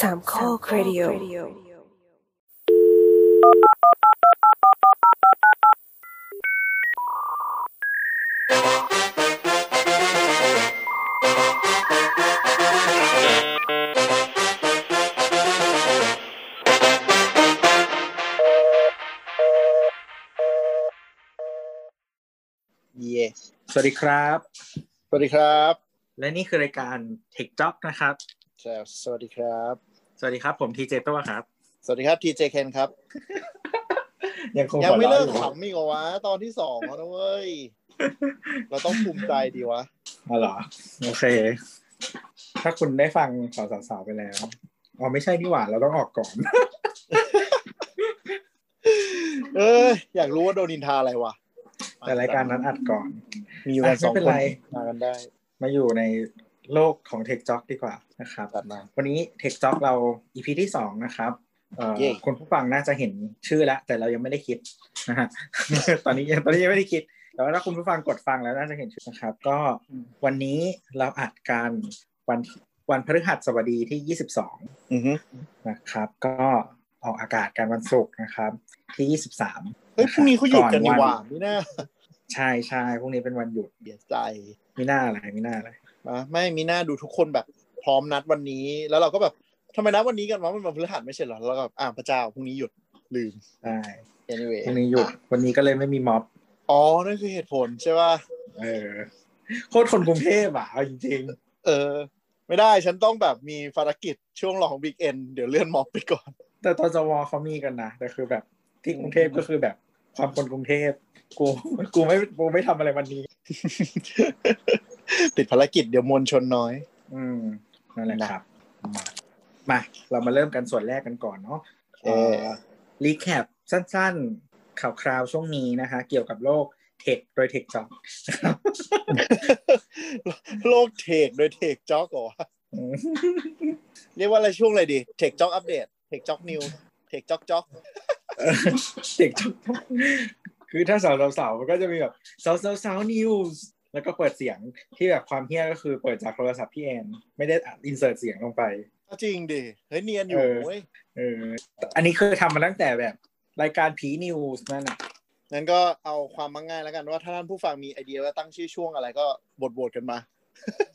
สามข้อครดิโอเย่สวัสดีครับ สวัสดีครับ และนี่คือรายการ Tech Job นะครับ สวัสดีครับ สวัสดีครับ ผมทีเจตัวครับ สวัสดีครับทีเจเคนครับ ยังคงยังไม่หัวเลิราะกอยู่ขำอีกเหรอวะตอนที่สองแล้วนะเว้ย เราต้องภูมิใจดีวะอ๋อเหรอ โอเค ถ้าคุณได้ฟังสาวสาวๆไปแล้ว อ๋อไม่ใช่นี่หว่า เราต้องออกก่อน เอออยากรู้ว่าโดนนินทาอะไรวะแต่รายการนั้นอัดก่อน มีอยู่กันอะสองไม่เป็นคนไรมากันได้ มาอยู่ใน โลกของ Tech Job ดีกว่านะครับตัดมาวันนี้ Tech Job เรา EP ที่สองนะครับเอ่อเย่คุณผู้ฟังน่าจะเห็นชื่อแล้ว แต่เรายังไม่ได้คิดนะฮะตอนนี้ยังตอนนี้ยังไม่ได้คิด แต่ว่าถ้าคุณผู้ฟังกดฟังแล้วน่าจะเห็นชื่อนะครับ ก็วันนี้เราอัดการวันวันพฤหัสบดีที่ 22อือฮึนะครับ ก็ออกอากาศการวันศุกร์นะครับ ที่ 23เฮ้ยพรุ่งนี้เขาหยุดกันนี่หว่าก่อไม่น่าใช่ใช่พรุ่งนี้เป็นวันหยุดเสียใจไม่น่าอะไรไม่น่าอะไร นะไม่มีหน้าดูทุกคนแบบพร้อมนัดวันนี้ แล้วเราก็แบบทำไมนัดวันนี้กันวะมันวันพฤหัสไม่ใช่เหรอแล้วก็แบบอ่าวพระเจ้าพรุ่งนี้หยุดลืมใช่ anyway พรุ่งนี้หยุดวันนี้ก็เลยไม่มีม็อบอ๋อนั่นคือเหตุผลใช่ป่ะเออโคตรคนกรุงเทพอะเอาจริงเออ ไม่ได้ฉันต้องแบบมีภารกิจช่วงรอของบิ๊กเอ็นเดี๋ยวเลื่อนม็อบไปก่อนๆแต่ตอน ตจวเขามีกันนะแต่คือแบบที่กรุงเทพก็คือแบบความคนกรุงเทพกูกูไม่กูไม่ทำอะไรวันนี้ ติดภารกิจเดี๋ยวมวลชนน้อย อืมนั่นแหละครับ มา เรามาเริ่มกันส่วนแรกกันก่อนเนาะเออ recap สั้นๆ ข่าวคราวช่วงนี้นะคะ เกี่ยวกับโลกเทคโดยเทคจ็อบนะครับโลกเทคโดยเทคจ็อกเหรอวะเรียกว่าอะไรช่วงอะไรดีเทคจ็อกอัปเดตเทคจ็อกนิวเทคจ็อกจ็อกเออเด็กจ็อบคือถ้าสาวสาวๆมันก็จะมีแบบสาวสาวสาวนิวส์ แล้วก็เปิดเสียงที่แบบความเฮี้ยก็คือเปิดจากโทรศัพท์พี่แอน ไม่ได้อินเสิร์ตเสียงลงไปจริงดิเฮ้ยเนียนอยู่เออเว้ยเอออันนี้คือทำมาตั้งแต่แบบ รายการผี news นั่นน่ะงั้นก็เอาความมักง่ายแล้วกันว่าถ้าท่านผู้ฟังมีไอเดียว่าตั้งชื่อช่วงอะไรก็บทบทกันมา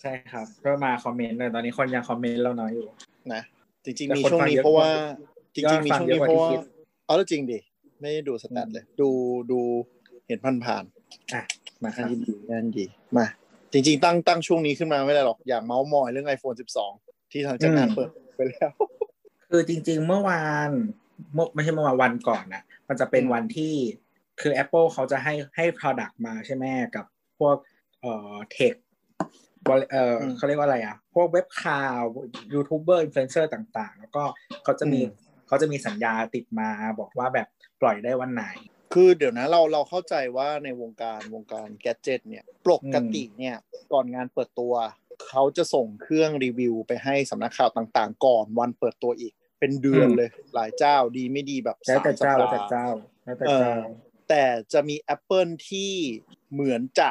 ใช่ครับ ก็มาคอมเมนต์เลยตอนนี้คนยังคอมเมนต์เราน้อยอยู่นะจริงแต่ๆมีคนช่วงฟังนี้เยอะเพราะว่ากว่า จริง ๆ มียอดฟังช่วงเยอะนี้กว่าเพราะที่ว่าคิดเอาแล้วจริงดิไม่ได้ดู stat เลย ดูดูเห็นผ่านอะ มาๆครับยินดียินดีมา จริง ๆ ตั้งตั้งช่วงนี้ขึ้นมาไม่ได้หรอกอยากเมาส์มอยเรื่อง iPhone 12 ที่ทางจัดงานเปิดไปแล้ว คือจริง ๆ เมื่อวานเมื่อไม่ใช่เมื่อวานวันก่อนน่ะมันจะเป็นอืมวันที่คือ Apple เขาจะให้ให้ Product มาใช่ไหมกับพวกเอ่อ tech เอ่อเขาเรียกว่าอะไรอะ พวกเว็บข่าวยูทูบเบอร์อินฟลูเอนเซอร์ต่าง ๆ แล้วก็เขาจะมีเขาจะมีสัญญาติดมาบอกว่าแบบปล่อยได้วันไหน คือเดี๋ยวนะเราเราเข้าใจว่าในวงการวงการ gadget เนี่ยปกติเนี่ยก่อนงานเปิดตัว เขาจะส่งเครื่องรีวิวไปให้สำนักข่าวต่างๆ ก่อนวันเปิดตัวอีก เป็นเดือนอืมเลยหลายเจ้าดีไม่ดีแบบแล้วแต่สมสัปเจ้าดแล้วห์แต่เจ้าแล้วแต่เอเจ้าอแต่จะมี Apple ที่เหมือนจะ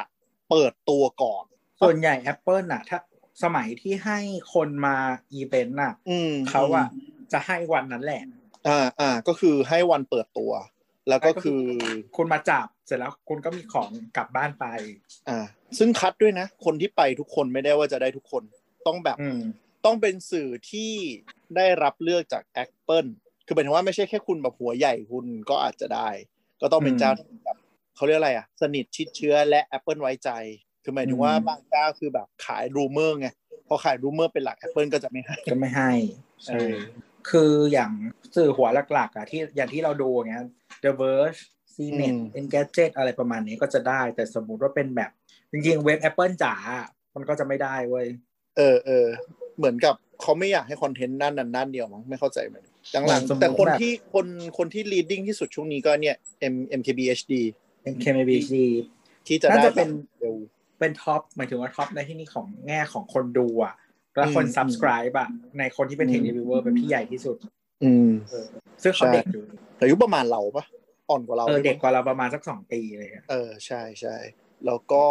เปิดตัวก่อน ส่วนใหญ่ Apple น่ะ ถ้าสมัยที่ให้คนมาอีเวนต์น่ะอืมเขาอะจะให้วันนั้นแหละอ่าอ่าก็คือให้วันเปิดตัว แล้วก็คือคุณมาจับเสร็จแล้วคุณก็มีของกลับบ้านไป อ่า ซึ่งคัดด้วยนะ คนที่ไปทุกคนไม่ได้ว่าจะได้ทุกคน ต้องแบบอืมต้องเป็นสื่อที่ได้รับเลือกจาก Apple คือหมายถึงว่าไม่ใช่แค่คุณแบบหัวใหญ่คุณก็อาจจะได้ ก็ต้องเป็นอืมเจ้าที่แบบเขาเรียกอะไรอะ สนิทชิดเชื้อและ Apple ไว้ใจ คือหมายถึงว่าอืมบางเจ้าคือแบบขายรูเมอร์ไงพอขายรูเมอร์เป็นหลัก Apple ก็จะไม่ให้ก็ไม่ให้เออ คืออย่างสื่อหัวหลักๆอะที่อย่างที่เราดูอย่างเงี้ย The Verge CNET Engadget อะไรประมาณนี้ก็จะได้ แต่สมมุติว่าเป็นแบบ จริงๆ เว็บ Apple จ๋าอะมันก็จะไม่ได้เว้ย เออเออเหมือนกับเขาไม่อยากให้คอนเทนต์ด้านนั้นด้านเดียวมั้งไม่เข้าใจเหมือนหลังเหมือนสมมุติๆแต่คนแบบที่คนคนที่ leading ที่สุดช่วงนี้ก็เนี่ย M MKBHD MKBHD ที่จะน่าได้จะเป็นแบบเร็วเป็น top หมายถึงว่า top ในที่นี้ของแง่ของคนดูอะ แล้วคนอืม subscribe อะในคนที่เป็น tech อืม reviewer เป็นพี่ใหญ่ที่สุด อืมซึ่งเขาใช่เด็กอยู่อายุประมาณเราปะอ่อนกว่าเราเออด้วยเด็กมั้งกว่าเราประมาณสักสองปีเลยอะเออใช่ใช่แล้วก็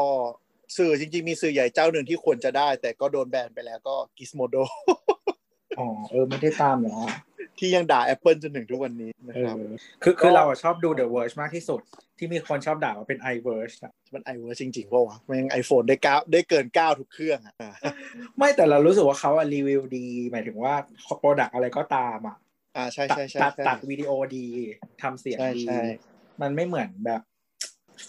สื่อจริงๆ มีสื่อใหญ่เจ้าหนึ่งที่ควรจะได้ แต่ก็โดนแบนไปแล้วก็ Gizmodo อ๋อเออไม่ได้ตามเหรอที่ยังด่า Apple จนถึงทุกวันนี้นะเอครับอคือคือเราอะชอบดู The Verge มากที่สุด ที่มีคนชอบด่าว่าเป็น i Verge อะมันไอเวอร์จริงๆป่าวะแม่งไอโฟนได้เก้าได้เกินเก้าทุกเครื่องอะอ่าไม่แต่เรารู้สึกว่าเขาอะรีวิวดี หมายถึงว่า product อะไรก็ตามอะอ่าใช่ตัดใช่ใช่ตัดใช่ตัดวิดีโอดีทำเสียงใช่ดีใช่มันไม่เหมือนแบบ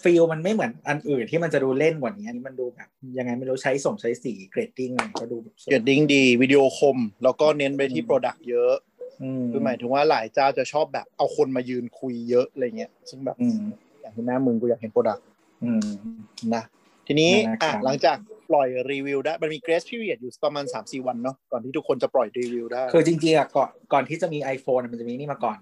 feel มันไม่เหมือนอันอื่นที่มันจะดูเล่นกว่านี้อันนี้มันดูแบบยังไงไม่รู้ใช้ส่งใช้สี grading อะไรก็ดูแบบสวย grading ดีวิดีโอคม แล้วก็เน้นไปที่อืมโปรดักต์เยอะอืมคือหมายถึงว่าหลายเจ้าจะชอบแบบเอาคนมายืนคุยเยอะอะไรเงี้ยซึ่งแบบอืมอย่างที่แม่มึงกูอยากเห็น productอืมนะทีนี้นั่นแหละครับอะหลังจากปล่อยรีวิวได้มันมี grace period อยู่ประมาณ 3-4 วันเนาะก่อนที่ทุกคนจะปล่อยรีวิวได้คือจริงๆอะก่อนก่อนที่จะมี iPhone อะมันจะมีนี่มาก่อน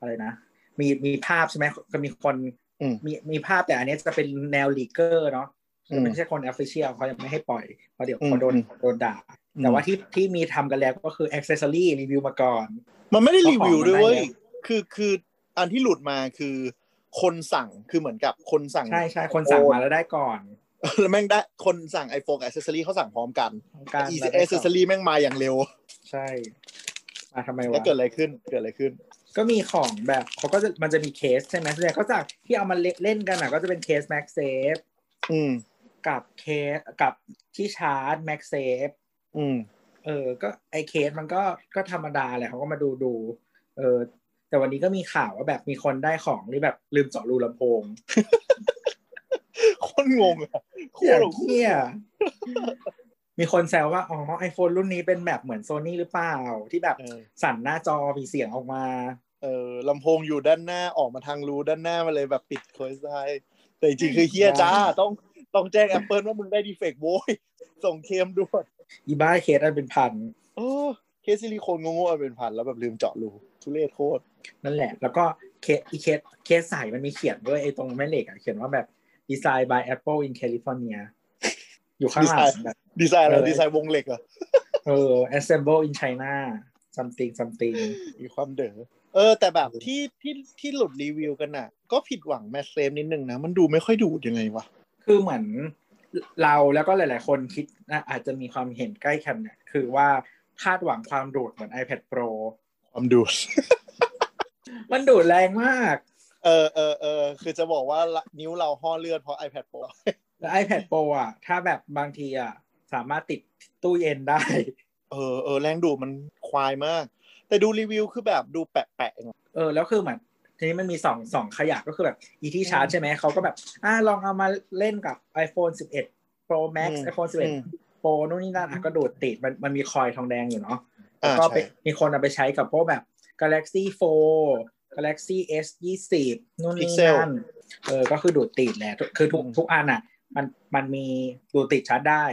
อะไรนะมีมีภาพใช่ไหมก็มีคนอื มมีมีภาพแต่อันนี้จะเป็นแนวลีเกอร์เนาะอืมไม่ใช่คน official เขายังไม่ให้ปล่อยเพราะเดี๋ยวอืมเขาโดนอืมโดนด่า แต่ว่าที่ที่มีทำกันแล้วก็คือ accessory รีวิวมาก่อน มันไม่ได้รีวิวด้วยเว้ยเพราะของมันได้แล้วคือคืออันที่หลุดมาคือคนสั่งคือเหมือนกับคนสั่งใช่ใช่คนสั่งมาแล้วได้ก่อนแล้วแม่งได้คนสั่ง iPhone กับ accessory เขาสั่งพร้อมกันการอีมาได้ก่อน accessory แม่งมาอย่างเร็ว ใช่มาทำไมแล้วะวเกิดอะไรขึ้นเกิดอะไรขึ้น ก็มีของแบบเขาก็จะมันจะมีเคสใช่ไหมส่วนใหญ่เขาจะที่เอามาเล่นกันอะ ก็จะเป็นเคส MagSafe อืมกับเคสกับที่ชาร์จ MagSafe อืมเออ ก็ไอเคสมันก็ก็ธรรมดาแหละเขาก็มาดูดู เออ แต่วันนี้ก็มีข่าวว่าแบบมีคนได้ของที่แบบลืมเจาะรูลำโพงโคนงงอะโคอตย่างรเที่ย มีคนแซวว่า อ๋อไอโฟนรุ่นนี้เป็นแบบเหมือนโซนี่หรือเปล่า ที่แบบเออสั่นหน้าจอมีเสียงออกมา เออลำโพงอยู่ด้านหน้าออกมาทางรูด้านหน้ามาเลยแบบปิดโคยไซแต่จริงๆคือเฮียจ้าต้องต้องแจ้ง Apple ว่ามึงได้ดีเฟกต์โว้ยส่งเคลมด่วนอีบ้าเคสอันเป็นพันเออเคสซิลิโคนงงๆเอาเป็นพันแล้วแบบลืมเจาะรูทุเรศโคตรนั่นแหละ แล้วก็เคสอีเคสเคสใสมันมีเขียนด้วยไอ้ตรงแม่เหล็กอะเขียนว่าแบบ design by Apple in California อยู่ข้างหลังแบบดีไซน์อะไรเออดีไซน์วงเหล็กเหรอะเออ assemble in China something something มีความเด๋อเออ แต่แบบที่ที่ที่หลุดรีวิวกันน่ะ ก็ผิดหวัง MagSafe นิดนึงนะ มันดูไม่ค่อยดูดยังไงวะ คือเหมือนเราแล้วก็หลาย ๆ คนคิดนะอาจจะมีความเห็นใกล้กันเนี่ยคือว่าคาดหวังความดูดเหมือน iPad Pro ความดูด มันดูดแรงมาก เออเออเออคือจะบอกว่าละนิ้วเราห่อเลือดเพราะ iPad Pro แล้ว iPad Pro อะ ถ้าแบบบางทีอะ สามารถติดตู้เย็นได้ เออเออแรงดูดมันควายมาก แต่ดูรีวิวคือแบบดูแปะๆเองเออ แล้วคือเหมือนทีนี้มันมีสองสองขยะก็คือแบบอีที่ชาร์จใช่ไหมเขาก็แบบอ่าลองเอามาเล่นกับ iPhone 11 Pro Max อืม iPhone อืม11 Pro นู่นนี่นั่นอะก็ดูดติดมันมันมีคอยทองแดงอยู่เนาะอ่าแล้วก็ไปใช่มีคนเอาไปใช้กับพวกแบบ Galaxy 4 Galaxy S 20นู่นนี่ Pixel นั่นเออก็คือดูดติดแหละคือทุกอืมทุกอันอะ มันมันมีดูดติดชาร์จได้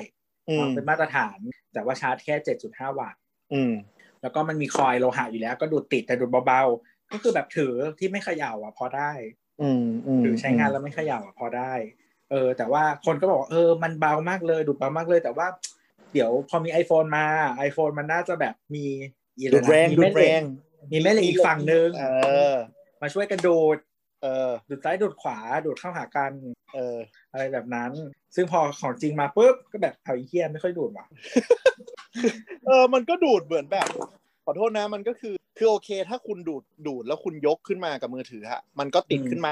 อืมเป็นมาตรฐาน แต่ว่าชาร์จแค่7.5วัตต์อืมแล้วก็มันมีคอยโลหะอยู่แล้ว ก็ดูดติดแต่ดูดเบาๆ ก็คือแบบถือที่ไม่เขย่าอะ พอได้อืมอืมหรือใช้งานแล้วไม่เขย่าอะพอได้ เออ แต่ว่าคนก็บอกว่าเออมันเบามากเลยดูดเบามากเลย แต่ว่า เดี๋ยวพอมี iPhone มา iPhone มันน่าจะแบบมีอีอะไรดูดนะแรงมีดูแม่ดเหแรล็กงมีแม่เหล็กอีกฝั่งหนึ่งเออมาช่วยกันดูด เออดูดซ้ายดูดขวาดูดเข้าหากัน เออ อะไรแบบนั้น ซึ่งพอของจริงมาปุ๊บก็แบบเอาอีเทียไม่ค่อยดูดว่ะเออ มันก็ดูดเหมือนแบบ ขอโทษนะมันก็คือคือโอเค ถ้าคุณดูดดูดแล้วคุณยกขึ้นมากับมือถือฮะมันก็ติดอืมขึ้นมา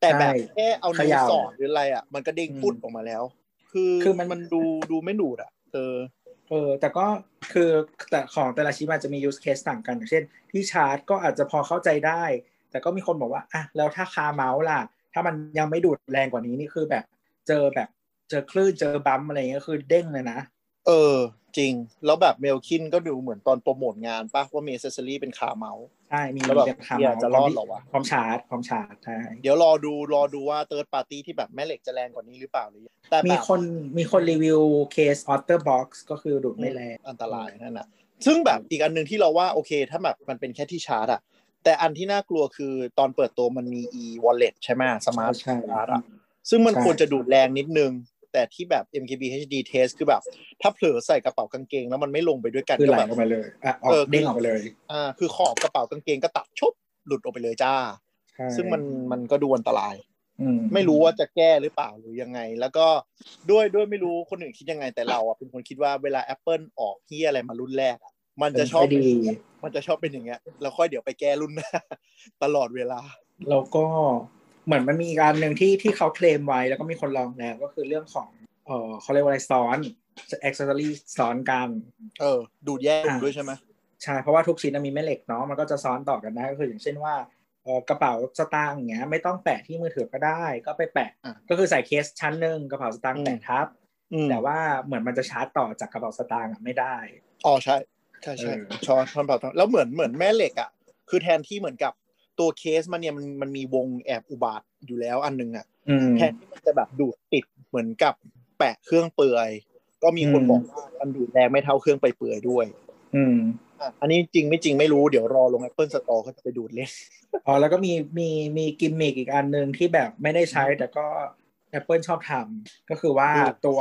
แต่แบบใช่แค่เอาเขนิ้วย่าสอดหรืออะไรอะมันก็เด้งอืมปุ้ดออกมาแล้ว คือคือมันมันดูดูไม่ดูดอะ เออเออแต่ก็คือแต่ของแต่ละชิ้นอาจจะมี use case ต่างกันอย่างเช่น ที่ชาร์จก็อาจจะพอเข้าใจได้ แต่ก็มีคนบอกว่าอะแล้วถ้าคาเมาส์ล่ะ ถ้ามันยังไม่ดูดแรงกว่านี้นี่คือแบบเจอแบบเจอคลื่นเจอ bump อะไรเงี้ยคือเด้งเลยนะ เออ จริง แล้วแบบ Belkin ก็ดูเหมือนตอนโปรโมทงานปะว่ามี accessory เป็น car mountใช่ มีแล้วแบบเป็น car เหี้ย mount จะรอดเหรอวะพร้อมชาร์จพร้อมชาร์จใช่เดี๋ยวรอดูรอดูว่า third party ที่แบบแม่เหล็กจะแรงกว่านี้หรือเปล่าหรือแต่มีแบบคนมีคนรีวิวเคส OtterBox ก็คือดูดไม่แรงอันตรายนั่นนะซึ่งแบบอีกอันหนึ่งที่เราว่าโอเค ถ้าแบบมันเป็นแค่ที่ชาร์จอะ แต่อันที่น่ากลัวคือตอนเปิดตัวมันมี e wallet ใช่ไหม smart ใช่ชาร์จอะซึ่งมันใช่ควรจะดูดแรงนิดนึง แต่ที่แบบ MKB HD test คือแบบ ถ้าเผลอใส่กระเป๋ากางเกง แล้วมันไม่ลงไปด้วยกันคือไหลก็แบอบอกมาเลยอะออกเออเด้งออกมาเลยอ่าคือขอบกระเป๋ากางเกงก็ตัดชบหลุดออกไปเลยจ้าใช่ซึ่งมันมันก็ดูอันตรายอืไม่รู้ว่าจะแก้หรือเปล่าหรือยังไง แล้วก็ด้วยด้วยไม่รู้คนอื่นคิดยังไงแต่เราอะเป็นคนคิดว่าเวลา Apple ออกที่อะไรมารุ่นแรกอะมันจะชอบเป็นไปดี มันจะชอบเป็นอย่างเงี้ยแล้วค่อยเดี๋ยวไปแก้รุ่นหน้าตลอดเวลา แล้วก็เหมือนมันมีอีกอันหนึ่งที่ที่เขาเคลมไว้ แล้วก็มีคนลองแล้วก็คือเรื่องของเออเขาเรียกว่าอะไรซ้อน accessory ซ้อนกัน เออ ดูดแยกด้วยใช่ไหมใช่ เพราะว่าทุกชิ้นมันมีแม่เหล็กเนาะมันก็จะซ้อนต่อกันได้ก็คืออย่างเช่นว่าเอ่อกระเป๋าสตางค์อย่างเงี้ยไม่ต้องแปะที่มือถือก็ได้ ก็ไปแปะอะก็คือใส่เคสชั้นหนึ่งกระเป๋าสตางค์แปะทับอืมแต่ว่าเหมือนมันจะชาร์จต่อจากกระเป๋าสตางค์อะไม่ได้อ๋อใช่ ใช่ใช่ช้อนช้อนเป่าแล้วเหมือนเหมือนแม่เหล็กอะคือแทนที่เหมือนกับตัวเคสมันเนี่ยมันมันมีวงแอบอุบาทอยู่แล้วอันนึงอะแทนที่มันจะแบบดูดติดเหมือนกับแปะเครื่องเปลือย ก็มีคนบอกว่ามันดูดแรงไม่เท่าเครื่องไปเปลือยด้วย อืมอันนี้จริงไม่จริงไม่รู้เดี๋ยวรอลง Apple Store เขาจะไปดูดเล่นอ๋อแล้วก็มีมีมีกิมมิกอีกอันหนึ่งที่แบบไม่ได้ใช้แต่ก็ Apple ชอบทำก็คือว่าตัว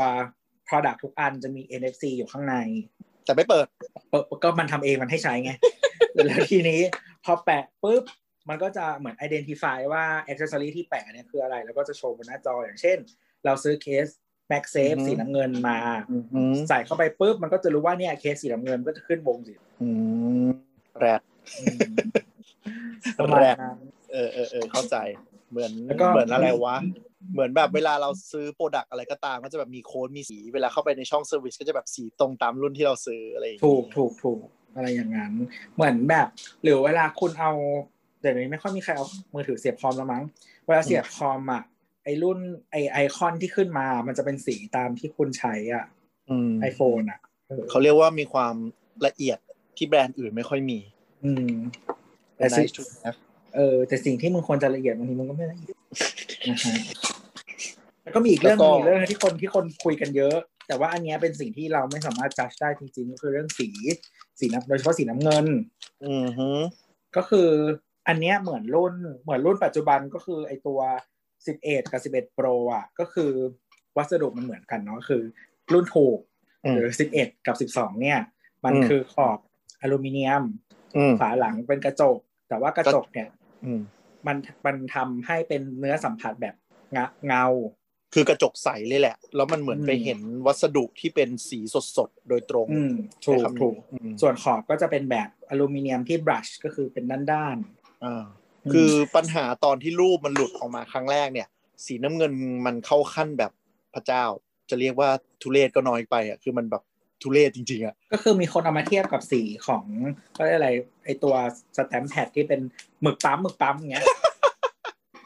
Product ทุกอันจะมี NFC อยู่ข้างใน แต่ไม่เปิดเปิดก็มันทำเองมันให้ใช้ไง แล้วทีนี้พอแปะปุ๊บ มันก็จะเหมือน identify ว่า accessory ที่แปะเนี่ยคืออะไร แล้วก็จะโชว์บนหน้าจออย่างเช่น เราซื้อเคส MagSafe อือฮึสีน้ำเงินมาอืมใส่เข้าไปปุ๊บ มันก็จะรู้ว่าเนี่ยเคสสีน้ำเงินก็จะขึ้นวงสีอืมแรดอืมประมาณแรกนั้นเออเออเออเข้าใจเหมือนแล้วก็เหมือนอะไรวะ เหมือนแบบเวลาเราซื้อ product อะไรก็ตามก็จะแบบมีโค้ดมีสี เวลาเข้าไปในช่อง service ก็จะแบบสีตรงตามรุ่นที่เราซื้ออะไรอย่างถูเงี้กยถูกถูกอะไรอย่างนั้น เหมือนแบบ หรือเวลาคุณเอาเดี๋ยวนี้ไม่ค่อยมีใครเอามือถือเสียบคอมแล้วมั้งเวลาเสียบคอมอะไอรุ่นไอไอคอนที่ขึ้นมา มันจะเป็นสีตามที่คุณใช้อะอืม iPhone อะเออเขาเรียกว่ามีความละเอียดที่แบรนด์อื่นไม่ค่อยมี อืม แต่สิ่ง Nice to have เออ แต่สิ่งที่มึงควรจะละเอียดบางทีมึงก็ไม่ละเอียดนะฮะ แล้วก็มีอีกเรื่องแล้วก็มีอีกเรื่องที่คนที่คนคุยกันเยอะ แต่ว่าอันเนี้ยเป็นสิ่งที่เราไม่สามารถจัดได้จริงๆก็คือเรื่องสีสีน้ำโดยเฉพาะสีน้ำเงิน อืมฮึก็คืออันเนี้ยเหมือนรุ่นเหมือนรุ่นปัจจุบันก็คือไอตัว11กับ11 Pro อะ ก็คือวัสดุมันเหมือนกันเนาะคือ รุ่นถูกอืมหรือ11กับ12เนี่ย มันอืมคือขอบอลูมิเนียมอืมฝาหลังเป็นกระจก แต่ว่ากระจกเนี่ยอืมมันมันทำให้เป็นเนื้อสัมผัสแบบเงาเงา คือกระจกใสเลยแหละ แล้วมันเหมือนอืมไปเห็นวัสดุที่เป็นสีสดๆ โดยตรงอืมถูกใช้คำนี้ถูกอืมส่วนขอบก็จะเป็นแบบอลูมิเนียมที่บรัชก็คือเป็นด้านอ่าๆคือปัญหาตอนที่รูปมันหลุดออกมาครั้งแรกเนี่ย สีน้ำเงินมันเข้าขั้นแบบพระเจ้า จะเรียกว่าทุเรศก็น้อยไปอะคือมันแบบทุเรศจริงๆอะก็คือมีคนเอามาเทียบกับสีของก็เรียกอะไรไอตัวสแตมป์แพดที่เป็นหมึกปั๊มหมึกปั๊มอย่างเงี้ย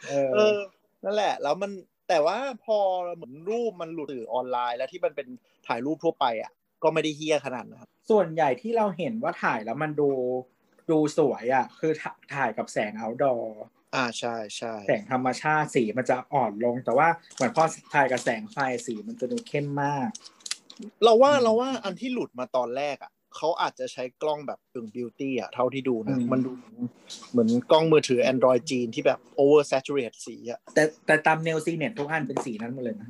เออเออนั่นแหละ แล้วมัน แต่ว่าพอเหมือนรูปมันหลุดสื่อออนไลน์ แล้วที่มันเป็นถ่ายรูปทั่วไปอะ ก็ไม่ได้เฮี้ยขนาดนั้นครับส่วนใหญ่ที่เราเห็นว่าถ่ายแล้วมันดูดูสวยอะ คือถ่าถ่ายกับแสง outdoor อ่าใช่ใช่แสงธรรมชาติสีมันจะอ่อนลง แต่ว่าเหมือนพอถ่ายกับแสงไฟสีมันจะดูเข้มมาก เราว่าอืมเราว่าอันที่หลุดมาตอนแรกอะ เขาอาจจะใช้กล้องแบบตึงบิวตี้อะเท่าที่ดูนะอืมมันดูเหมือนกล้องมือถือ Android จีนที่แบบ over saturate สีอะแต่แต่ตามเนลซีเน็ตทุกอันเป็นสีนั้นหมดเลยนะ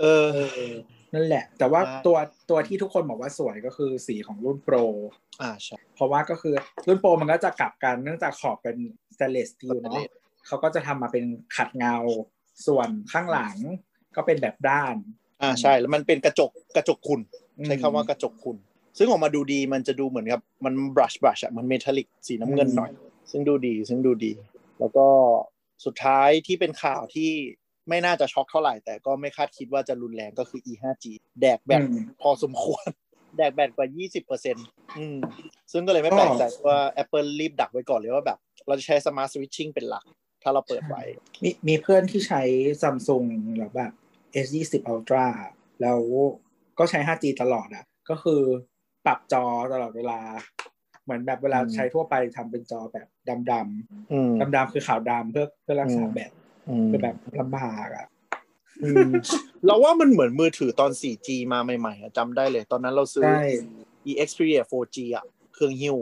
เออเออนั่นแหละ แต่ว่าอ่าตัวตัวที่ทุกคนบอกว่าสวยก็คือสีของรุ่นโปรอ่าใช่เพราะว่าก็คือรุ่นโปรมันก็จะกลับกันเนื่องจากขอบเป็นสเตนเลสสตีลเนาะ Stainless เขาก็จะทำมาเป็นขัดเงาส่วนข้างหลังก็เป็นแบบด้าน อ่าใช่แล้วมันเป็นกระจกกระจกคุณอืม ใช้คำว่ากระจกคุณ ซึ่งออกมาดูดีมันจะดูเหมือนกับมันบรัชบรัชอะมันเมทัลลิกสีน้ำเงินอืมหน่อย ซึ่งดูดีซึ่งดูดี แล้วก็สุดท้ายที่เป็นข่าวที่ไม่น่าจะช็อกเท่าไหร่ แต่ก็ไม่คาดคิดว่าจะรุนแรงก็คือ E5G แดกแบตอืมพอสมควร แดกแบตกว่า 20%อืมซึ่งก็เลยไม่แปลกใจว่า Apple รีบดักไว้ก่อนเลยว่าแบบ เราจะใช้ Smart Switching เป็นหลัก ถ้าเราเปิดไว้ มีมีเพื่อนที่ใช้ซัมซุงแล้วแบบ S20 Ultra แล้ว ก็ใช้ 5G ตลอดอะ ก็คือปรับจอตลอดเวลา เหมือนแบบเวลาอืมใช้ทั่วไปทำเป็นจอแบบดำอืมๆดำๆคือขาวดำเพื่อเพื่อรักษาอืมแบตอืมคือแบบลำบากอะอืมเราว่ามันเหมือนมือถือตอน 4G มาใหม่ๆอะจำได้เลย ตอนนั้นเราซื้อใช่ e Xperia 4G อะ เครื่องฮิว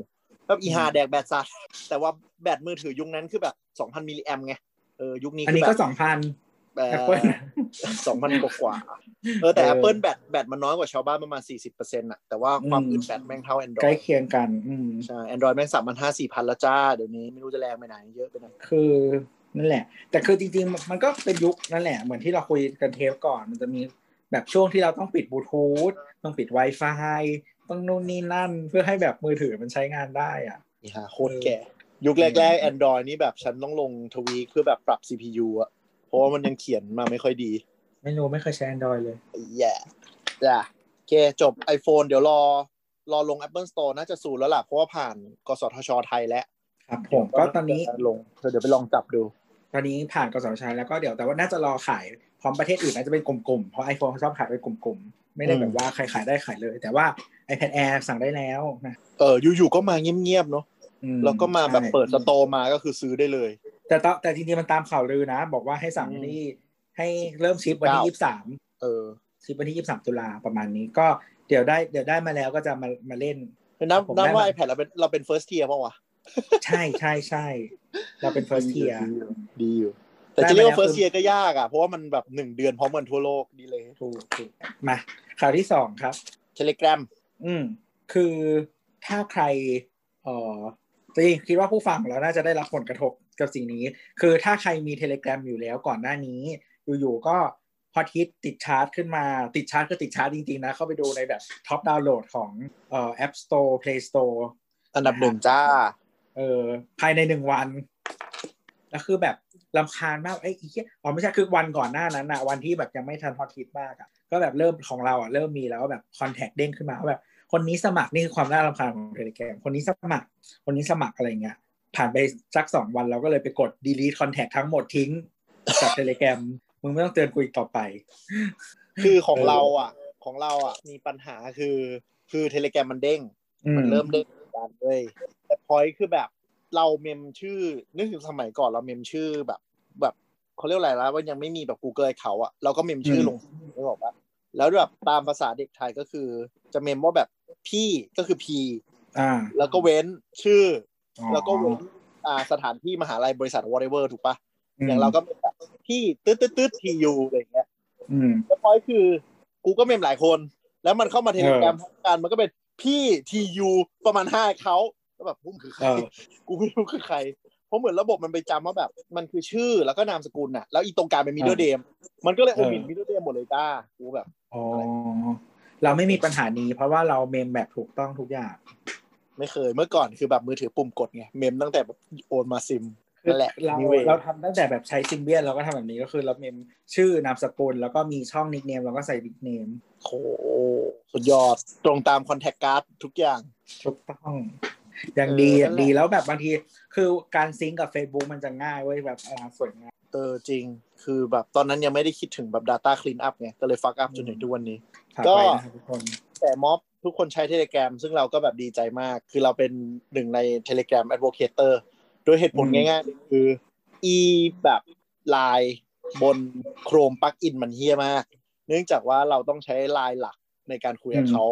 แบบอีฮาอืมแดกแบตซัดแต่ว่าแบตมือถือยุคนั้นคือแบบ 2,000มิลลิแอมไงเออยุคนี้อันคือนี้แบก็บ สองพันแบบ Apple 2,000กว่าๆเออแต่เออ Apple แบตแบตมันน้อยกว่าชาวบ้านประมาณ40%อะแต่ว่าความอืมอึดแบตแม่งเท่าใกล้ Android เคียงกันอืมใช่ Android แม่ง3,500 4,000แล้วจ้า เดี๋ยวนี้ไม่รู้จะแรงไปไหนเยอะไปไหนคือนั่นแหละ แต่คือจริงๆ มันก็เป็นยุคนั่นแหละ เหมือนที่เราคุยกันเทปก่อนมันจะมีแบบช่วงที่เราต้องปิดบลูทูธต้องปิด Wi-Fi ต้องนู่นนี่นั่นเพื่อให้แบบมือถือมันใช้งานได้อะนี่ฮะโคตรแก่ยุคแรกๆ Android นี่แบบฉันต้องลงทวีคเพื่อแบบปรับ CPU อะ เพราะว่ามันยังเขียนมาไม่ค่อยดี ไม่รู้ไม่เคยใช้ Android เลยแย่จ้ะโอเคจบ iPhone เดี๋ยวรอ รอลง Apple Store น่าจะสูนแล้วล่ะ เพราะว่าผ่านกสทชไทยแล้วครับผมก็ตอนนี้ลงเดี๋ยวไปลองจับดู ตอนนี้ผ่านกสทชแล้วก็เดี๋ยวแต่ว่าน่าจะรอขายพร้อมประเทศอื่นน่าจะเป็นกลุ่มๆเพราะ iPhone เขาชอบขายเป็นกลุ่มๆไม่ได้แบบว่าใครขายได้ขายเลย แต่ว่า iPad Air สั่งได้แล้วนะเอออยู่ๆก็มาเงียบๆเนาะอืมแล้วก็มาแบบใช่เปิดสโตร์มาก็คือซื้อได้เลย แต่ตอนแต่จริงๆมันตามข่าวลือนะ บอกว่าให้สั่งวันที่ให้เริ่มชิปวันที่เก้ายี่สิบสามเออ ชิปวันที่ยี่สิบสามตุลาประมาณนี้ ก็เดี๋ยวได้เดี๋ยวได้มาแล้วก็จะมามาเล่นนับผมนับได้ว่ามา iPad เราเป็นเราเป็น first tier ป่าวะใช่ใช่ใช่เราเป็น first tier ดีอยู่ดีอยู่แต่ได้จะเรียกว่ามาแล้ว first คือ tier ก็ยากอะ เพราะว่ามันแบบหนึ่งเดือนพร้อมกันทั่วโลกดีเลยถูกถูกมา ข่าวที่สองครับ Telegram อืมคือถ้าใครเอ่อ จริงคิดว่าผู้ฟังของเราน่าจะได้รับผลกระทบกับสิ่งนี้ คือถ้าใครมี Telegram อยู่แล้วก่อนหน้านี้อยู่ๆก็ฮอตฮิตติดชาร์ตขึ้นมาติดชาร์ตคือติดชาร์ตจริง ๆ นะ เข้าไปดูในแบบ top download ของเอ่อ App Store Play Store อันดับหนึ่งจ้า เออภายในหนึ่งวันแล้วคือแบบรำคาญมากไอ้ยอีเหี้ยอ๋อไม่ใช่คือวันก่อนหน้านั้นนะวันที่แบบยังไม่ทันฮอตฮิตมากอะก็แบบเริ่มของเราอะเริ่มมีแล้วว่าแบบ contact เด้งขึ้นมาว่าแบบ คนนี้สมัครนี่คือความน่ารำคาญของเทเลแกรมคนนี้สมัคร คนนี้สมัครอะไรเงี้ย ผ่านไปสักสองวันเราก็เลยไปกด delete contact ทั้งหมดทิ้งจากเทเลแกรมมึงไม่ต้องเตือนกูอีกต่อไป คือของเออเราอะ ของเราอะ มีปัญหาคือ คือ Telegram มันเด้งอืมันเริ่มเด้งเหมือนกันเลยแต่พอยคือแบบเราเมมชื่อ นึกถึงสมัยก่อนเราเมมชื่อแบบ แบบเขาเรียกอะไรแล้วว่ายังไม่มีแบบ Google เขาอะเราก็เมมชื่อลงไม่บอกว่าแล้วแบบตามภาษาเด็กไทยก็คือจะเมมว่าแบบ พี่ก็คือ P อ่าแล้วก็เว้นชื่ออ๋ออแล้วก็เว้นอ่าสถานที่มหาลัยบริษัท whatever ถูกปะอืมอย่างเราก็เป็นแบบพี่ตืดตืดตืด TU อะไรอย่างเงี้ยอืมแล้วพอยคือ กูก็เมมหลายคน แล้วมันเข้ามาเทเลกรมเออกันมันก็เป็นพี่ TU ประมาณห้าเขาแล้วแบบพุ่มคือใครเออกูไม่รู้คือใครเพราะเหมือนระบบมันไปจำว่าแบบ มันคือชื่อแล้วก็นามสกุลน่ะ แล้วอีตรงกลางเป็น middle nameมันก็เลยโอเออมินมิดเดิลเดมหมดเลยจ้ากูแบบอ๋อ เราไม่มีปัญหานี้ เพราะว่าเราเมมแบบถูกต้องทุกอย่าง ไม่เคยเมื่อก่อนคือแบบมือถือปุ่มกดไงเมมตั้งแต่แบบโอนมาซิมคือนั่นแหละเรานิเวศเราทำตั้งแต่แบบใช้ Symbian เราก็ทำแบบนี้ก็คือเราเมมชื่อนามสกุลแล้วก็มีช่อง nickname เราก็ใส่ nickname โหสุดยอดตรงตาม contact card ทุกอย่างถูกต้องอย่างดีเอออย่างดีนั่นแหละแล้วแบบบางทีคือการ sync กับ Facebook มันจะง่ายเว้ยแบบอ่าสวยงามเออจริง คือแบบตอนนั้นยังไม่ได้คิดถึงแบบ Data Clean Up ไงก็เลยฟักอัพจนถึงทุกวันนี้ฝา กก็ไว้นะครับทุกคนแต่ม็อบทุกคนใช้ Telegram ซึ่งเราก็แบบดีใจมาก คือเราเป็นหนึ่งใน Telegram Advocator โดยเหตุผลง่ายๆเลยคือ อีแบบไลน์บน Chrome Plugin มันเฮี้ยมาก เนื่องจากว่าเราต้องใช้ไลน์หลักในการคุยกับเขา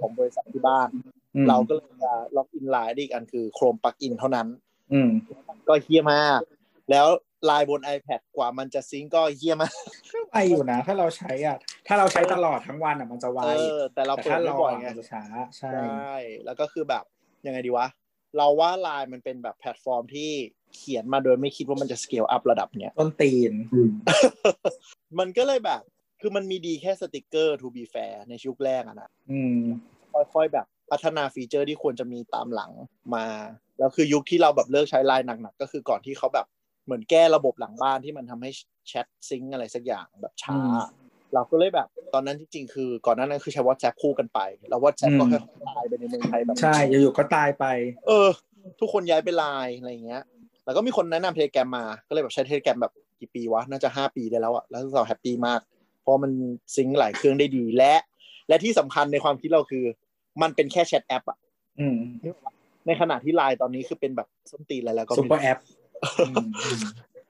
ของบริษัทที่บ้านอืมเราก็เลยจะล็อกอินไลน์ได้อีกอันคือ Chrome Plugin เท่านั้นอืมก็เหี้ยมาก แล้ว ไลน์บน iPad กว่ามันจะ sync ก็เหี้ยมากก็ไวอยู่นะ ถ้าเราใช้อะ ถ้าเราใช้ตลอดทั้งวันอะมันจะไวเออแต่เราแต่เปิดถ้าไม่เราบ่อยอะไงมันจะช้าใช่ใช่ แล้วก็คือแบบยังไงดีวะ เราว่าไลน์มันเป็นแบบแพลตฟอร์มที่เขียนมาโดยไม่คิดว่ามันจะ scale up ระดับเนี้ยส้นตีน มันก็เลยแบบ คือมันมีดีแค่สติกเกอร์ to be fair ในยุคแรกอะนะอืมค่อยๆแบบพัฒนา feature ที่ควรจะมีตามหลังมา แล้วคือยุคที่เราแบบเลิกใช้ไลน์หนักๆก็คือก่อนที่เขาแบบ เหมือนแก้ระบบหลังบ้านที่มันทำให้แชท sync อะไรสักอย่างแบบช้าอืมเราก็เลยแบบตอนนั้นจริงๆคือ ก่อนหน้านั้นคือใช้ WhatsApp คู่กันไป แล้ว WhatsApp ก็ค่อยๆตายไปในเมืองไทยแบบใช่อยู่ๆก็ตายไป เออ ทุกคนย้ายไปไลน์อะไรอย่างเงี้ย แล้วก็มีคนแนะนำเทเลแกรมมาก็เลยแบบใช้เทเลแกรมแบบกี่ปีวะน่าจะห้าปีได้แล้วอะแล้วเรา happy มาก เพราะมัน sync หลายเครื่องได้ดีและ และที่สำคัญในความคิดเราคือ มันเป็นแค่ chat app อะอืมในขณะที่ไลน์ตอนนี้คือเป็นแบบส้นตีนอะไรแล้วก็ super app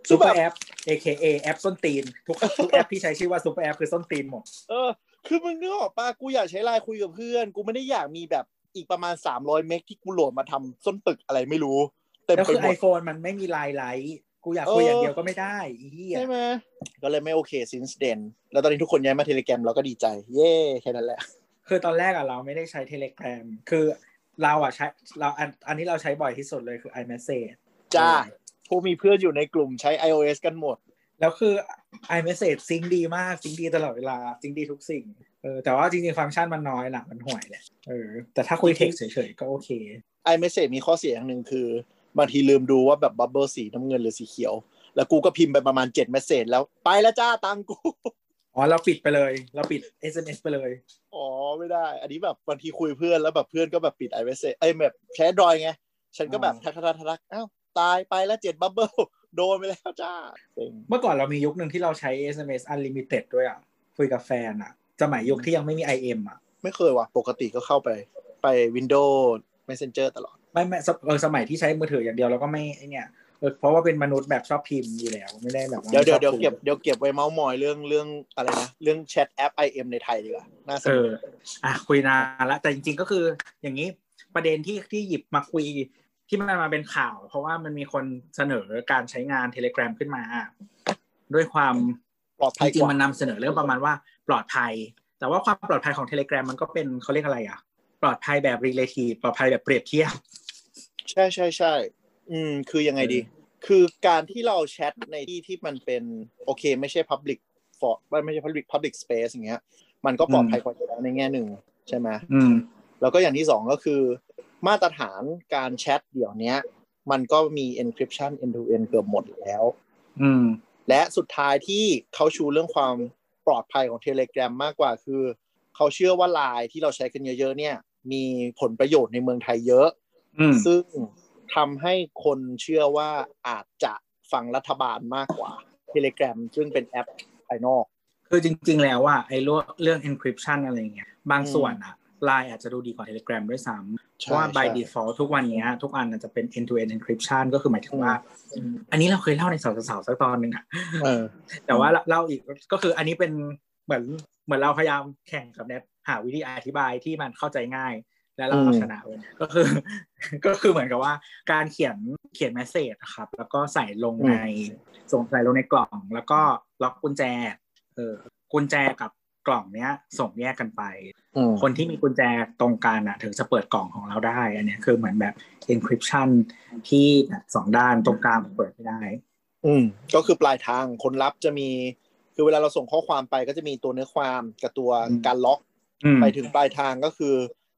super app AKA แอปส้นตีน ทุกทุกแอปที่ใช้ชื่อว่า super app คือส้นตีนหมด เออ คือมึงนึกออกปะกูอยากใช้ไลน์คุยกับเพื่อน กูไม่ได้อยากมีแบบอีกประมาณ300เมกที่กูโหลดมาทำส้นตีนอะไรไม่รู้เต็มแล้วไปคือหมด iPhone มันไม่มี LINE Liteกูอยากคุยเออออย่างเดียวก็ไม่ได้อีเหี้ยใช่ไหมก็เลยไม่โอเค since then แล้วตอนนี้ทุกคนย้ายมาเทเลแกรมเราก็ดีใจ เย่แค่นั้นแหละ คือตอนแรกอะเราไม่ได้ใช้ Telegram คือเราอะใช้เราอันอันนี้เราใช้บ่อยที่สุดเลยคือ iMessage จ้า ผู้มีเพื่อนอยู่ในกลุ่มใช้ iOS กันหมด แล้วคือ iMessage sync ดีมาก sync ดีตลอดเวลา sync ดีทุกสิ่งเออแต่ว่าจริงๆ ฟังก์ชันมันน้อยหลังมันห่วยแหละเออแต่ถ้าคุยเทคเฉยๆ ก็โอเค iMessage มีข้อเสียอย่างหนึ่งคือบางทีลืมดูว่าแบบ bubble สีน้ำเงินหรือสีเขียว แล้วกูก็พิมพ์ไปประมาณเจ็ด message แล้วไปแล้วจ้าตังกูอ๋อเราปิดไปเลยเราปิด SMS ไปเลย อ๋อไม่ได้ อันนี้แบบบางทีคุยเพื่อนแล้วแบบเพื่อนก็แบบปิด iMessage เอ้ยแบบแชทดอยไง ฉันก็แบบทักทักทักอ้าว ตายไปแล้วเจ็ด bubbleโดนไปแล้วจ้าเซ็งเมื่อก่อนเรามียุคหนึ่งที่เราใช้ SMS unlimited ด้วยอะ คุยกับแฟนอะ สมัยยุคที่ยังไม่มี IM อะ ไม่เคยว่ะ ปกติก็เข้าไปไป Windows Messenger ตลอด ไม่ไม่สเออสมัยที่ใช้มือถืออย่างเดียวเราก็ไม่ไอเนี่ยเออเพราะว่าเป็นมนุษย์แบบชอบพิมพ์อยู่แล้วไม่ได้แบบาเดี๋ยวเดี๋ยวเดี๋ยวชอบคุเก็บเดี๋ยวเก็บไว้เมาส์มอยเรื่องเรื่องอะไรนะเรื่องแชทแอป IM ในไทยดีกว่าน่าสเอนุกออะคุยนานละแต่จริง ๆก็คืออย่างนี้ประเด็นที่ที่หยิบมาคุย ที่มันมาเป็นข่าว เพราะว่ามันมีคนเสนอการใช้งาน Telegram ขึ้นมา ด้วยความปลอดภัจยริกงว่าๆมันนำเสนอเรื่องประมาณว่าปลอดภัย แต่ว่าความปลอดภัยของ Telegram มันก็เป็นเขาเรียกอะไรอะ ปลอดภัยแบบ relative ปลอดภัยแบบเปรียบเทียบใช่ใช่ใช่อืม คือยังไงดี คือการที่เราแชทในที่ที่มันเป็นโอเค ไม่ใช่ public for ไม่ใช่ public public space อย่างเงี้ย มันก็ปลอดภัยกว่าอยู่แล้วในแง่หนึ่งใช่ไหมอืมแล้วก็อย่างที่สองก็คือ มาตรฐานการแชทเดี๋ยวเนี้ยมันก็มี encryption end to end เกือบหมดแล้ว อืม และสุดท้ายที่เขาชูเรื่องความปลอดภัยของ Telegram มากกว่าคือ เขาเชื่อว่าไลน์ที่เราใช้กันเยอะๆเนี่ย มีผลประโยชน์ในเมืองไทยเยอะอืมซึ่งทำให้คนเชื่อว่าอาจจะฟังรัฐบาลมากกว่า Telegram ซึ่งเป็นแอปภายนอก คือจริงๆแล้วว่าไอ้เรื่องเรื่อง encryption อะไรเงี้ยบางส่วนอะ ไลน์อาจจะดูดีกว่า Telegram ด้วยซ้ำเพราะว่า by ใช่ default ทุกวันเนี้ยทุกอันมันจะเป็น end to end encryption ก็คือหมายถึงว่า อันนี้เราเคยเล่าในสาวสาวๆสักตอนหนึ่งอะเออแต่ว่าเล่าอีกก็คืออันนี้เป็นเหมือนเหมือนเราพยายามแข่งกับเน็ตหาวิธีอธิบายที่มันเข้าใจง่าย และเราเอาชนะเลยก็คือ ก็คือเหมือนกับว่าการเขียนเขียนแมสเซจครับ แล้วก็ใส่ลงในส่งใส่ลงในกล่อง แล้วก็ล็อกกุญแจ เออกุญแจกับ กล่องเนี้ย ส่งแยกกันไปอืมคนที่มีกุญแจตรงกันอะ ถึงจะเปิดกล่องของเราได้ อันเนี้ยคือเหมือนแบบ encryption ที่แบบสองด้านตรงกลางเปิดไม่ได้ อืมก็คือปลายทางคนรับจะมี คือเวลาเราส่งข้อความไปก็จะมีตัวเนื้อความกับตัวอืมการล็อกอืมไปถึงปลายทางก็คือ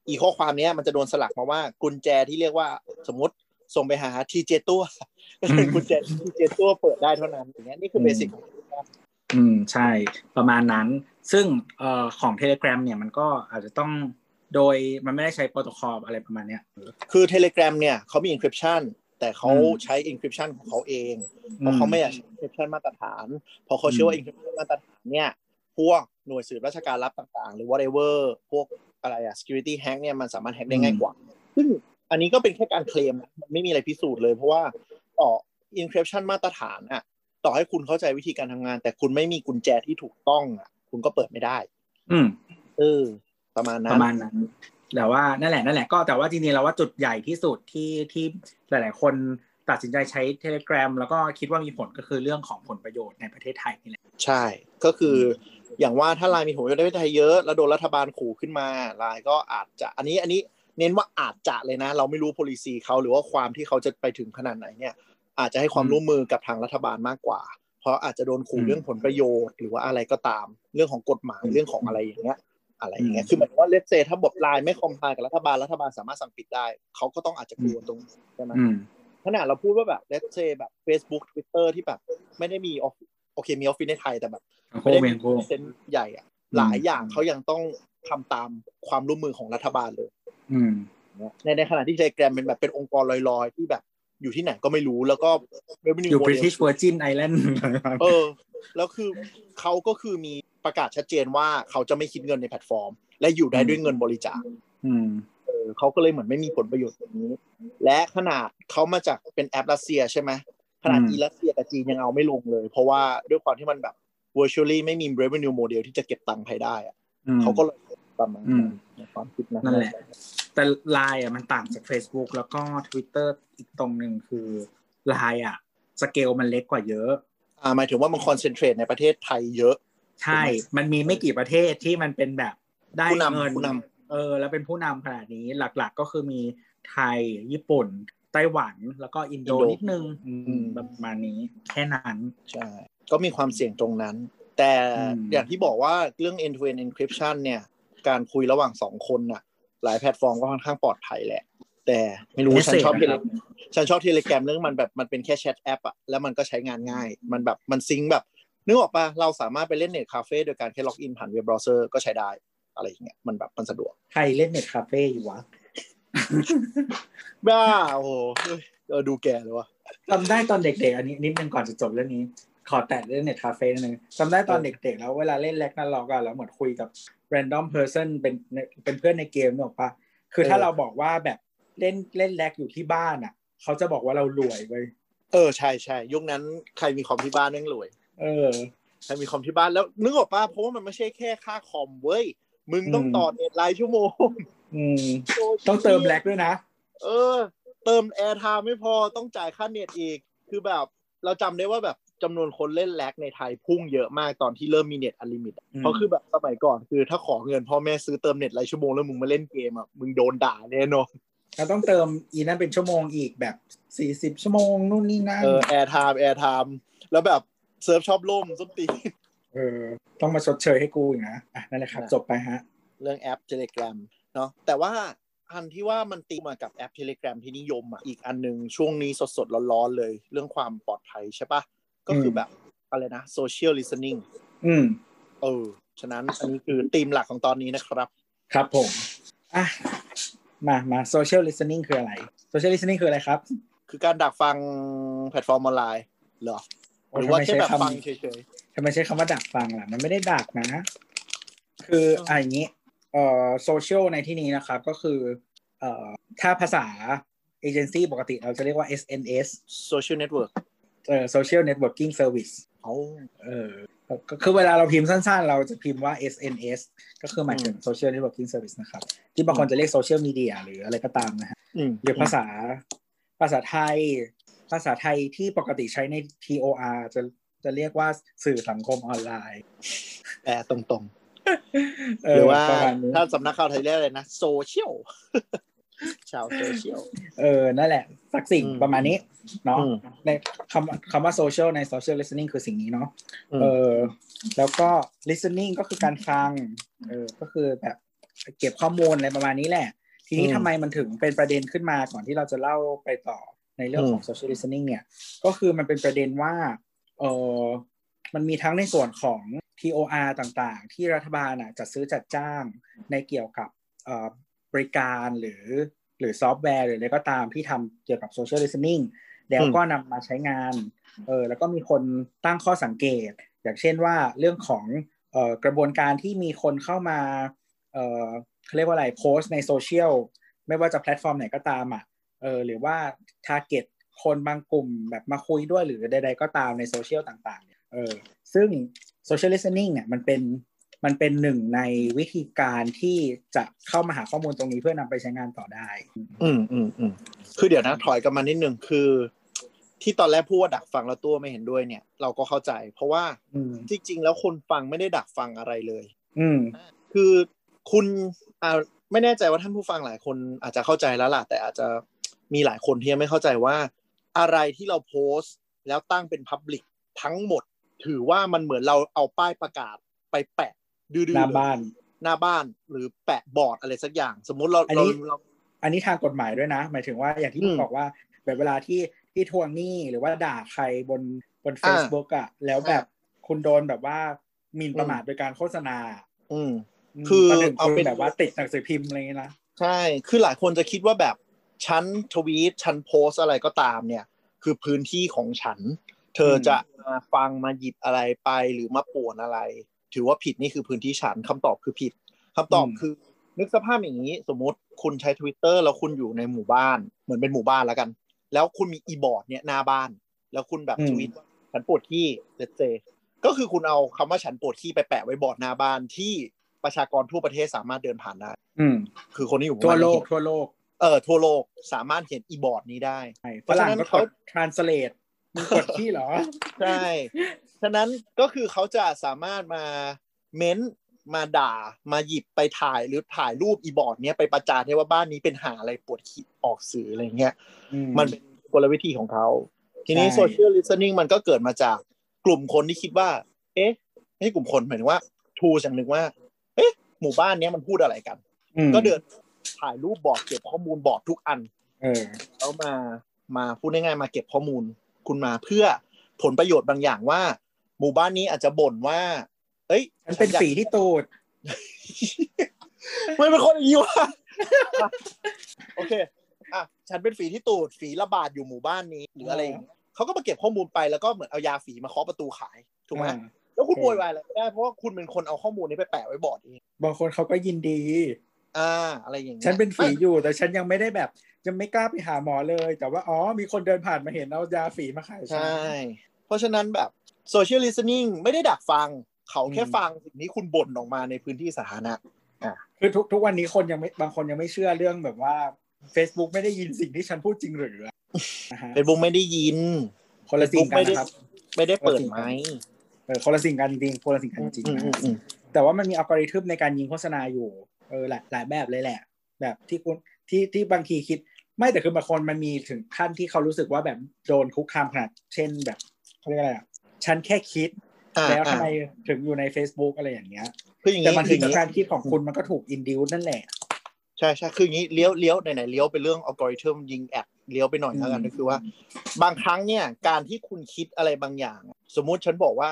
อีข้อความเนี้ยมันจะโดนสลักมาว่ากุญแจที่เรียกว่าสมมติส่งไปหาทีเจตัวก็เป็นกุญแจทีเจตัวเปิดได้เท่านั้นอย่างเงี้ยนี่คือเบสิกของ อืมใช่ประมาณนั้น ซึ่งเอ่อของ Telegram เนี่ยมันก็อาจจะต้องโดยมันไม่ได้ใช้โปรโตคอลอะไรประมาณเนี้ยคือ Telegram เนี่ยเขามี encryption แต่เขาอืมใช้ encryption ของเขาเองเพราะเขาไม่อยากใช้ encryption มาตรฐานเพราะเขาเชื่อว่าอืม encryption มาตรฐานเนี่ยพวกหน่วยสืบราชการลับต่างๆ หรือ whatever พวกอะไรอะ security hack เนี่ยมันสามารถ hack ได้ง่ายกว่า ซึ่งอันนี้ก็เป็นแค่การเคลมนะมันไม่มีอะไรพิสูจน์เลย เพราะว่าต่อ encryption มาตรฐานอะ ต่อให้คุณเข้าใจวิธีการทำงาน แต่คุณไม่มีกุญแจที่ถูกต้องอะคุณก็เปิดไม่ได้ อืมเออประมาณนั้ปนระมาณนั้นแต่ว่านั่นแหละนั่นแหละก็แต่ว่าจริงๆเราว่าจุดใหญ่ที่สุดที่ที่หลาย ๆ คนตัดสินใจใช้ Telegram แล้วก็คิดว่ามีผลก็คือเรื่องของผลประโยชน์ในประเทศไทยนี่แหละใช่ก็คืออย่างว่าถ้าลายมีผลประโยชน์ในประเทศไทยเยอะ แล้วโดนรัฐบาลขู่ขึ้นมาลายก็อาจจะอันนี้อันนี้เน้นว่าอาจจะเลยนะ เราไม่รู้ policy เขาหรือว่าความที่เขาจะไปถึงขนาดไหนเนี่ย อาจจะให้ความร่วมมือกับทางรัฐบาลมากกว่า เพราะอาจจะโดนขู่เรื่องผลประโยชน์ หรือว่าอะไรก็ตาม เรื่องของกฎหมายเรื่องของอะไรอย่างเงี้ย อะไรอย่างเงี้ยคือหมายถึงว่าเลสเซถ้าบทลายไม่คอมพลายกับรัฐบาลรัฐบาลสามารถสั่งปิดได้เขาก็ต้องอาจจะกลัวตรงนี้ใช่ไหมอืมขนาดเราพูดว่าแบบ let's say แบบ Facebook Twitter ที่แบบไม่ได้มีออฟโอเคมีออฟฟิศในไทยแต่แบบโคไม่ได้เมมีนโคเซนใหญ่อะหลายอย่างเขายังต้องทำตามความร่วมมือของรัฐบาลเลย อืมในในขณะที่เทเลแกรมเป็นแบบเป็นองค์กรลอยๆ ที่แบบ อยู่ที่ไหนก็ไม่รู้แล้วก็ revenue อยู่ model British Virgin Island เออ แล้วคือเขาก็คือมีประกาศชัดเจนว่าเขาจะไม่คิดเงินในแพลตฟอร์ม และอยู่ได้ด้วยเงินบริจาคอืมเออเขาก็เลยเหมือนไม่มีผลประโยชน์ตรงนี้ และขนาดเขามาจากเป็นแอปรัสเซียใช่ไหมขนาดอืมอีรัสเซียกับจีนยังเอาไม่ลงเลย เพราะว่าด้วยความที่มันแบบ virtually ไม่มี revenue model ที่จะเก็บตังค์ใครได้อะอืมเขาก็เลย ประมาณอืมในความคิดนะนั่นแหละ แต่ไลน์อะมันต่างจาก Facebook แล้วก็ Twitter อีกตรงหนึ่งคือไลน์อะสเกลมันเล็กกว่าเยอะอ่าหมายถึงว่ามันคอนเซนเทรตในประเทศไทยเยอะ ใช่ มันมีไม่กี่ประเทศที่มันเป็นแบบได้ผู้นำเงินผู้นเออ แล้วเป็นผู้นำขนาดนี้หลักๆก็คือมีไทยญี่ปุ่นไต้หวันแล้วก็อินโดอินโดนิดนึงอืมอืมประมาณนี้แค่นั้นใช่ก็มีความเสี่ยงตรงนั้น แต่อย่างที่บอกว่าเรื่อง end to end encryption เนี่ย การคุยระหว่างสองคนน่ะ หลายแพลตฟอร์มก็ค่อนข้างปลอดภัยแหละ แต่ไม่รู้ฉันชอบเทเลฉันชอบเทเลแกรมเรื่องมันแบบมันเป็นแค่ chat app อะแล้วมันก็ใช้งานง่าย มันแบบมัน sync แบบนึกออกปะเราสามารถไปเล่นเน็ตคาเฟ่โดยการแค่ login ผ่าน web browser ก็ใช้ได้อะไรอย่างเงี้ยมันแบบมันสะดวกใครเล่นเน็ตคาเฟ่อยู่วะบ้าโอ้โหเออดูแก่เลยวะจำได้ตอนเด็กๆ อันนี้นิดนึงก่อนจะจบเรื่องนี้ ขอแตะเรื่องเน็ตคาเฟ่นิดนึงจำได้ตอนเด็กๆ แล้วเวลาเล่น Ragnarok แล้วเหมือนคุยกับ random person เป็นเป็นเพื่อนในเกมเนี่ยหรอปะคือถ้าเราบอกว่าแบบเล่นเล่นแล็กอยู่ที่บ้านอะ เขาจะบอกว่าเรารวยเว้ยเออใช่ใช่ยุคนั้นใครมีคอมที่บ้านนั่นรวย เออใครมีคอมที่บ้านแล้วนึกออกปะเพราะว่ามันไม่ใช่แค่ค่าคอมเว้ยมึงต้องต่อเน็ตรายชั่วโมงอืมต้องเติมแล็กด้วยนะ เออ เติม airtime ไม่พอต้องจ่ายค่าเน็ตอีก คือแบบ เราจำได้ว่าแบบ จำนวนคนเล่นแล็กในไทยพุ่งเยอะมากตอนที่เริ่มมีเน็ต unlimited อืมเพราะคือแบบสมัยก่อนคือ ถ้าขอเงินพ่อแม่ซื้อเติมเน็ตรายชั่วโมงแล้วมึงมาเล่นเกมอะมึงโดนด่าแน่นอนเราต้องเติมอีนั่นเป็นชั่วโมงอีกแบบสี่สิบชั่วโมงนู่นนี่นั่นเออแอ airtime airtime แล้วแบบเซิร์ฟชอบล่มส้นตีนเออต้องมาชดเชยให้กูอีกนะอะนั่นแหละครับนะจบไปฮะ เรื่องแอป Telegram เนาะแต่ว่าอันที่ว่ามันตีมากับแอป Telegram ที่นิยมอะอีกอันหนึ่งช่วงนี้สดๆร้อนๆเลย เรื่องความปลอดภัยใช่ปะ ก็คือแบบอะไรนะ social listening อืมเออฉะนั้นอันนี้คือธีมหลักของตอนนี้นะครับ ครับผมอะมามา social listening คืออะไร social listening คืออะไรครับ คือการดักฟังแพลตฟอร์มออนไลน์เหรอหรือว่าแค่แบบฟังเฉยทำไมใช้คำว่าดักฟังล่ะ มันไม่ได้ดักนะ คืออะอย่างนี้เอ่อ social ในที่นี้นะครับก็คือเอ่อถ้าภาษาเอเจนซี่ปกติเราจะเรียกว่า SNS ๆ social network เอ่อ social networking service เอาเออก็คือเวลาเราพิมพ์สั้นๆ เราจะพิมพ์ว่า SNS ก็คือหมายถึง social networking service นะครับ ที่บางคนจะเรียก social media หรืออะไรก็ตามนะฮะอืมหรือภาษาภาษาไทย ภาษาไทยที่ปกติใช้ใน TOR จะจะเรียกว่าสื่อสังคมออนไลน์แปลตรงเๆหรือว่าประมาณนี้ถ้าสำนักข่าวไทยเรียกอะไรนะ social ชาวโซเชียลเออ นั่นแหละ สักสิ่งอืมประมาณนี้ เนาะอืมในคำคำว่า social ใน social listening คือสิ่งนี้เนาะอืมเออ แล้วก็ listening ก็คือการฟัง เออ ก็คือแบบเก็บข้อมูลอะไรประมาณนี้แหละ ทีนี้อืมทำไมมันถึงเป็นประเด็นขึ้นมาก่อนที่เราจะเล่าไปต่อในเรื่องของ social listening เนี่ย ก็คือมันเป็นประเด็นว่า เออมันมีทั้งในส่วนของ TOR ต่างๆ ที่รัฐบาลอะจัดซื้อจัดจ้างในเกี่ยวกับเอ่อ บริการหรือหรือซอฟต์แวร์หรืออะไรก็ตามที่ทำเกี่ยวกับ social listening แล้วก็นำมาใช้งานเออแล้วก็มีคนตั้งข้อสังเกต อย่างเช่นว่าเรื่องของเอ่อกระบวนการที่มีคนเข้ามาเอ่อเขาเรียกว่าอะไรโพสต์ในโซเชียลไม่ว่าจะแพลตฟอร์มไหนก็ตามอะเออหรือว่า t a r g e t คนบางกลุ่มแบบมาคุยด้วยหรือใดๆก็ตามในโซเชียลต่างๆเนี่ยเออซึ่ง social listening เนี่ยมันเป็น มันเป็นหนึ่งในวิธีการที่จะเข้ามาหาข้อมูลตรงนี้เพื่อนำไปใช้งานต่อได้ อืมอืมอืมคือเดี๋ยวนะถอยกลับมานิดนึงคือ ที่ตอนแรกพูดว่าดักฟังแล้วตัวไม่เห็นด้วยเนี่ย เราก็เข้าใจ เพราะว่าอืมจริง ๆ แล้วคนฟังไม่ได้ดักฟังอะไรเลย อืมคือคุณอ่าไม่แน่ใจว่าท่านผู้ฟังหลายคนอาจจะเข้าใจแล้วล่ะแต่อาจจะมีหลายคนที่ยังไม่เข้าใจว่า อะไรที่เราโพสต์ แล้วตั้งเป็นพับลิกทั้งหมด ถือว่ามันเหมือนเราเอาป้ายประกาศไปแปะ ดื้อๆหน้าเลยบ้าน หน้าบ้านหรือแปะบอร์ดอะไรสักอย่าง สมมุติเราอันเรานี้เราอันนี้ทางกฎหมายด้วยนะ หมายถึงว่าอย่างที่อืมบอกว่า แบบเวลาที่ที่ทวงหนี้หรือว่าด่าใครบนบนอ่า Facebook อะแล้วแบบคุณโดนแบบว่าหมิ่นประมาทโดยการโฆษณา อืมมคือประหนึ่งเอาคุณเป็นแบบว่าติดหนังสือพิมพ์อะไรอย่างเงี้ยนะใช่ คือหลายคนจะคิดว่าแบบฉันทวีตฉันโพสต์อะไรก็ตามเนี่ย คือพื้นที่ของฉัน เธอจะมาฟังมาหยิบอะไรไปหรือมาป่วนอะไร ถือว่าผิดนี่คือพื้นที่ฉันคำตอบคือผิดคำตอบคือ นึกสภาพอย่างนี้ สมมุติคุณใช้ Twitter แล้วคุณอยู่ในหมู่บ้าน เหมือนเป็นหมู่บ้านแล้วกัน แล้วคุณมีอีบอร์ดเนี่ยหน้าบ้าน แล้วคุณแบบทวีตว่าฉันปวดขี้ let's say ก็คือคุณเอาคำว่าฉันปวดขี้ไปแปะไว้บอร์ดหน้าบ้านที่ประชากรทั่วประเทศสามารถเดินผ่านได้ อืมคือคนที่อยู่หมู่บ้านนี้ทั่วบ้านโลกทั่วโลก เออทั่วโลกสามารถเห็นอีบอร์ดนี้ได้ใช่เพราะฉะนั้นฝรั่งก็เขากด translate มึงกดที่เหรอ ใช่ ฉะนั้นก็คือเขาจะสามารถมาเม้นต์มาด่ามาหยิบไปถ่ายหรือถ่ายรูปอีบอร์ดเนี้ยไปประจานให้ว่าบ้านนี้เป็นหาอะไรปวดขี้ออกสื่ออะไรเงี้ยอืม มันเป็นกลวิธีของเขา ทีนี้ใช่โซเชียลลิส t ติ้งมันก็เกิดมาจากกลุ่มคนที่คิดว่า เอ๊ะไม่ใช่กลุ่มคนหมายถึงว่า tool อย่างหนึ่งว่า เอ๊ะ หมู่บ้านเนี้ยมันพูดอะไรกันอืมก็เดินถ่ายรูปบอร์ดเก็บข้อมูลบอร์ดทุกอัน เออแล้วมามาพูดง่ายๆมาเก็บข้อมูล คุณมาเพื่อผลประโยชน์บางอย่างว่า หมู่บ้านนี้อาจจะบ่นว่า เอ้ยฉันเป็นอยากฝีที่ตูดไม่เป็นคนอย่างนี้วะโอเคอะฉันเป็นฝีที่ตูดฝีระบาดอยู่หมู่บ้านนี้หรืออะไรอย่างเงี้ยเขาก็มาเก็บข้อมูลไปแล้วก็เหมือนเอายาฝีมาเคาะประตูขายถูกไหมอ่าแล้วคุณโอเคโวยวายอะไรไม่ได้เพราะว่าคุณเป็นคนเอาข้อมูลนี้ไปแปะไว้บอร์ดเองบางคนเขาก็ยินดี อ่า อะไรอย่างเงี้ยฉันเป็นฝีอยู่แต่ฉันยังไม่ได้แบบ ยังไม่กล้าไปหาหมอเลย แต่ว่าอ๋อมีคนเดินผ่านมาเห็นเอายาฝีมาขายฉันใช่ เพราะฉะนั้นแบบ social listening ไม่ได้ดักฟัง เขาแค่อืมฟังสิ่งที่คุณบ่นออกมาในพื้นที่สาธารณะคือทุกทุกวันนี้คนยังไม่บางคนยังไม่เชื่อเรื่องแบบว่า Facebook ไม่ได้ยินสิ่งที่ฉันพูดจริงหรือนะฮะเป็นบุ้งไม่ได้ยิน คนละสิ่งกันไม่ได้นะครับ ไม่ได้เปิดไหมเออคนละสิ่งกันจริงๆคนละสิ่งกันจริงอืมนะอืมอืมแต่ว่ามันมีอัลกอริทึมในการยิงโฆษณาอยู่เออหลายหลายแบบเลยแหละ แบบที่คุณที่ที่บางทีคิด ไม่แต่คือบางคนมันมีถึงขั้นที่เขารู้สึกว่าแบบโดนคุกคามขนาดเช่นแบบเขาเรียกอะไรอะฉันแค่คิดอ่าแล้วทำอ่าไมถึงอยู่ใน Facebook อะไรอย่างเงี้ยคืออย่างแต่นี้บางคืทีออย่างนี้การคิดของคุณมันก็ถูกอินดิวนั่นแหละใช่ใช่คืออย่างนี้เลี้ยวเลี้ยวไหนๆเลี้ยวไปเรื่องอัลกอริทึมยิงแอดเลี้ยวไปหน่อยแล้วกันอืมก็คือว่า บางครั้งเนี่ยการที่คุณคิดอะไรบางอย่าง สมมุติฉันบอกว่า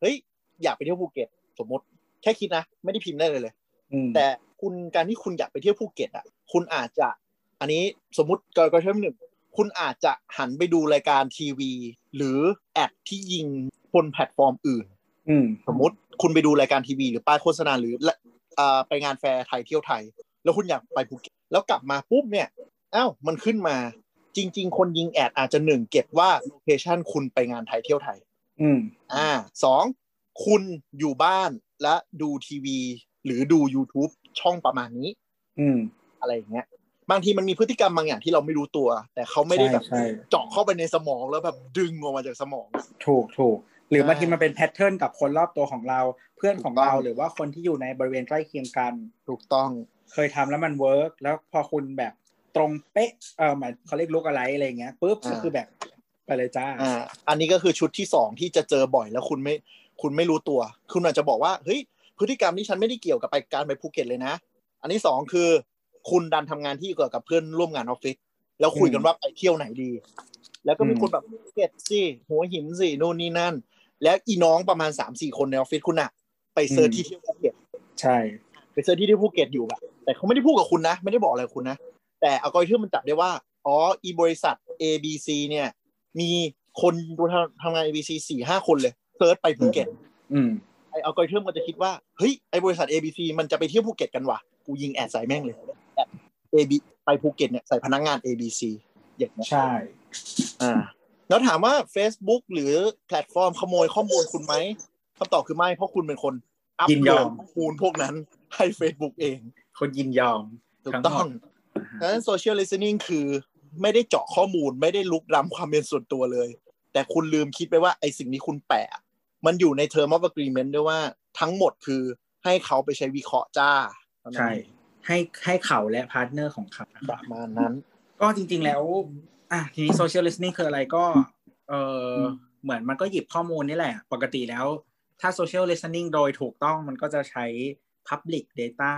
เฮ้ยอยากไปเที่ยวภูเก็ต สมมติแค่คิดนะ ไม่ได้พิมพ์ได้เลยเลยอืมแต่คุณการที่คุณอยากไปเที่ยวภูเก็ตอะคุณอาจจะ อันนี้สมมติกรณีหนึ่งคุณอาจจะหันไปดูรายการทีวี หรือ ad ที่ยิงบนแพลตฟอร์มอื่นอืมสมมติคุณไปดูรายการทีวี หรือป้ายโฆษณาหรือละอ่าไปงานแฟร์ไทยเที่ยวไทย แล้วคุณอยากไปภูเก็ตแล้วกลับมาปุ๊บเนี่ยอ้าวมันขึ้นมาจริง ๆ คนยิง ad อาจจะหนึ่งเก็บว่า location คุณไปงานไทยเที่ยวไทย อืมอ่าสองคุณอยู่บ้านและดูทีวี หรือดู YouTube ช่องประมาณนี้ อืม อะไรอย่างเงี้ย บางทีมันมีพฤติกรรมบางอย่างที่เราไม่รู้ตัว แต่เขาไม่ได้แบบใช่ใช่เจาะเข้าไปในสมองแล้วแบบดึงออกมาจากสมอง ถูกถูกหรือใช่บางทีมันเป็น pattern กับคนรอบตัวของเรา เพื่อนของเราถูกต้องหรือว่าคนที่อยู่ในบริเวณใกล้เคียงกัน ถูกต้อง เคยทำแล้วมัน work แล้วพอคุณแบบตรงเป๊ะเออหมายเขาเรียก lookalike อะไรอย่างเงี้ยปุ๊บอ่าก็คือแบบไปเลยจ้าอ่าอันนี้ก็คือชุดที่สองที่จะเจอบ่อยแล้วคุณไม่คุณไม่รู้ตัว คุณอาจจะบอกว่าเฮ้ยพฤติกรรมนี้ฉันไม่ได้เกี่ยวกับไปการไปภูเก็ตเลยนะ อันที่สองคือ คุณดันทำงานที่เกี่ยวกับเพื่อนร่วมงานออฟฟิศแล้วคุยกันว่าไปเที่ยวไหนดี แล้วก็มีอืมคนแบบภูเก็ตสิหัวหินสินู่นนี่นั่น แล้วอีน้องประมาณสามสี่คนในออฟฟิศคุณอะไป search ที่เที่ยวภูเก็ตใช่ ไป search ที่ที่ภูเก็ตอยู่แบบแต่เขาไม่ได้พูดกับคุณนะ ไม่ได้บอกอะไรกับคุณนะ แต่อัลกอริทึมมันจับได้ว่าอ๋ออีบริษัท ABC เนี่ย มีคนทำงาน ABC สี่ห้าคนเลย search ไปภูเก็ตอืมไออัลกอริทึมมันจะคิดว่าเฮ้ยไอบริษัท ABC มันจะไปเที่ยวภูเก็ตกันว่ะกูยิง ad ใส่แม่งเลย ad AB ไปภูเก็ตเนี่ยใส่พนักงาน ABC อย่างเงี้ยใช่อ่าแล้วถามว่า Facebook หรือแพลตฟอร์มขโมยข้อมูลคุณไหมคำตอบคือไม่ เพราะคุณเป็นคนอัพโหลด ยินยอมข้อมูลพวกนั้นให้ Facebook เอง คุณยินยอมทั้งหมด ถูกต้องดังนั้น social listening คือไม่ได้เจาะข้อมูลไม่ได้รุกล้ำความเป็นส่วนตัวเลย แต่คุณลืมคิดไปว่าไอสิ่งที่คุณแปะ มันอยู่ใน term of agreement ด้วยว่าทั้งหมดคือให้เขาไปใช้วิเคราะห์จ้าเท่านั้นใช่ ให้ให้เขาและ partner ของเขานะครับ ประมาณนั้น ก็จริง ๆแล้ว อะทีนี้ social listening คืออะไรก็ เออเหมือนมันก็หยิบข้อมูลนี่แหละ ปกติแล้ว ถ้า social listening โดยถูกต้องมันก็จะใช้ public data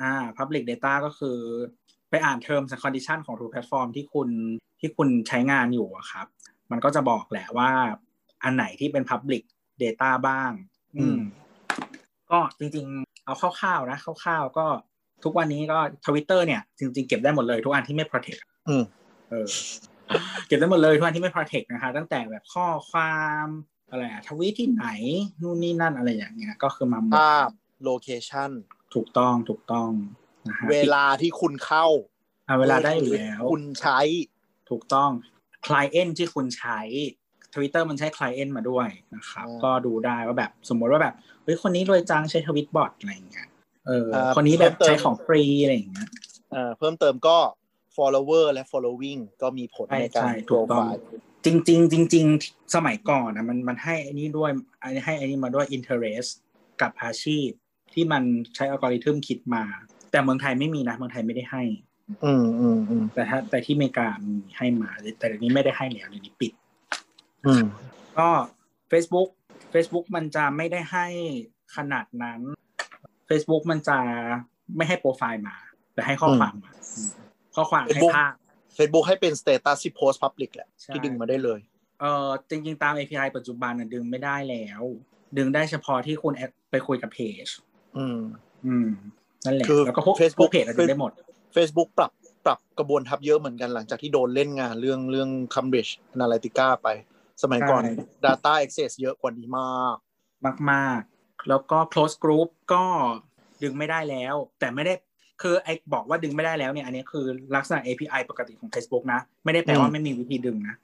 อ่า public data ก็คือไปอ่าน terms and condition ของทุกแพลตฟอร์มที่คุณที่คุณใช้งานอยู่อะครับ มันก็จะบอกแหละว่า อันไหนที่เป็น public data บ้าง อืม ก็จริง ๆ เอาคร่าวๆนะคร่าวๆก็ ทุกวันนี้ก็ทวิตเตอร์เนี่ยจริงๆเก็บได้หมดเลยทุกอันที่ไม่ protect อืมเออเก็บได้หมดเลยทุกอันที่ไม่ protect นะคะ ตั้งแต่แบบข้อความอะไรอะทวีตที่ไหนนู่นนี่นั่นอะไรอย่างเงี้ย ก็คือมาหมดภาพ location ถูกต้องถูกต้องนะฮะเวลาที่คุณเข้าอะเวลาได้อยู่แล้ว คุณใช้ถูกต้อง client ที่คุณใช้ Twitter มันใช้ client มาด้วยนะครับอ่าก็ดูได้ว่าแบบสมมติว่าแบบเฮ้ยคนนี้รวยจังใช้ทวิตบอทอะไรอย่างเงี้ย เอออ่าคนนี้แบบเพิ่มเติมใช้ของฟรีอะไรอย่างเงี้ยเอ่อเพิ่มเติมก็ follower และ following ก็มีผลใช่ในการใช่ถูกต้อง profile จริงๆจริงๆสมัยก่อนนะมันมันให้อันนี้ด้วยอันนี้ให้อันนี้มาด้วย interest กับอาชีพที่มันใช้อัลกอริทึมคิดมา แต่เมืองไทยไม่มีนะ เมืองไทยไม่ได้ให้ อืมอืมอืมแต่ถ้าแต่ที่อเมริกามีให้มา แต่เดี๋ยวนี้ไม่ได้ให้แล้วเดี๋ยวนี้ปิด อืมก็ Facebook Facebook มันจะไม่ได้ให้ขนาดนั้น Facebook มันจะไม่ให้โปรไฟล์มา แต่ให้ข้อความมา ข้อความให้ภาพ Facebook ให้เป็นสเตตัสที่โพสต์พับลิกแหละใช่ที่ดึงมาได้เลย เออจริงๆ ตาม API ปัจจุบันน่ะดึงไม่ได้แล้ว ดึงได้เฉพาะที่คุณแอดไปคุยกับเพจ อืม อืม นั่นแหละคือแล้วก็พวก Facebook พวกเพจอะดึงได้หมด Facebook ปรับปรับกระบวนทัพเยอะเหมือนกันหลังจากที่โดนเล่นงานเรื่องเรื่อง Cambridge Analytica ไป สมัยก่อนใช่ Data Access เยอะกว่านี้มาก มากๆ แล้วก็ close group ก็ดึงไม่ได้แล้ว แต่ไม่ได้คือไอ้บอกว่าดึงไม่ได้แล้วเนี่ย อันนี้คือลักษณะ API ปกติของ Facebook นะ ไม่ได้แปลว่าอืมไม่มีวิธีดึงนะ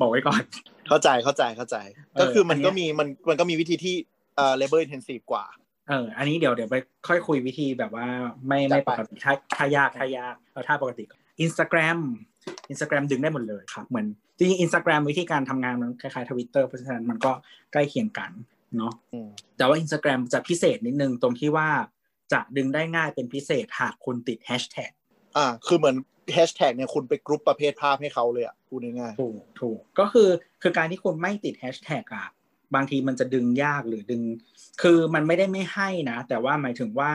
บอกไว้ก่อน เข้าใจเข้าใจเข้าใจเออก็คือมันอันเนี้ยก็มีมันมันก็มีวิธีที่เอ่อ labor intensive กว่าเอออันนี้เดี๋ยวเดี๋ยวไปค่อยคุยวิธีแบบว่าไม่ไม่จัดไปปกติถ้าถ้ายากถ้ายากเอาถ้าปกติ Instagram Instagram ดึงได้หมดเลยครับเหมือนจริงๆ Instagram วิธีการทำงานมันคล้ายๆ Twitter เพราะฉะนั้นมันก็ใกล้เคียงกัน เนาะอืมแต่ว่า Instagram จะพิเศษนิดนึงตรงที่ว่าจะดึงได้ง่ายเป็นพิเศษหากคุณติดแฮชแท็กอ่า คือเหมือนแฮชแท็กเนี่ยคุณไปกรุ๊ปประเภทภาพให้เขาเลยอะพูดง่ายถูกถูกก็คือคือการที่คุณไม่ติดแฮชแท็กอะบางทีมันจะดึงยากหรือดึง คือมันไม่ได้ไม่ให้นะ แต่ว่าหมายถึงว่า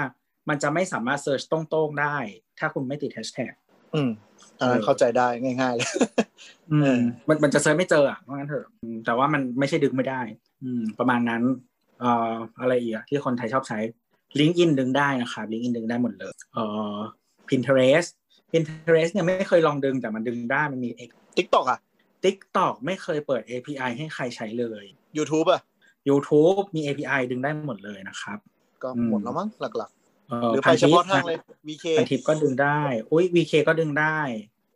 มันจะไม่สามารถ search ตรงๆได้ ถ้าคุณไม่ติดแฮชแท็กๆอืมอันนั้นเข้าใจได้ง่ายๆเลย เออ อืม มันมันจะ search ไม่เจออะว่างั้นเถอะอืมแต่ว่ามันไม่ใช่ดึงไม่ได้ อืม ประมาณนั้น เอ่ออะไรอีกอะที่คนไทยชอบใช้ LinkedIn ดึงได้นะครับ LinkedIn ดึงได้หมดเลย เอ่อ Pinterest Pinterest เนี่ยไม่เคยลองดึงแต่มันดึงได้มันมี TikTok อะ TikTok ไม่เคยเปิด API ให้ใครใช้เลย YouTube อะ YouTube มี API ดึงได้หมดเลยนะครับ ก็อืมหมดแล้วมั้งหลักเอ่ๆอหรือไปเฉพาะทางเลย VK พันทิปก็ดึงได้ อุ้ย VK ก็ดึงได้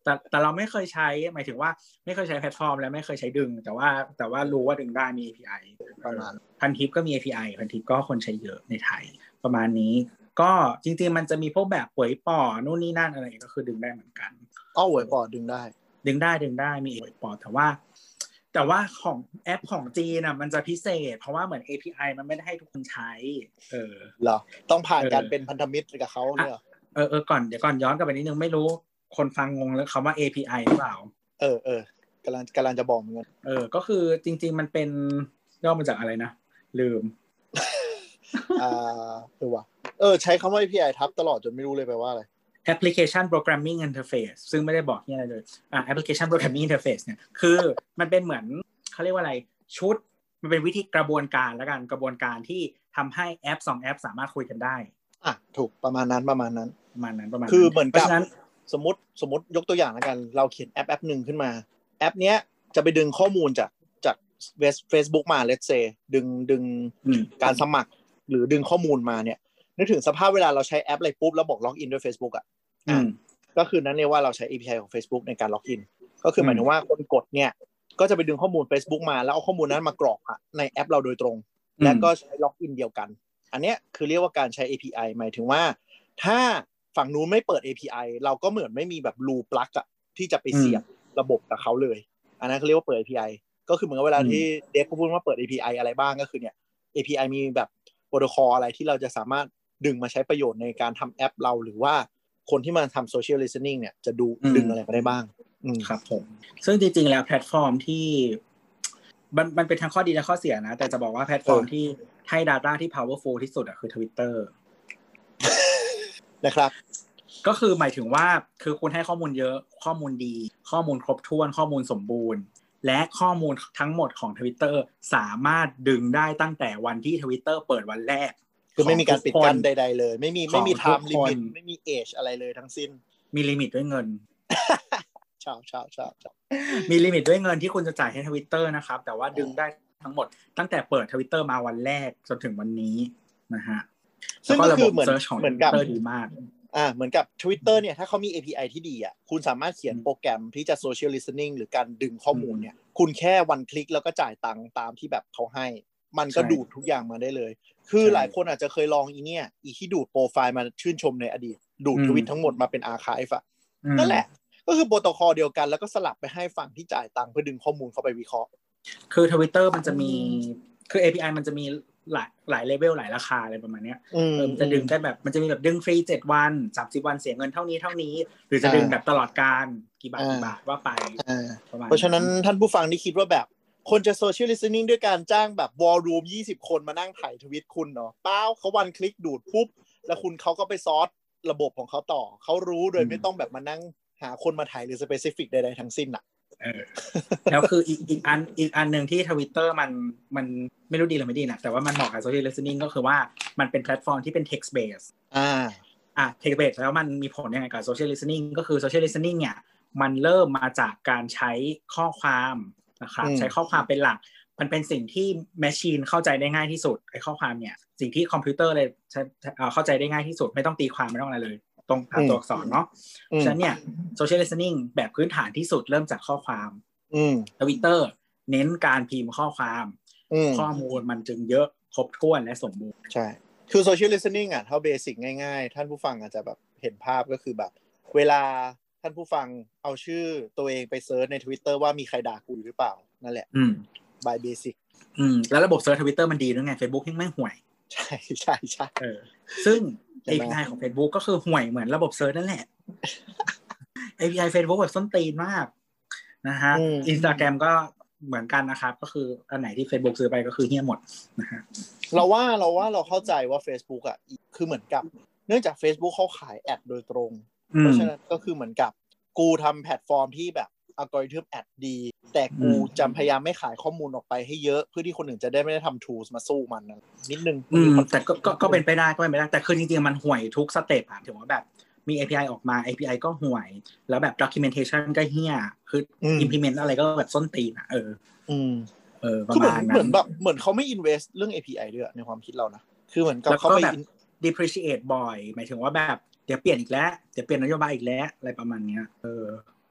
แต่แต่เราไม่เคยใช้หมายถึงว่าไม่เคยใช้แพลตฟอร์ม และไม่เคยใช้ดึง แต่ว่าแต่ว่ารู้ว่าดึงได้มี API ประมาณพันทิปก็มี API พันทิปก็คนใช้เยอะในไทย ประมาณนี้ ก็จริงๆมันจะมีพวกแบบป่วยป่อนู่นนี่นั่นอะไรก็คือดึงได้เหมือนกันอ้อหวยปอดดึงได้ ดึงได้ดึงได้มีป่วยป่อแต่ว่า แต่ว่าของแอปของจีนอะมันจะพิเศษ เพราะว่าเหมือน API มันไม่ได้ให้ทุกคนใช้ เออเหรอต้องผ่านเออการเป็นพันธมิตรกับเขาเนี่ยเหรอเออเออก่อนเดี๋ยวก่อนย้อนกลับไปนิดนึงไม่รู้ คนฟังงงแล้วคำว่า API หรือเปล่า เออเออกำลังกำลังจะบอกเหมือนกันเออ ก็คือจริง ๆ มันเป็นย่อมาจากอะไรนะ ลืมอ่าเออว่ะเออ ใช้คำว่า API ทับตลอดจนไม่รู้เลยแปลว่าอะไร Application Programming Interface ซึ่งไม่ได้บอกที่อะไรเลยอ่า Application Programming Interface เนี่ยคือมันเป็นเหมือนเขาเรียกว่าอะไรชุด มันเป็นวิธีกระบวนการแล้วกันกระบวนการที่ทำให้แอปสองแอป สามารถคุยกันได้อะถูกประมาณนั้นประมาณนั้นประมาณนั้นประมาณคือเหมือนกับ เพราะฉะนั้น สมมติสมมติยกตัวอย่างแล้วกัน เราเขียนแอปแอปหนึ่งขึ้นมา แอป เนี้ยจะไปดึงข้อมูลจากจากเฟซบุ๊กมา let's say ดึงดึงอืมการสมัครหรือดึงข้อมูลมาเนี่ยนึกถึงสภาพเวลาเราใช้แอปอะไรปุ๊บแล้วบอกล็อกอินด้วย Facebook อะอืมก็คือนั้นเรียกว่าเราใช้ API ของ Facebook ในการล็อกอินก็คือหมายอืมถึงว่าคนกดเนี่ยก็จะไปดึงข้อมูล Facebook มาแล้วเอาข้อมูลนั้นมากรอกอะในแอปเราโดยตรง และก็ใช้ล็อกอินเดียวกัน อันเนี้ยคือเรียกว่าการใช้ API หมายถึงว่า ถ้า ฝั่งนู้นไม่เปิด API เราก็เหมือนไม่มีแบบรูปลั๊กอะที่จะไปเสียบระบบกับเขาเลย อันนั้นเขาเรียกว่าเปิด API ก็คือเหมือนกับเวลาอืมที่ dev พูดว่าเปิด API อะไรบ้างก็คือเนี่ย API มีแบบโปรโตคอลอะไรที่เราจะสามารถดึงมาใช้ประโยชน์ในการทำแอปเราหรือว่าคนที่มาทำ social listening เนี่ยจะดูอืมดึงอะไรมาได้บ้างอืมครับผม ซึ่งจริง ๆ แล้วแพลตฟอร์มที่มันมันเป็นทั้งข้อดีและข้อเสียนะ แต่จะบอกว่าแพลตฟอร์มเออที่ให้ Data ที่ powerful ที่สุดอะคือ Twitter นะครับ ก็คือหมายถึงว่าคือคุณให้ข้อมูลเยอะข้อมูลดี ข้อมูลครบถ้วนข้อมูลสมบูรณ์ และข้อมูลทั้งหมดของ Twitter สามารถดึงได้ตั้งแต่วันที่ Twitter เปิดวันแรกคือไม่มีการปิดกั้นของทุใด ๆ เลย ไม่มีไม่มีของทุก time limit คนไม่มี age อะไรเลยทั้งสิ้น มีลิมิตด้วยเงินชาวชาวชาวชาวมี limit ด้วยเงินที่คุณจะจ่ายให้ทวิตเตอร์นะครับ แต่ว่าดึงได้ทั้งหมดตั้งแต่เปิดทวิตเตอร์มาวันแรกจนถึงวันนี้นะฮะ ซึ่งแล้วก็คือระบบเหมือน search ของเหมือนกับ Twitter ดีมากอ่าเหมือนกับ Twitter เนี่ยถ้าเขามี API ที่ดีอะคุณสามารถเขียนอืมโปรแกรมที่จะ social listening หรือการดึงข้อมูลเนี่ย คุณแค่ one click แล้วก็จ่ายตังค์ตามที่แบบเขาให้ มันก็ใช่ดูดทุกอย่างมาได้เลย คือใช่หลายคนอาจจะเคยลองอีเนี่ยอีที่ดูดโปรไฟล์มาชื่นชมในอดีต ดูดอืมทวิตทั้งหมดมาเป็นอาร์คายอะอืมนั่นแหละ ก็คือโปรโตคอลเดียวกันแล้วก็สลับไปให้ฝั่งที่จ่ายตังค์เพื่อดึงข้อมูลเข้าไปวิเคราะห์ คือทวิตเตอร์มันจะมีคือ API มันจะมี หลายหลายเลเวลหลายราคาอะไรประมาณเนี้ยอืมเออมันจะดึงได้แบบมันจะมีแบบดึงฟรีเจ็ดวันสามสิบวันเสียเงินเท่านี้เท่านี้ หรือจะดึงแบบตลอดการกี่บาทกี่บาทว่าไปอ่าประมาณเพราะฉะนั้นท่านผู้ฟังที่คิดว่าแบบคนจะ social listening ด้วยการจ้างแบบวอลลุ่มยี่สิบคนมานั่งถ่ายทวิตคุณเนาะเป้าเขาวันคลิกดูดปุ๊บ แล้วคุณเขาก็ไปซอสระบบของเขาต่อ เขารู้โดยไม่ต้องแบบมานั่งหาคนมาถ่ายหรือ specific ใดๆทั้งสิ้นอะเออ แล้วคืออีกอีกอันอีกอันหนึ่งที่ทวิตเตอร์มันมันไม่รู้ดีหรือไม่ดีนะแต่ว่ามันเหมาะกับ social listening ก็คือว่ามันเป็นแพลตฟอร์มที่เป็น text based อ่าอะ text based แล้วมันมีผลยังไงกับ social listening ก็คือ social listening เนี่ยมันเริ่มมาจากการใช้ข้อความนะครับอืมใช้ข้อความเป็นหลัก มันเป็นสิ่งที่ machine เข้าใจได้ง่ายที่สุดไอ้ข้อความเนี่ย สิ่งที่คอมพิวเตอร์เลยใช้เอ่อเข้าใจได้ง่ายที่สุดไม่ต้องตีความไม่ต้องอะไรเลย ตรงตามตัวอักษรเนาะอืมฉะนั้นเนี่ย social listening แบบพื้นฐานที่สุดเริ่มจากข้อความอืมทวิตเตอร์เน้นการพิมพ์ข้อความอืมข้อมูลมันจึงเยอะครบถ้วนและสมบูรณ์ใช่คือ social listening อะเท่าเบสิกง่ายๆ ท่านผู้ฟังอาจจะแบบเห็นภาพก็คือแบบ เวลาท่านผู้ฟังเอาชื่อตัวเองไปเซิร์ชใน Twitter ว่ามีใครด่ากูอยู่หรือเปล่า นั่นแหละ อืม by basic อืม แล้วระบบ search ทวิตเตอร์มันดีด้วยไง Facebook ยังไม่ห่วย ใช่ใช่ใช่เออ ซึ่งใช่ไหม API ของ Facebook ก็คือห่วยเหมือนระบบ search นั่นแหละ API Facebook แบบส้นตีนมากนะฮะอืมอินสตาแกรมก็เหมือนกันนะครับ ก็คืออันไหนที่ Facebook ซื้อไปก็คือเฮี้ยหมดนะฮะเราว่าเราว่าเราเข้าใจว่า Facebook อะคือเหมือนกับ เนื่องจาก Facebook เขาขาย ad โดยตรงอืเพราะฉะนั้นก็คือเหมือนกับกูทำแพลตฟอร์มที่แบบ อัลกอริทึม ad ดี แต่กูอืมจำพยายามไม่ขายข้อมูลออกไปให้เยอะเพื่อที่คนอื่นจะได้ไม่ได้ทำ tools มาสู้มันนะนิดนึงอืมแต่ก็ก็ก็เป็นไปได้ก็เป็นไปได้ แต่คือจริงๆมันห่วยทุก step อะถือว่าแบบมี API ออกมา API ก็ห่วย แล้วแบบ documentation ก็เฮี้ยคืออม implement อะไรก็แบบส้นตีนอะเออ อืมเออประคือเหมือนนั้เหมือนแบบเหมือนเขาไม่ invest เรื่อง API ด้วยในความคิดเรานะคือเหมือนกับแล้วเขาก็ไปแบบ in- deprecate บ่อย หมายถึงว่าแบบเดี๋ยวเปลี่ยนอีกแล้ว เดี๋ยวเปลี่ยนนโยบายอีกแล้ว อะไรประมาณเนี้ย เออ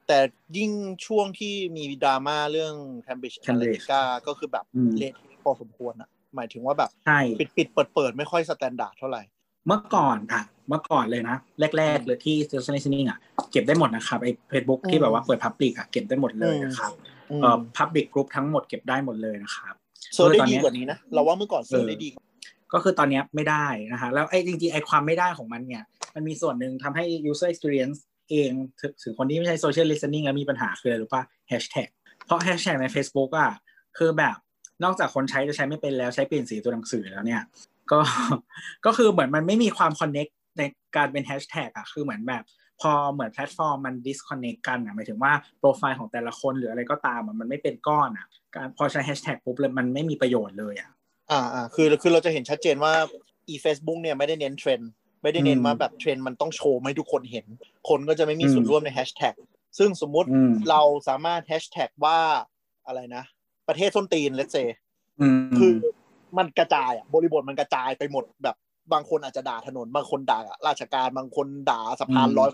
แต่ยิ่งช่วงที่มีดราม่าเรื่อง Cambridge Cambridge Analytica ก็คือแบบอืมเละพอสมควรอะหมายถึงว่าแบบใช่ปิดปิดเปิดเปิดไม่ค่อย standard เท่าไหร่ เมื่อก่อนอะเมื่อก่อนเลยนะ แรกๆเลยที่ social listening อะเก็บได้หมดนะครับไอ้ Facebook ที่แบบว่าเปิด public อะเก็บได้หมดเลยนะครับอืมเอ่อ public group ทั้งหมดเก็บได้หมดเลยนะครับ search ได้ดีกว่าตอนเนี้ยนะ เราว่าเมื่อก่อน search ได้ดีก็คือตอนเนี้ยไม่ได้นะฮะแล้วไอ้จริงๆไอ้ความไม่ได้ของมันเนี่ย มันมีส่วนหนึ่งทำให้ user experience เองถึงคนที่ไม่ใช่ social listening แล้วมีปัญหาคืออะไรรู้ป่ะ hashtag เพราะ hashtag ใน Facebook อะคือแบบนอกจากคนใช้จะใช้ไม่เป็นแล้วใช้เปลี่ยนสีตัวหนังสือแล้วเนี่ย ก็ก็คือเหมือนมันไม่มีความ connect ในการเป็น hashtag อะคือเหมือนแบบพอเหมือนแพลตฟอร์มมัน disconnect กันอะหมายถึงว่าโปรไฟล์ของแต่ละคนหรืออะไรก็ตามมันไม่เป็นก้อนอะการพอใช้ hashtag ปุ๊บเลยมันไม่มีประโยชน์เลยอะอ่าอ่าคือคือเราจะเห็นชัดเจนว่า อี Facebook เนี่ยไม่ได้เน้นเทรนด์ ไม่ได้เน้นอืมว่าแบบเทรนด์มันต้องโชว์ให้ทุกคนเห็น คนก็จะไม่มีส่วนอืมร่วมในแฮชแท็กซึ่งสมมุติอืมเราสามารถแฮชแท็กว่าอะไรนะ ประเทศส้นตีน let's say อืมคือมันกระจายอะบริบทมันกระจายไปหมดแบบบางคนอาจจะด่าถนน บางคนด่าราชการบางคนด่าสะพานอืมร้อย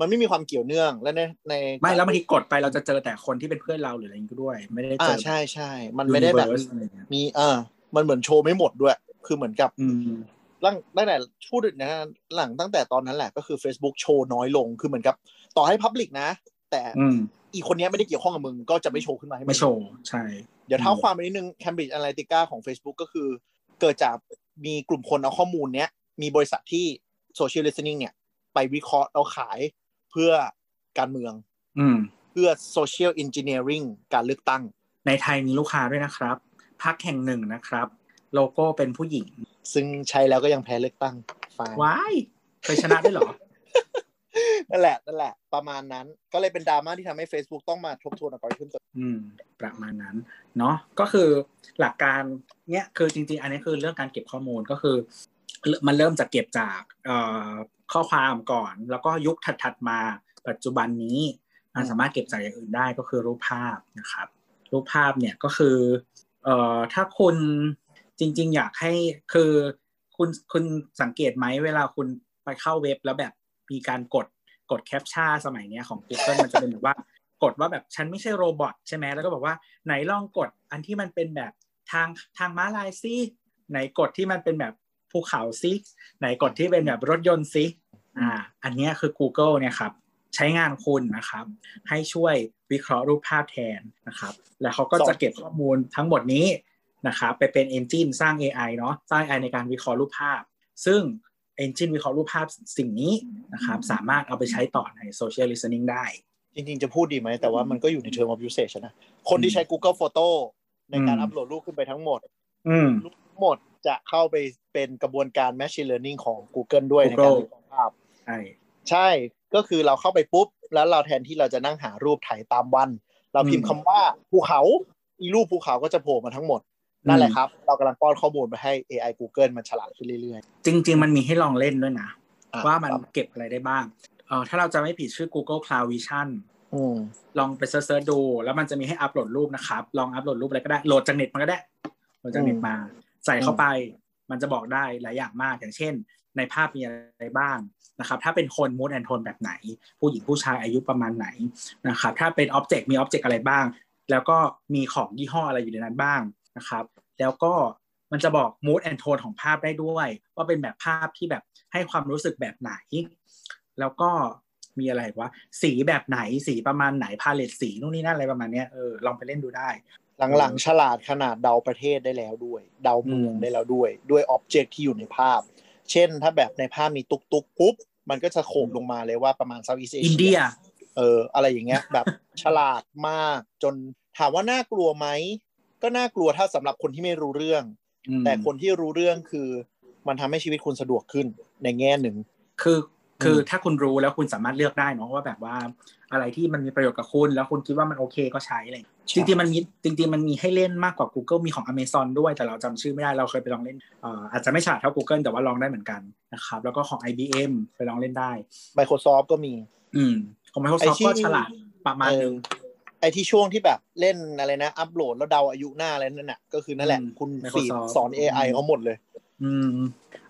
มันไม่มีความเกี่ยวเนื่องและในในไม่แล้วบางทีกดไปเราจะเจอแต่คนที่เป็นเพื่อนเราหรืออะไรอย่างนี้ก็ด้วย ไม่ได้เจอ่าอใช่ใช่มันไม่ได้แบบ universe อะไรเงี้ยมีเออมันเหมือนโชว์ไม่หมดด้วย คือเหมือนกับอืม ตั้งตั้งแต่พูดนะหลังตั้งแต่ตอนนั้นแหละก็คือ Facebook โชว์น้อยลงคือเหมือนกับ ต่อให้ Public นะ แต่อืมอีคนเนี้ยไม่ได้เกี่ยวข้องกับมึง ก็จะไม่โชว์ขึ้นมาให้งไม่โชว์ใช่ เดี๋ยวเท้าความไปนิดนึง Cambridge Analytica ของ Facebook ก็คือ เกิดจากมีกลุ่มคนเอาข้อมูลเนี้ย มีบริษัทที่ Social Listening เนี่ย ไปวิเคราะห์แล้วขายเพื่อการเมืองอืมเพื่อ Social Engineering การเลือกตั้ง ในไทยมีลูกค้าด้วยนะครับพักแห่งหนึ่งนะครับ โลโก้เป็นผู้หญิง ซึ่งใช้แล้วก็ยังแพ้เลือกตั้งฟายว้ายเคยชนะด้วยเหรอ นั่นแหละนั่นแหละ ประมาณนั้นก็เลยเป็นดราม่าที่ทำให้ Facebook ต้องมาทบทวนอัลกอริทึมตัวอืม ประมาณนั้น เนาะก็คือหลักการเนี้ยคือจริงๆ อันนี้คือเรื่องการเก็บข้อมูลก็คือ มันเริ่มจากเก็บจากเอ่อข้อความก่อน แล้วก็ยุคถัดๆมา ปัจจุบันนี้มันสามารถเก็บจากอย่างอื่นได้ก็คือรูปภาพนะครับ รูปภาพเนี่ยก็คือเอ่อถ้าคุณ จริง ๆ อยากให้คือคุณคุณสังเกตไหมเวลาคุณไปเข้าเว็บแล้วแบบมีการกดกดแคปชั่นสมัยเนี้ยของ Google มันจะเป็นแบบว่ากดว่าแบบฉันไม่ใช่โรบอทใช่ไหมแล้วก็บอกว่าไหนลองกดอันที่มันเป็นแบบทางทางม้าลายซิไหนกดที่มันเป็นแบบภูเขาซิไหนกดที่เป็นแบบรถยนต์ซิอ่า อันนี้คือ Google เนี่ยครับใช้งานคุณนะครับ ให้ช่วยวิเคราะห์รูปภาพแทนนะครับ แล้วเขาก็จะเก็บข้อมูลทั้งหมดนี้ นะครับไปเป็น Engine สร้าง AI เนาะสร้าง AI ในการวิเคราะห์รูปภาพ ซึ่ง Engine วิเคราะห์รูปภาพสิ่งนี้นะครับสามารถเอาไปใช้ต่อใน Social Listening ได้ จริงๆ จะพูดดีไหม แต่ว่ามันก็อยู่ใน term of usage นะ คนที่ใช้ Google Photo ในการอัปโหลดรูปขึ้นไปทั้งหมดอืมรูปทั้งหมดจะเข้าไปเป็นกระบวนการ Machine Learning ของ Google ด้วยในการ Google วิเคราะห์ภาพใช่ใช่ก็คือเราเข้าไปปุ๊บ แล้วเราแทนที่เราจะนั่งหารูปถ่ายตามวัน เราพิมพ์คำว่าภูเขาอีรูปภูเขาก็จะโผล่มาทั้งหมด นั่นแหละครับ เรากำลังป้อนข้อมูลไปให้ AI Google มันฉลาดขึ้นเรื่อยจริง ๆ มันมีให้ลองเล่นด้วยนะอะว่ามันครับเก็บอะไรได้บ้างเออถ้าเราจะไม่ผิดชื่อ Google Cloud Vision ๆอืมลองไป search ๆดู แล้วมันจะมีให้อัปโหลดรูปนะครับ ลองอัปโหลดรูปอะไรก็ได้ โหลดจากเน็ตมันก็ได้ โหลดจากเน็ตมา ใส่เข้าไป มันจะบอกได้หลายอย่างมาก อย่างเช่น ในภาพมีอะไรบ้างนะครับ ถ้าเป็นคน mood and tone แบบไหน ผู้หญิงผู้ชายอายุประมาณไหนนะครับ ถ้าเป็น object มี object อะไรบ้าง แล้วก็มีของยี่ห้ออะไรอยู่ในนั้นบ้าง นะครับ แล้วก็มันจะบอก mood and tone ของภาพได้ด้วย ว่าเป็นแบบภาพที่แบบให้ความรู้สึกแบบไหน แล้วก็มีอะไรวะสีแบบไหนสีประมาณไหน palette สีนู่นนี่นั่นอะไรประมาณเนี้ยเออลองไปเล่นดูได้ หลังๆฉลาดขนาดเดาประเทศได้แล้วด้วย เดาเมืองอืมได้แล้วด้วย ด้วย object ที่อยู่ในภาพ เช่นถ้าแบบในภาพมีตุกตุกปุ๊บ มันก็จะโขมลงมาเลยว่าประมาณ Southeast Asia อินเชีเดียเอออะไรอย่างเงี้ยแบบฉลาดมากจนถามว่าน่ากลัวไหม ก็น่ากลัวถ้าสำหรับคนที่ไม่รู้เรื่องอืมแต่คนที่รู้เรื่องคือ มันทำให้ชีวิตคุณสะดวกขึ้นในแง่หนึ่ง คือคืออืมถ้าคุณรู้แล้วคุณสามารถเลือกได้เนาะว่าแบบว่า อะไรที่มันมีประโยชน์กับคุณ แล้วคุณคิดว่ามันโอเคก็ใช้อะไรจริงๆมันมีจริงๆมันมีให้เล่นมากกว่า Google มีของ Amazon ด้วยแต่เราจำชื่อไม่ได้เราเคยไปลองเล่นเอ่ออาจจะไม่ฉลาดเท่า Google แต่ว่าลองได้เหมือนกันนะครับแล้วก็ของ IBM ไปลองเล่นได้ Microsoft ก็มี อืมของไอ้ Microsoft ที่ก็ฉลาดประมาณนึงเออ ไอ้ที่ช่วงที่แบบเล่นอะไรนะ อัปโหลดแล้วเดาอายุหน้าอะไรนั่นน่ะ ก็คือนั่นแหละอืมคุณ Microsoft feed สอน AI เขาหมดเลย อืม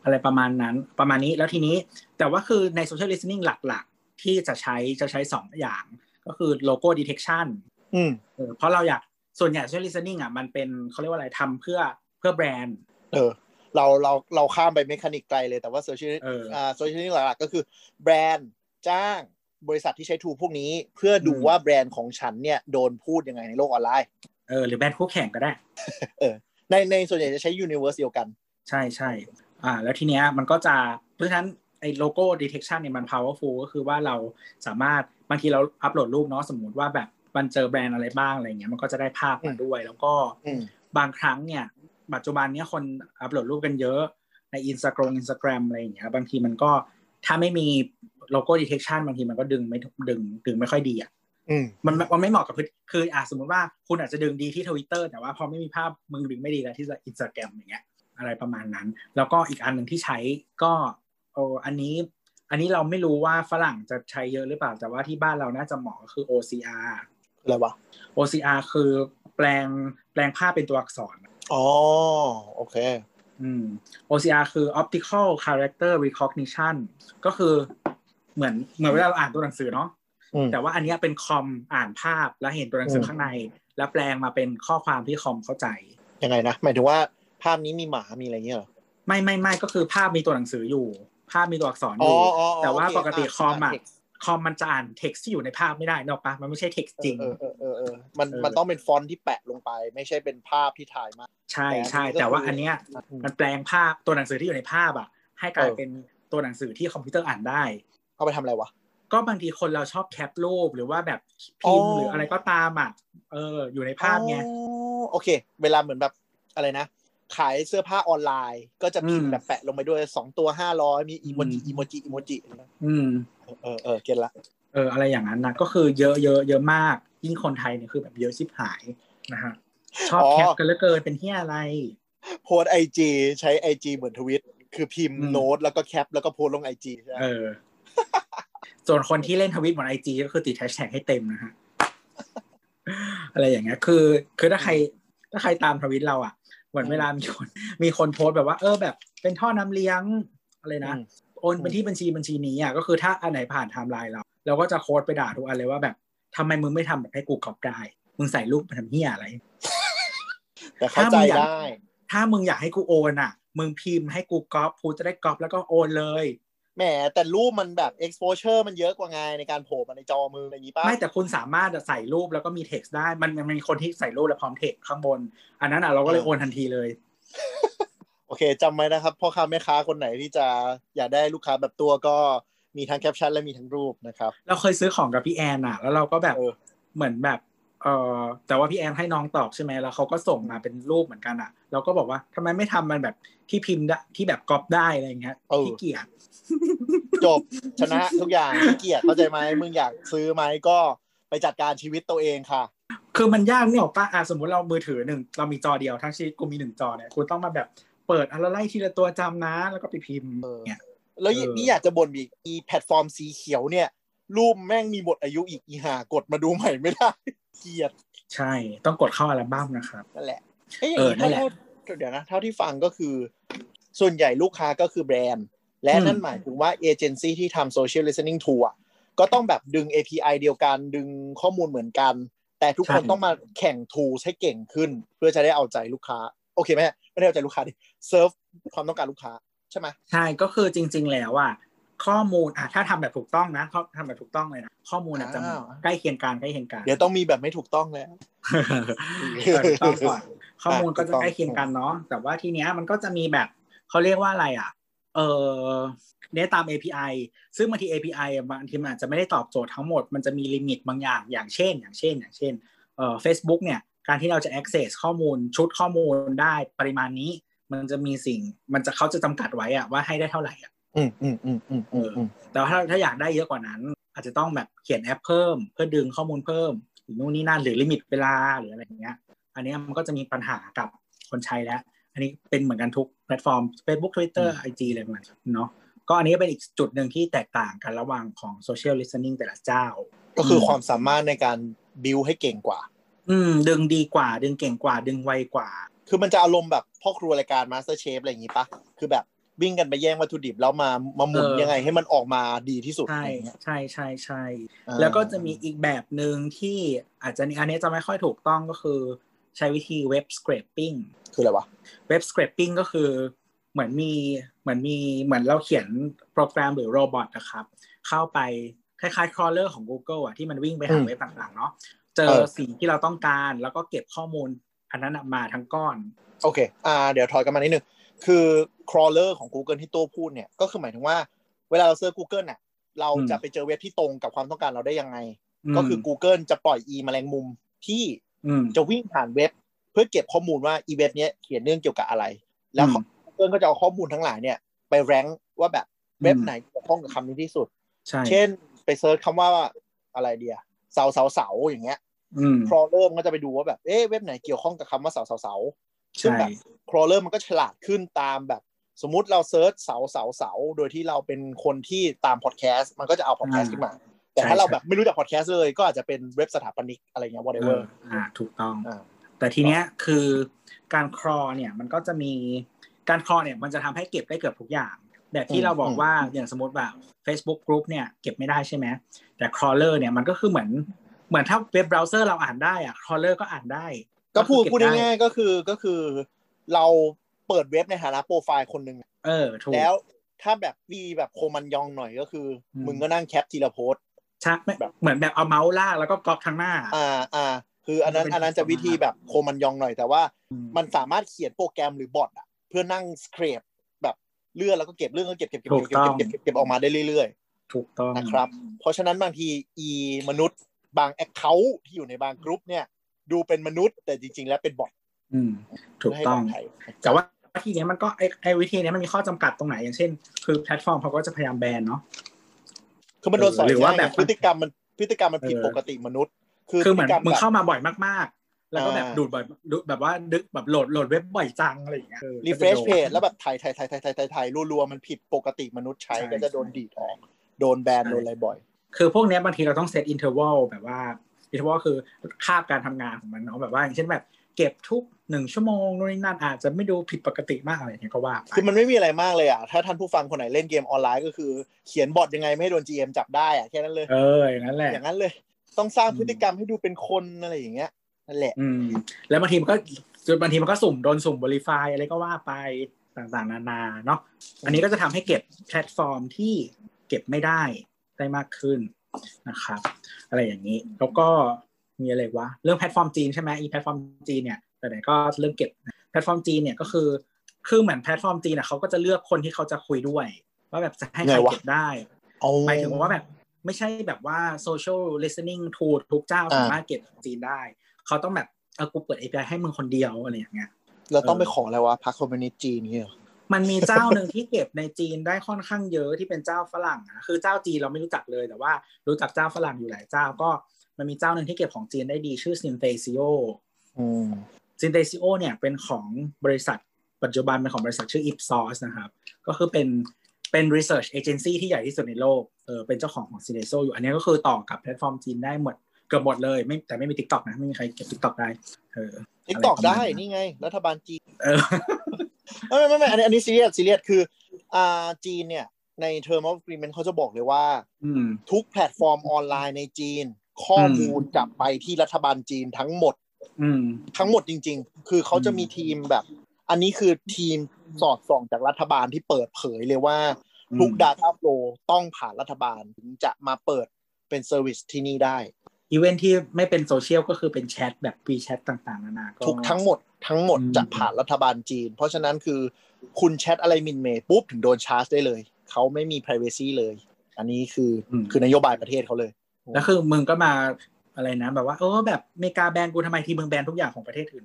อะไรประมาณนั้น ประมาณนี้แล้วทีนี้ แต่ว่าคือใน social listening หลักๆ ที่จะใช้จะใช้สองอย่าง ก็คือ logo detection อืมเออเพราะเราอยากส่วนใหญ่ social listening อะมันเป็นเขาเรียกว่าอะไรทำเพื่อเพื่อแบรนด์ เออ เราเราเราข้ามไป mechanic ไกลเลยแต่ว่าโซเชียลเอออ่าโซเชียลหลักๆก็คือแบรนด์จ้าง บริษัทที่ใช้ tool พวกนี้ เพื่อดูอืมว่าแบรนด์ของฉันเนี่ยโดนพูดยังไงในโลกออนไลน์เออหรือแบรนด์คู่แข่งก็ได้เออในในส่วนใหญ่จะใช้ universe เดียวกัน ใช่ใช่อ่า แล้วทีเนี้ยมันก็จะเพราะฉะนั้นไอ้โลโก้ detection เนี่ยมัน powerful ก็คือว่าเราสามารถบางทีเราอัปโหลดรูปเนาะสมมุติว่าแบบมันเจอแบรนด์อะไรบ้างอะไรเงี้ยมันก็จะได้ภาพมาด้วย แล้วก็อืมบางครั้งเนี่ยปัจจุบันเนี้ยคนอัปโหลดรูปกันเยอะใน Instagram Instagram อะไรอย่างเงี้ยบางทีมันก็ ถ้าไม่มีโลโก้ detection บางทีมันก็ดึงไม่ดึงดึงไม่ค่อยดีอะอืมมันมันไม่เหมาะกับพฤติคืออะสมมติว่าคุณอาจจะดึงดีที่ทวิตเตอร์แต่ว่าพอไม่มีภาพมึงดึงไม่ดีแล้วที่อินสตาแกรมอย่างเงี้ย อะไรประมาณนั้น แล้วก็อีกอันหนึ่งที่ใช้ก็โอ้อันนี้ อันนี้เราไม่รู้ว่าฝรั่งจะใช้เยอะหรือเปล่า แต่ว่าที่บ้านเราน่าจะเหมาะก็คือ OCR อะไรวะ OCR คือแปลงแปลงภาพเป็นตัวอักษรอ๋อโอเค อืม OCR คือ Optical Character Recognition ก็คือเหมือนเหมือนเวลาเราอ่านตัวหนังสือเนาะอืมแต่ว่าอันเนี้ยเป็นคอมอ่านภาพแล้วเห็นตัวหนังสืออืมข้างใน แล้วแปลงมาเป็นข้อความที่คอมเข้าใจยังไงนะหมายถึงว่าภาพนี้มีหมามีอะไรเงี้ยเหรอไม่ไม่ไม่ก็คือภาพมีตัวหนังสืออยู่ ภาพมีตัวอักษรออ๋อยู่อ๋ออ๋อแต่ว่าโอเคปกติอะคอมอะอะ text คอมมันจะอ่านเท็กซ์ที่อยู่ในภาพไม่ได้นึกออกปะมันไม่ใช่ text จริงเออเออเออเออมันเออมันต้องเป็นฟอนต์ที่แปะลงไป ไม่ใช่เป็นภาพที่ถ่ายมา ใช่แต่อันนี้ใช่ก็แต่ว่าคืออัอันเนี้ยอืมมันแปลงภาพตัวหนังสือที่อยู่ในภาพอะ ให้กลายเออเป็นตัวหนังสือที่คอมพิวเตอร์อ่านได้ เอาไปทำอะไรวะก็บางทีคนเราชอบแคปรูปหรือว่าแบบพิมพ์อ๋อหรืออะไรก็ตามอะเอออยู่ในภาพไงอ๋อโอเค เวลาเหมือนแบบอะไรนะ ขายเสื้อผ้าออนไลน์ ก็จะพิมอืมแบบแปะลงไปด้วยสองตัวห้าร้อยมีอีโมจิอืมอีโมจิอีโมจิอืมเออเออเก็ตละเอออะไรอย่างนั้นนะก็คือเยอะเยอะเยอะมาก ยิ่งคนไทยเนี่ยคือแบบเยอะชิบหายนะฮะชอบแคปกันเหลือเกินเป็นเฮียอะไร โพสไอจีใช้ไอจีเหมือนทวิต คือพิมพ์อืมโน้ตแล้วก็แคปแล้วก็โพสลงไอจีใช่ไหมเออ ส่วนคนที่เล่นทวิตบนไอจีก็คือติดแฮชแท็กให้เต็มนะฮะอะไรอย่างเงี้ยคือ คือถ้าใคร ถ้าใครตามทวิตเราอะ เหมือนเวลามีคนมีคนโพสต์แบบว่า เออแบบ เป็นท่อน้ำเลี้ยงอะไรนะอืมโอนไปที่บัญชีบัญชีนี้อะก็คือถ้าอันไหนผ่านไทม์ไลน์เราเราก็จะ quote ไปด่าทุกอันเลยว่าแบบทำไมมึงไม่ทำแบบให้กูก๊อปได้มึงใส่รูปมาทำเหี้ยอะไรแต่เข้าใจถ้ามึงอยากได้ ถ้ามึงอยากให้กูโอนอะ มึงพิมพ์ให้กูก๊อปกูจะได้ก๊อปแล้วก็โอนเลย แหมแต่รูปมันแบบ exposure มันเยอะกว่าไงในการโผล่มาในจอมืออะไรอย่างนี้ป่ะไม่แต่คุณสามารถใส่รูปแล้วก็มีเท็กซ์ได้ มันมันมีคนที่ใส่รูปแล้วพร้อมเท็กซ์ข้างบน อันนั้นอะเราก็เลยเออโอนทันทีเลย โอเคจำไว้นะครับพ่อค้าแม่ค้าคนไหนที่จะอยากได้ลูกค้าแบบตัวก็มีทั้งแคปชั่นและมีทั้งรูปนะครับ เราเคยซื้อของกับพี่แอนอะ แล้วเราก็แบบเออเหมือนแบบ เออแต่ว่าพี่แอนให้น้องตอบใช่ไหมแล้วเขาก็ส่งมาเป็นรูปเหมือนกันอะเราก็บอกว่าทำไมไม่ทำมันแบบที่พิมพ์ได้ที่แบบก๊อปได้อะไรเงี้ยเออขี้เกียจจบชนะทุกอย่างขี้เกียจเข้าใจไหมมึงอยากซื้อไหมก็ไปจัดการชีวิตตัวเองค่ะ คือมันยากเนี่ยหรอกป้าอะสมมติเรามือถือหนึ่งเรามีจอเดียวทั้งชีวิตกูมีหนึ่งจอเนี่ยกูต้องมาแบบเปิดอะไรไล่ทีละตัวจำนะ แล้วก็ไปพิมพ์เออเนี่ยแล้วเออนี่อยากจะบ่นอีกอีแพลตฟอร์มสีเขียวเนี่ย รูปแม่งมีหมดอายุอีกอีหากดมาดูใหม่ไม่ได้ เกลียดใช่ ต้องกดเข้าอัลบั้มนะครับนั่นแหละเอ้ยอเอย่างอนั่นี้นแหละเท่าเท่าเดี๋ยวนะเท่าที่ฟังก็คือ ส่วนใหญ่ลูกค้าก็คือแบรนด์ และอืมนั่นหมายถึงว่าเอเจนซี่ที่ทำโซเชียล i ิ t e n i n g tool อะก็ต้องแบบดึง API เดียวกันดึงข้อมูลเหมือนกัน แต่ทุกคนต้องมาแข่ง tools ให้เก่งขึ้น เพื่อจะได้เอาใจลูกค้า โอเคไหมไม่ได้เอาใจลูกค้าดิเซิร์ฟความต้องการลูกค้าใช่ไหมใช่ก็คือจริง ๆ แล้วอะ ข้อมูลอะถ้าทำแบบถูกต้องนะเขาทำแบบถูกต้องเลยนะข้อมูลอะจะอ้าวใกล้เคียงกันใกล้เคียงกันเดี๋ยวต้องมีแบบไม่ถูกต้องแล้วเออถูกต้องก่อนข้อมูลก็จะถูกต้องใกล้เคียงกันเนาะแต่ว่าทีเนี้ยมันก็จะมีแบบเขาเรียกว่าอะไรอะเออเนี้ยตาม API ซึ่งบางที API อะบางทีมันอาจจะไม่ได้ตอบโจทย์ทั้งหมด มันจะมี limit บางอย่าง อย่างเช่น อย่างเช่น อย่างเช่น เอ่อ Facebook เนี่ย การที่เราจะ access ข้อมูลชุดข้อมูลได้ปริมาณนี้ มันจะมีสิ่ง มันจะเขาจะจำกัดไว้อะว่าให้ได้เท่าไหร่อะ อืมอืมอืมอืมอืมอืมแต่ว่าถ้าถ้าอยากได้เยอะกว่านั้น อาจจะต้องแบบเขียนแอปเพิ่ม เพื่อดึงข้อมูลเพิ่มหรือนู่นนี่นั่นหรือ limit เวลาหรืออะไรอย่างเงี้ย อันเนี้ยมันก็จะมีปัญหากับคนใช้แล้ว อันนี้เป็นเหมือนกันทุกแพลตฟอร์ม Facebook Twitter IG อะไรประมาณนั้นเนาะก็อันนี้เป็นอีกจุดหนึ่งที่แตกต่างกันระหว่างของ Social Listening แต่ละเจ้า ก็คือความสามารถในการบิวให้เก่งกว่า อืม ดึงดีกว่า ดึงเก่งกว่า ดึงไวกว่า คือมันจะอารมณ์แบบพ่อครัวรายการ Master Chef อะไรอย่างงี้ปะคือแบบ วิ่งกันไปแย่งวัตถุดิบแล้วมามาหมุนเออยังไงให้มันออกมาดีที่สุดใช่อะไรอย่างเงี้ยใช่ใช่ใช่อ่าแล้วก็จะมีอีกแบบหนึ่งที่อาจจะอันนี้จะไม่ค่อยถูกต้องก็คือ ใช้วิธีเว็บ scraping คืออะไรวะเว็บ scraping ก็คือเหมือนมีเหมือนมีเหมือนเราเขียนโปรแกรมหรือโรบอทนะครับ เข้าไปคล้ายๆ crawler ของ Google อะที่มันวิ่งไปหาอืมเว็บต่างๆเนาะเจอเออสิ่งที่เราต้องการแล้วก็เก็บข้อมูลอันนั้นน่ะมาทั้งก้อน โอเค อ่า เดี๋ยวถอยกันมานิดนึง คือ crawler ของ Google ที่ตัวพูดเนี่ย ก็คือหมายถึงว่า เวลาเราเซิร์ช Google เนี่ยเราอืมจะไปเจอเว็บที่ตรงกับความต้องการเราได้ยังไงก็คือ Google จะปล่อย e แมลงมุมที่อืมจะวิ่งผ่านเว็บ เพื่อเก็บข้อมูลว่าอีเว็บเนี้ยเขียนเรื่องเกี่ยวกับอะไร แล้วอืม Google ก็จะเอาข้อมูลทั้งหลายเนี่ย ไป rank ว่าแบบเว็บไหนเกี่ยวข้องกับคำนี้ที่สุดใช่เช่นไป search คำว่าอะไรดีเสาเสาเสาอย่างเงี้ยอืม crawler มันก็จะไปดูว่าแบบเอ๊ะเว็บไหนเกี่ยวข้องกับคำว่าเสาเสาเสา ซึ่งใช่แบบ crawler มันก็ฉลาดขึ้นตามแบบสมมุติเรา search เสาเสาเสาโดยที่เราเป็นคนที่ตามพอดแคสต์มันก็จะเอาพอดแคสต์ขึ้นมา แต่ถ้าเราแบบไม่รู้จักพอดแคสต์เลย ก็อาจจะเป็นเว็บสถาปนิกอะไรเงี้ยเอ whatever ออ่าถูกต้องอ่าแต่ทีเนี้ยคือการ crawl เนี่ยมันก็จะมีการ crawl เนี่ยมันจะทำให้เก็บได้เกือบทุกอย่างแบบที่อืมเราบอกอืมว่าอย่างสมมติแบบ Facebook Group เนี่ยเก็บไม่ได้ใช่ไหมแต่ crawler เนี่ยมันก็คือเหมือนเหมือนถ้าเว็บเบราว์เซอร์เราอ่านได้อะ crawler ก็อ่านได้ ก็พูดคือพูดเก็บง่ายๆก็คือก็คือเราเปิดเว็บในฐานะโปรไฟล์คนหนึ่งเออถูกแล้วถ้าแบบมีแบบโคมันยองหน่อยก็คืออมมึงก็นั่งแคปทีละโพสต์ใช่ไม่แบบเหมือนแบบเอาเมาส์ลากแล้วก็ก๊อปทางหน้า อ่าอ่าคืออันนั้นมันเป็นอันนั้นจะประมาณวิธีแบบโคมันยองหน่อยแต่ว่าอืมมันสามารถเขียนโปรแกรมหรือบอทอะ เพื่อนั่งสครปแบบเลื่อนแล้วก็เก็บเรื่องก็เก็บเก็บเก็บถูเก็กบต้องเก็บเก็บเก็บเก็บออกมาได้เรื่อยถูกต้องๆนะครับ เพราะฉะนั้นบางทีอีมนุษย์บางแอคเคาท์ที่อยู่ในบางกรุ๊ปเนี่ย ดูเป็นมนุษย์ แต่จริง ๆ แล้วเป็นบอทอืม ถูกให้ต้องปลดภัยแต่ว่าทีเนี้ยมันก็ไอไอวิธีเนี้ยมันมีข้อจำกัดตรงไหนอย่างเช่น คือแพลตฟอร์มเขาก็จะพยายามแบนเนาะคือมันโดนสอยหรือว่าง่ยแบบพฤติกรรมมันพฤติกรรมมันผิดเออปกติมนุษย์ คือคือเหมือนพฤติกรรมึงแบบเข้ามาบ่อยมากๆ แล้วก็แบบอ่าดูดบ่อยดูแบบว่าดึกแบบโหลดโหลดเว็บบ่อยจังอะไรอย่างเงี้ยออรีเฟรชก็จะโดนเพจแล้วแบบถ่ายถ่ายถ่ายถ่ายถ่ายถ่ายถ่ายรัวๆมันผิดปกติมนุษย์ใช้ใช่ก็จะโดนดีดออกโดนแบนใช่โดนอะไรบ่อย คือพวกเนี้ยบางทีเราต้องเซต interval แบบว่า interval คือคาบการทำงานของมันเนาะแบบว่าอย่างเช่นแบบเก็บทุกหนึ่งชั่วโมงนู่นนี่นั่นอาจจะไม่ดูผิดปกติมากอะไรอย่างเงี้ยก็ว่าไปคือมันไม่มีอะไรมากเลยอะถ้าท่านผู้ฟังคนไหนเล่นเกมออนไลน์ก็คือ เขียนบอทยังไงไม่ให้โดน GM จับได้อะแค่นั้นเลยเอออย่างนั้นแหละอย่างนั้นเลย ต้องสร้างอืมพฤติกรรมให้ดูเป็นคนอะไรอย่างเงี้ยนั่นแหละอืมแล้วบางทีมันก็บางทีมันก็สุ่มโดนสุ่ม verify อะไรก็ว่าไปต่างๆ นานาเนาะอันนี้ก็จะทำให้เก็บแพลตฟอร์มที่เก็บไม่ได้ได้มากขึ้น นะครับ อะไรอย่างนี้ แล้วก็มีอะไรวะ เรื่องแพลตฟอร์มจีนใช่ไหมอีแพลตฟอร์มจีนเนี่ยแต่ไหนก็เริ่มเก็บแพลตฟอร์มจีนเนี่ยก็คือคือเหมือนแพลตฟอร์มจีนอะเขาก็จะเลือกคนที่เขาจะคุยด้วย ว่าแบบจะให้ใครไงวะเก็บได้เอาหมายถึงว่าแบบไม่ใช่แบบว่า social listening tool ทุกเจ้าอ่าสามารถเก็บของจีนได้ เขาต้องแบบ เออกูเปิด API ให้มึงคนเดียวอะไรอย่างเงี้ยเราต้องไปขออะไรวะพักคอมมิวนิสต์จีนเนี่ยเหรอ มันมีเจ้าหนึ่งที่เก็บในจีนได้ค่อนข้างเยอะที่เป็นเจ้าฝรั่งนะคือเจ้าจีนเราไม่รู้จักเลย แต่ว่ารู้จักเจ้าฝรั่งอยู่หลายเจ้าก็มันมีเจ้าหนึ่งที่เก็บของจีนได้ดีชื่อ Synthesio อืม Synthesio เนี่ยเป็นของบริษัทปัจจุบันเป็นของบริษัทชื่อ Ipsos นะครับ ก็คือเป็นเป็น research agency ที่ใหญ่ที่สุดในโลก เออเป็นเจ้าของของ Synthesio อยู่ อันนี้ก็คือต่อกับแพลตฟอร์มจีนได้หมดเกือบหมดเลย ไม่แต่ไม่มี TikTok นะ ไม่มีใครเก็บ TikTok ได้ เออ TikTok อะไรประมาณได้นั้นนี่ไง รัฐบาลจีน เออ ไม่ไม่ไม่ไม่อันนี้อันนี้ซีเรียสซีเรียสคืออ่าจีนเนี่ย ใน Term of Agreement เขาจะบอกเลยว่าอืมทุกแพลตฟอร์มออนไลน์ในจีน ข้อมูลจะไปที่รัฐบาลจีนทั้งหมดอืมทั้งหมดจริง ๆ คือเขาจะมีทีมแบบ อันนี้คือทีมสอดส่องจากรัฐบาลที่เปิดเผยเลยว่า ทุกอืม Data Flow ต้องผ่านรัฐบาลถึงจะมาเปิดเป็น service ที่นี่ได้อีเวนท์ที่ไม่เป็นโซเชียลก็คือเป็นแชทแบบ WeChat ต่างๆนานาก็ทุกทั้งหมด ทั้งหมดอืมจะผ่านรัฐบาลจีน เพราะฉะนั้นคือคุณแชทอะไรหมิ่นเหม่ปุ๊บถึงโดนชาร์จได้เลย เขาไม่มี privacy เลย อันนี้คืออคือนโยบายประเทศเขาเลย แล้วคือมึงก็มาอะไรนะ แบบว่าเออแบบอเมริกาแบนกูทำไมที่มึงแบนทุกอย่างของประเทศอื่น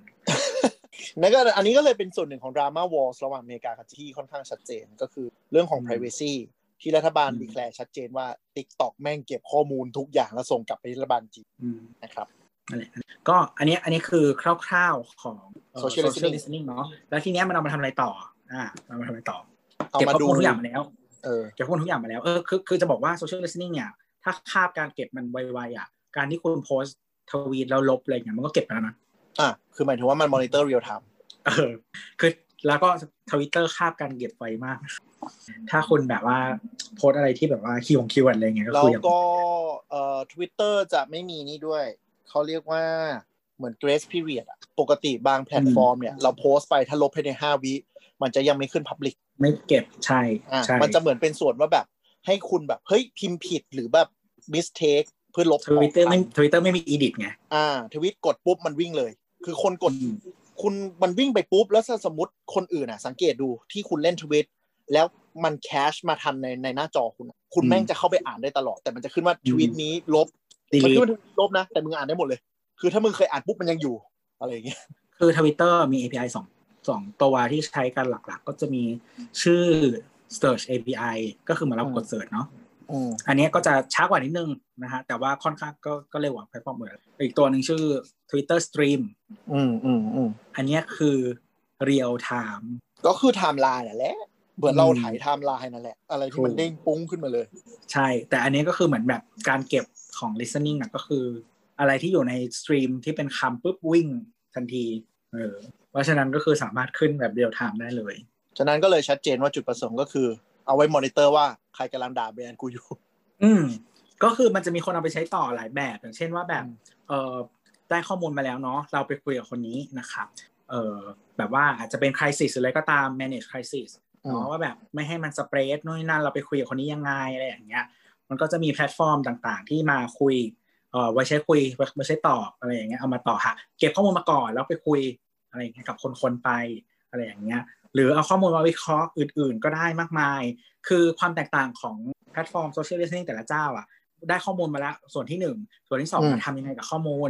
นั่นก็อันนี้ก็เลยเป็นส่วนหนึ่งของดราม่าวอลระหว่างอเมริกากับที่ค่อนข้างชัดเจนก็คือเรื่องของอืม privacy ที่รัฐบาลอืมดีแคลร์ชัดเจนว่า TikTok แม่งเก็บข้อมูลทุกอย่างแล้วส่งกลับไปที่รัฐบาลจีนอืมนะครับนั่นแหละก็อันเนี้ยอันนี้คือคร่าวๆของ เอ่อ Social listening listening เนาะแล้วทีเนี้ยมันเอามาทำอะไรต่อ อ่ามันเอามาทำอะไรต่อเอาเก็บมาข้อดูมูลทุกอย่างมาแล้วเออเก็บข้อมูลทุกอย่างมาแล้วเออคือคือจะบอกว่า social listening เนี่ยถ้าคาบการเก็บมันไวๆอะการที่คุณโพสต์ทวีตแล้วลบอะไรเงี้ยมันก็เก็บไปแล้วนะอะคือหมายถึงว่ามัน monitor real time เออคือแล้วก็ทวิตเตอร์คาบการเก็บไวมากนะครับถ้าคุณแบบว่าโพสต์อะไรที่แบบว่า key ของ keyword อะไรเงี้ยก็แล้วคืออย่างก็เอ่อ Twitter จะไม่มีนี่ด้วย เขาเรียกว่า เหมือน grace period อะปกติบางแพลตฟอร์มเนี่ย เราโพสต์ไปถ้าลบภายใน5วิ มันจะยังไม่ขึ้น Public ไม่เก็บใช่อะใช่มันจะเหมือนเป็นส่วนว่าแบบ ให้คุณแบบ เฮ้ย พิมพ์ผิดหรือแบบ mistake เพื่อลบทวิตเตอร์ไม่กทวิตเตอร์ไม่มี edit ไงอ่าทวิตกดปุ๊บมันวิ่งเลย คือคนกดอืมคุณมันวิ่งไปปุ๊บ แล้วถ้าสมมติคนอื่นอะ สังเกตดูที่คุณเล่นทวิตแล้วมัน cache มาทันในในหน้าจอคุณอะคุณแม่งจะเข้าไปอ่านได้ตลอด แต่มันจะขึ้นว่าทวิตนี้ลบ delete มันขึ้นว่าลบนะ แต่มึงอ่านได้หมดเลย คือถ้ามึงเคยอ่านปุ๊บมันยังอยู่ อะไรอย่างเงี้ยคือทวิตเตอร์มี API สองสองตัวที่ใช้กันหลัก ๆ ก็จะมีชื่อ search API ก็คือเหมือนเรากด search เนาะอืมอันเนี้ยก็จะช้ากว่านิดนึงนะฮะ แต่ว่าค่อนข้างก็ก็เร็วกว่าแพลตฟอร์มอื่นอีกตัวหนึ่งชื่อ Twitter Stream อืมอืมอืมอันเนี้ยคือ real time ก็คือไทม์ไลน์นั่นแหละเหมือนเราอืมถ่ายไทม์ไลน์นั่นแหละ อะไรที่มันถูกเด้งปุ้งขึ้นมาเลย ใช่ แต่อันเนี้ยก็คือเหมือนแบบการเก็บของ listening อะก็คือ อะไรที่อยู่ใน stream ที่เป็นคำปุ๊บวิ่งทันทีเออเพราะฉะนั้นก็คือสามารถขึ้นแบบ real time ได้เลย ฉะนั้นก็เลยชัดเจนว่าจุดประสงค์ก็คือ เอาไว้มอนิเตอร์ว่าใครกำลังด่าแบรนด์กูอยู่ อืมก็คือมันจะมีคนเอาไปใช้ต่อหลายแบบ อย่างเช่นว่าแบบอืมเออได้ข้อมูลมาแล้วเนาะเราไปคุยกับคนนี้นะครับเออแบบว่าอาจจะเป็น crisis หรืออะไรก็ตาม manage crisis เนาะว่าแบบไม่ให้มัน spread นู่นนนั่นเราไปคุยกับคนนี้ยังไงอะไรอย่างเงี้ย มันก็จะมีแพลตฟอร์มต่างๆ ที่มาคุย เออไว้ใช้คุยไว้ไว้ใช้ตอบอะไรอย่างเงี้ยเอามาต่อหาเก็บข้อมูลมาก่อนแล้วไปคุยอะไรอย่างเงี้ยกับคนๆไปอะไรอย่างเงี้ยหรือเอาข้อมูลมาวิเคราะห์อื่น ๆ ก็ได้มากมาย คือความแตกต่างของแพลตฟอร์มโซเชียล i ิส t ิ n งแต่ละเจ้าอะได้ข้อมูลมาแล้วส่วนที่หนึ่งส่วนที่สองอืมอะทำยังไงกับข้อมูล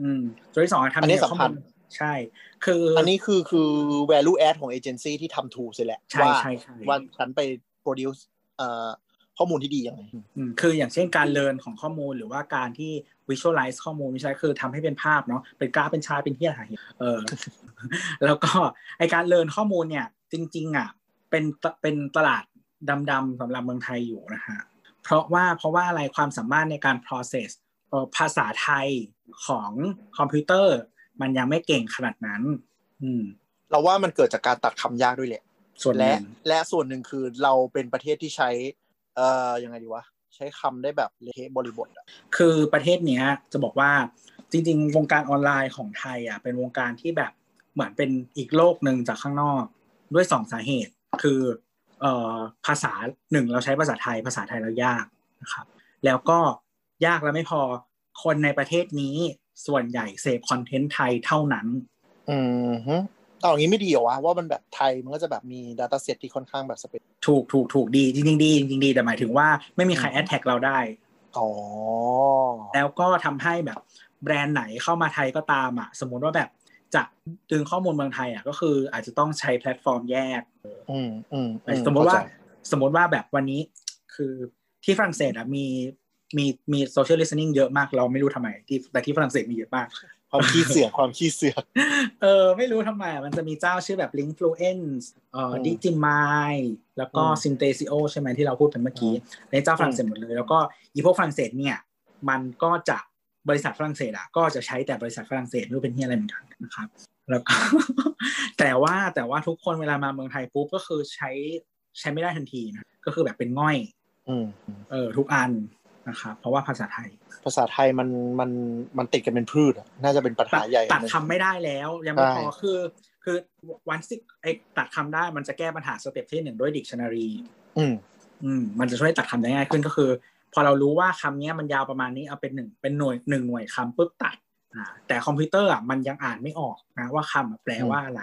อืม ส่วนที่สองอะทำอันยังนี้ไงกับข้อสำคัมูญลใช่ คืออัอันนี้คือคือ value add ของเอเจนซี่ที่ทำถูกเสร็จแหละใช่ว่าใช่ใช่ว่าฉันไป produce เอ่อ ข้อมูลที่ดียังไงอืมคืออย่างเช่นการเรียนของข้อมูลหรือว่าการที่ visualize ข้อมูลไม่ใช่คือทำให้เป็นภาพเนาะเป็นกราฟเป็นชาร์ตเป็นที่อะไรเออแล้วก็ไอการเรียนข้อมูลเนี่ยจริง ๆอะเป็นเป็นตลาดดำๆสำหรับเมืองไทยอยู่นะฮะเพราะว่าเพราะว่าอะไรความสามารถในการ process เอ่อภาษาไทยของคอมพิวเตอร์ มันยังไม่เก่งขนาดนั้น อืม เราว่ามันเกิดจากการตัดคำยากด้วยแหละส่วนหและนึ่งและส่วนหนึ่งคือเราเป็นประเทศที่ใช้ เอ่อยังไงดีวะใช้คำได้แบบเละบริบทอะคือประเทศเนี้ยจะบอกว่าจริง ๆ วงการออนไลน์ของไทยอะเป็นวงการที่แบบเหมือนเป็นอีกโลกหนึ่งจากข้างนอกด้วยสองสาเหตุ คือเอ่อภาษาหนึ่งเราใช้ภาษาไทยภาษาไทยเรายากนะครับแล้วก็ยากแล้วไม่พอคนในประเทศนี้ส่วนใหญ่เสพคอนเทนต์ไทยเท่านั้น อืมฮึ เอาอย่างนี้ไม่ดีเหรอวะว่ามันแบบไทยมันก็จะแบบมี data set ที่ค่อนข้างแบบ sparse ถูกถูกถูกดีจริงๆดีจริงๆดีแต่หมายถึงว่าไม่มีใคร attack เราได้อ๋อแล้วก็ทำให้แบบแบรนด์ไหนเข้ามาไทยก็ตามอะสมมติว่าแบบจะดึงข้อมูลเมืองไทยอะก็คืออาจจะต้องใช้แพลตฟอร์มแยกอืมอืมสมมติว่าสมมติว่าแบบวันนี้คือที่ฝรั่งเศสอะมีมีมี social listening เยอะมากเราไม่รู้ทำไมที่แต่ที่ฝรั่งเศสมีเยอะมาก ความขี้เสือกความขี้เสือกเออ ไม่รู้ทำไมมันจะมีเจ้าชื่อแบบ Linkfluence เอ่อ Digimind แล้วก็ Synthesio ใช่ไหมที่เราพูดไปเมื่อกี้ในเจ้าฝรั่งเศสหมดเลย แล้วก็อีพวกฝรั่งเศสเนี่ย มันก็จะบริษัทฝรั่งเศสอะก็จะใช้แต่บริษัทฝรั่งเศสไม่รู้เป็นที่อะไรเหมือนกันนะครับแล้วก็แต่ว่าแต่ว่าทุกคนเวลามาเมืองไทยปุ๊บก็คือใช้ใช้ไม่ได้ทันทีนะก็คือแบบเป็นง่อยอืมเออทุกอัน นะครับเพราะว่าภาษาไทย ภาษาไทยมันมันมันติดกันเป็นพืชอะน่าจะเป็นปัญหาใหญ่ตัดคำไม่ได้แล้ว ยังไม่พอใช่คือ คือ once AI ตัดคำได้มันจะแก้ปัญหา step ที่หนึ่งด้วยดิกชันนารีอืมอืมมันจะช่วยตัดคำได้ง่ายขึ้นก็คือ พอเรารู้ว่าคำนี้มันยาวประมาณนี้เอาเป็นหนึ่งเป็นหน่วยหนึ่งหน่วยคำปุ๊บตัดอ่าแต่คอมพิวเตอร์อะมันยังอ่านไม่ออกนะว่าคำอะแปลว่าอะไร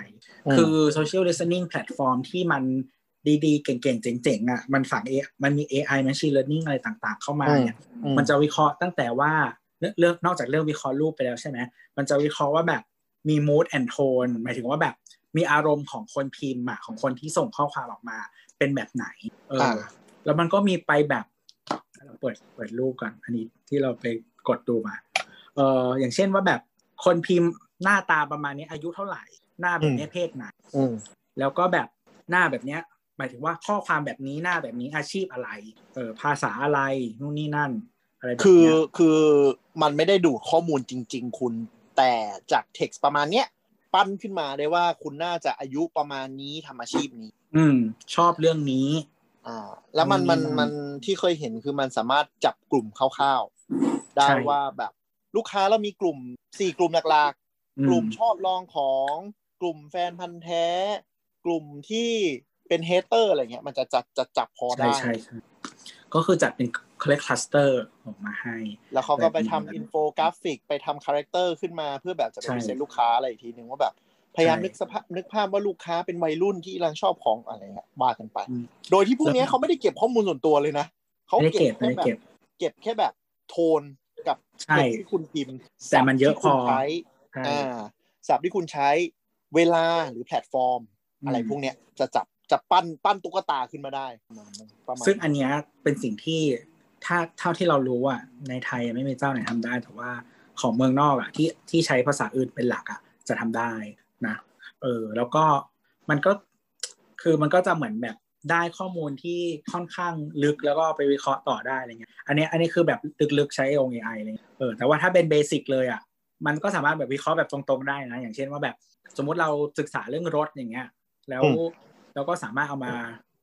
คือ social listening platform ที่มัน ดีๆ เก่งๆ เจ๋งๆอะมันฝังเอมันมี AI machine learning อะไรต่างๆ เข้ามาเนี่ยอืมมันจะวิเคราะห์ตั้งแต่ว่าเรื่องเรื่องนอกจากเรื่องวิเคราะห์รูปไปแล้วใช่ไหมมันจะวิเคราะห์ว่าแบบมี mood and tone หมายถึงว่าแบบมีอารมณ์ของคนพิมพ์อะของคนที่ส่งข้อความออกมาเป็นแบบไหน เอออ่าแล้วมันก็มีไปแบบเราเปิดเปิดรูปก่อนอันนี้ที่เราไปกดดูมา เอออย่างเช่นว่าแบบคนพิมพ์หน้าตาประมาณนี้อายุเท่าไหร่ หน้าแบบนี้เพศไหนอืมแล้วก็แบบหน้าแบบเนี้ย หมายถึงว่าข้อความแบบนี้หน้าแบบนี้อาชีพอะไร เออภาษาอะไรนู่นนี่นั่น อะไรแบบคือเนี้ยคือมันไม่ได้ดูดข้อมูลจริง ๆ คุณแต่จากเท็กซ์ประมาณเนี้ยปั้นขึ้นมาได้ว่าคุณน่าจะอายุประมาณนี้ทำอาชีพนี้ อืม ชอบเรื่องนี้ อ่า แล้วมันมันอืมมันที่เคยเห็นคือมันสามารถจับกลุ่มคร่าวๆได้ใช่ว่าแบบ ลูกค้าเรามีกลุ่มสี่กลุ่มหลักๆกลุ่มชอบลองของ กลุ่มแฟนพันธุ์แท้ กลุ่มที่ เป็น hater อะไรเงี้ย มันจะจัดจะจับพอใช่ได้ใช่ใช่ก็คือจัดเป็นคล cluster ออกมาให้ แล้วเขาก็ไปแบบนี้ทำอินโฟกราฟิกไปทำ character ขึ้นมาเพื่อแบบจะไปใช่ present ลูกค้าอะไรอีกทีหนึ่งว่าแบบพยายามใช่นึกสภาพนึกภาพว่าลูกค้าเป็นวัยรุ่นที่กำลังชอบของอะไรเงี้ยว่ากันไปอืมโดยที่พวกเนี้ยแล้วเขาไม่ได้เก็บข้อมูลส่วนตัวเลยนะเขาไม่ได้เก็เก็บบไม่แค่ได้แบบเก็บเก็บแค่แบบโทนกับใช่เก็บที่คุณพิมพ์แต่มันเยอะศัพท์ที่คุณพอใช้ใช่อ่าศัพท์ที่คุณใช้เวลาหรือแพลตฟอร์ม อะไรพวกเนี้ยจะจับ จะปั้นปั้นตุ๊กตาขึ้นมาได้ประมาณซึ่งอันเนี้ยเป็นสิ่งที่ถ้าเท่าที่เรารู้อะในไทยไม่มีเจ้าไหนทำได้ แต่ว่าของเมืองนอกอะที่ที่ใช้ภาษาอื่นเป็นหลักอะจะทำได้นะเออแล้วก็มันก็คือมันก็จะเหมือนแบบได้ข้อมูลที่ค่อนข้างลึกแล้วก็ไปวิเคราะห์ต่อได้อะไรเงี้ยอันเนี้ยอันนี้คือแบบลึกๆใช้องค์ AI เลยเออแต่ว่าถ้าเป็นเบสิกเลยอะมันก็สามารถแบบวิเคราะห์แบบตรงๆได้นะ อย่างเช่นว่าแบบสมมุติเราศึกษาเรื่องรถอย่างเงี้ย แล้ว แล้วก็สามารถเอามา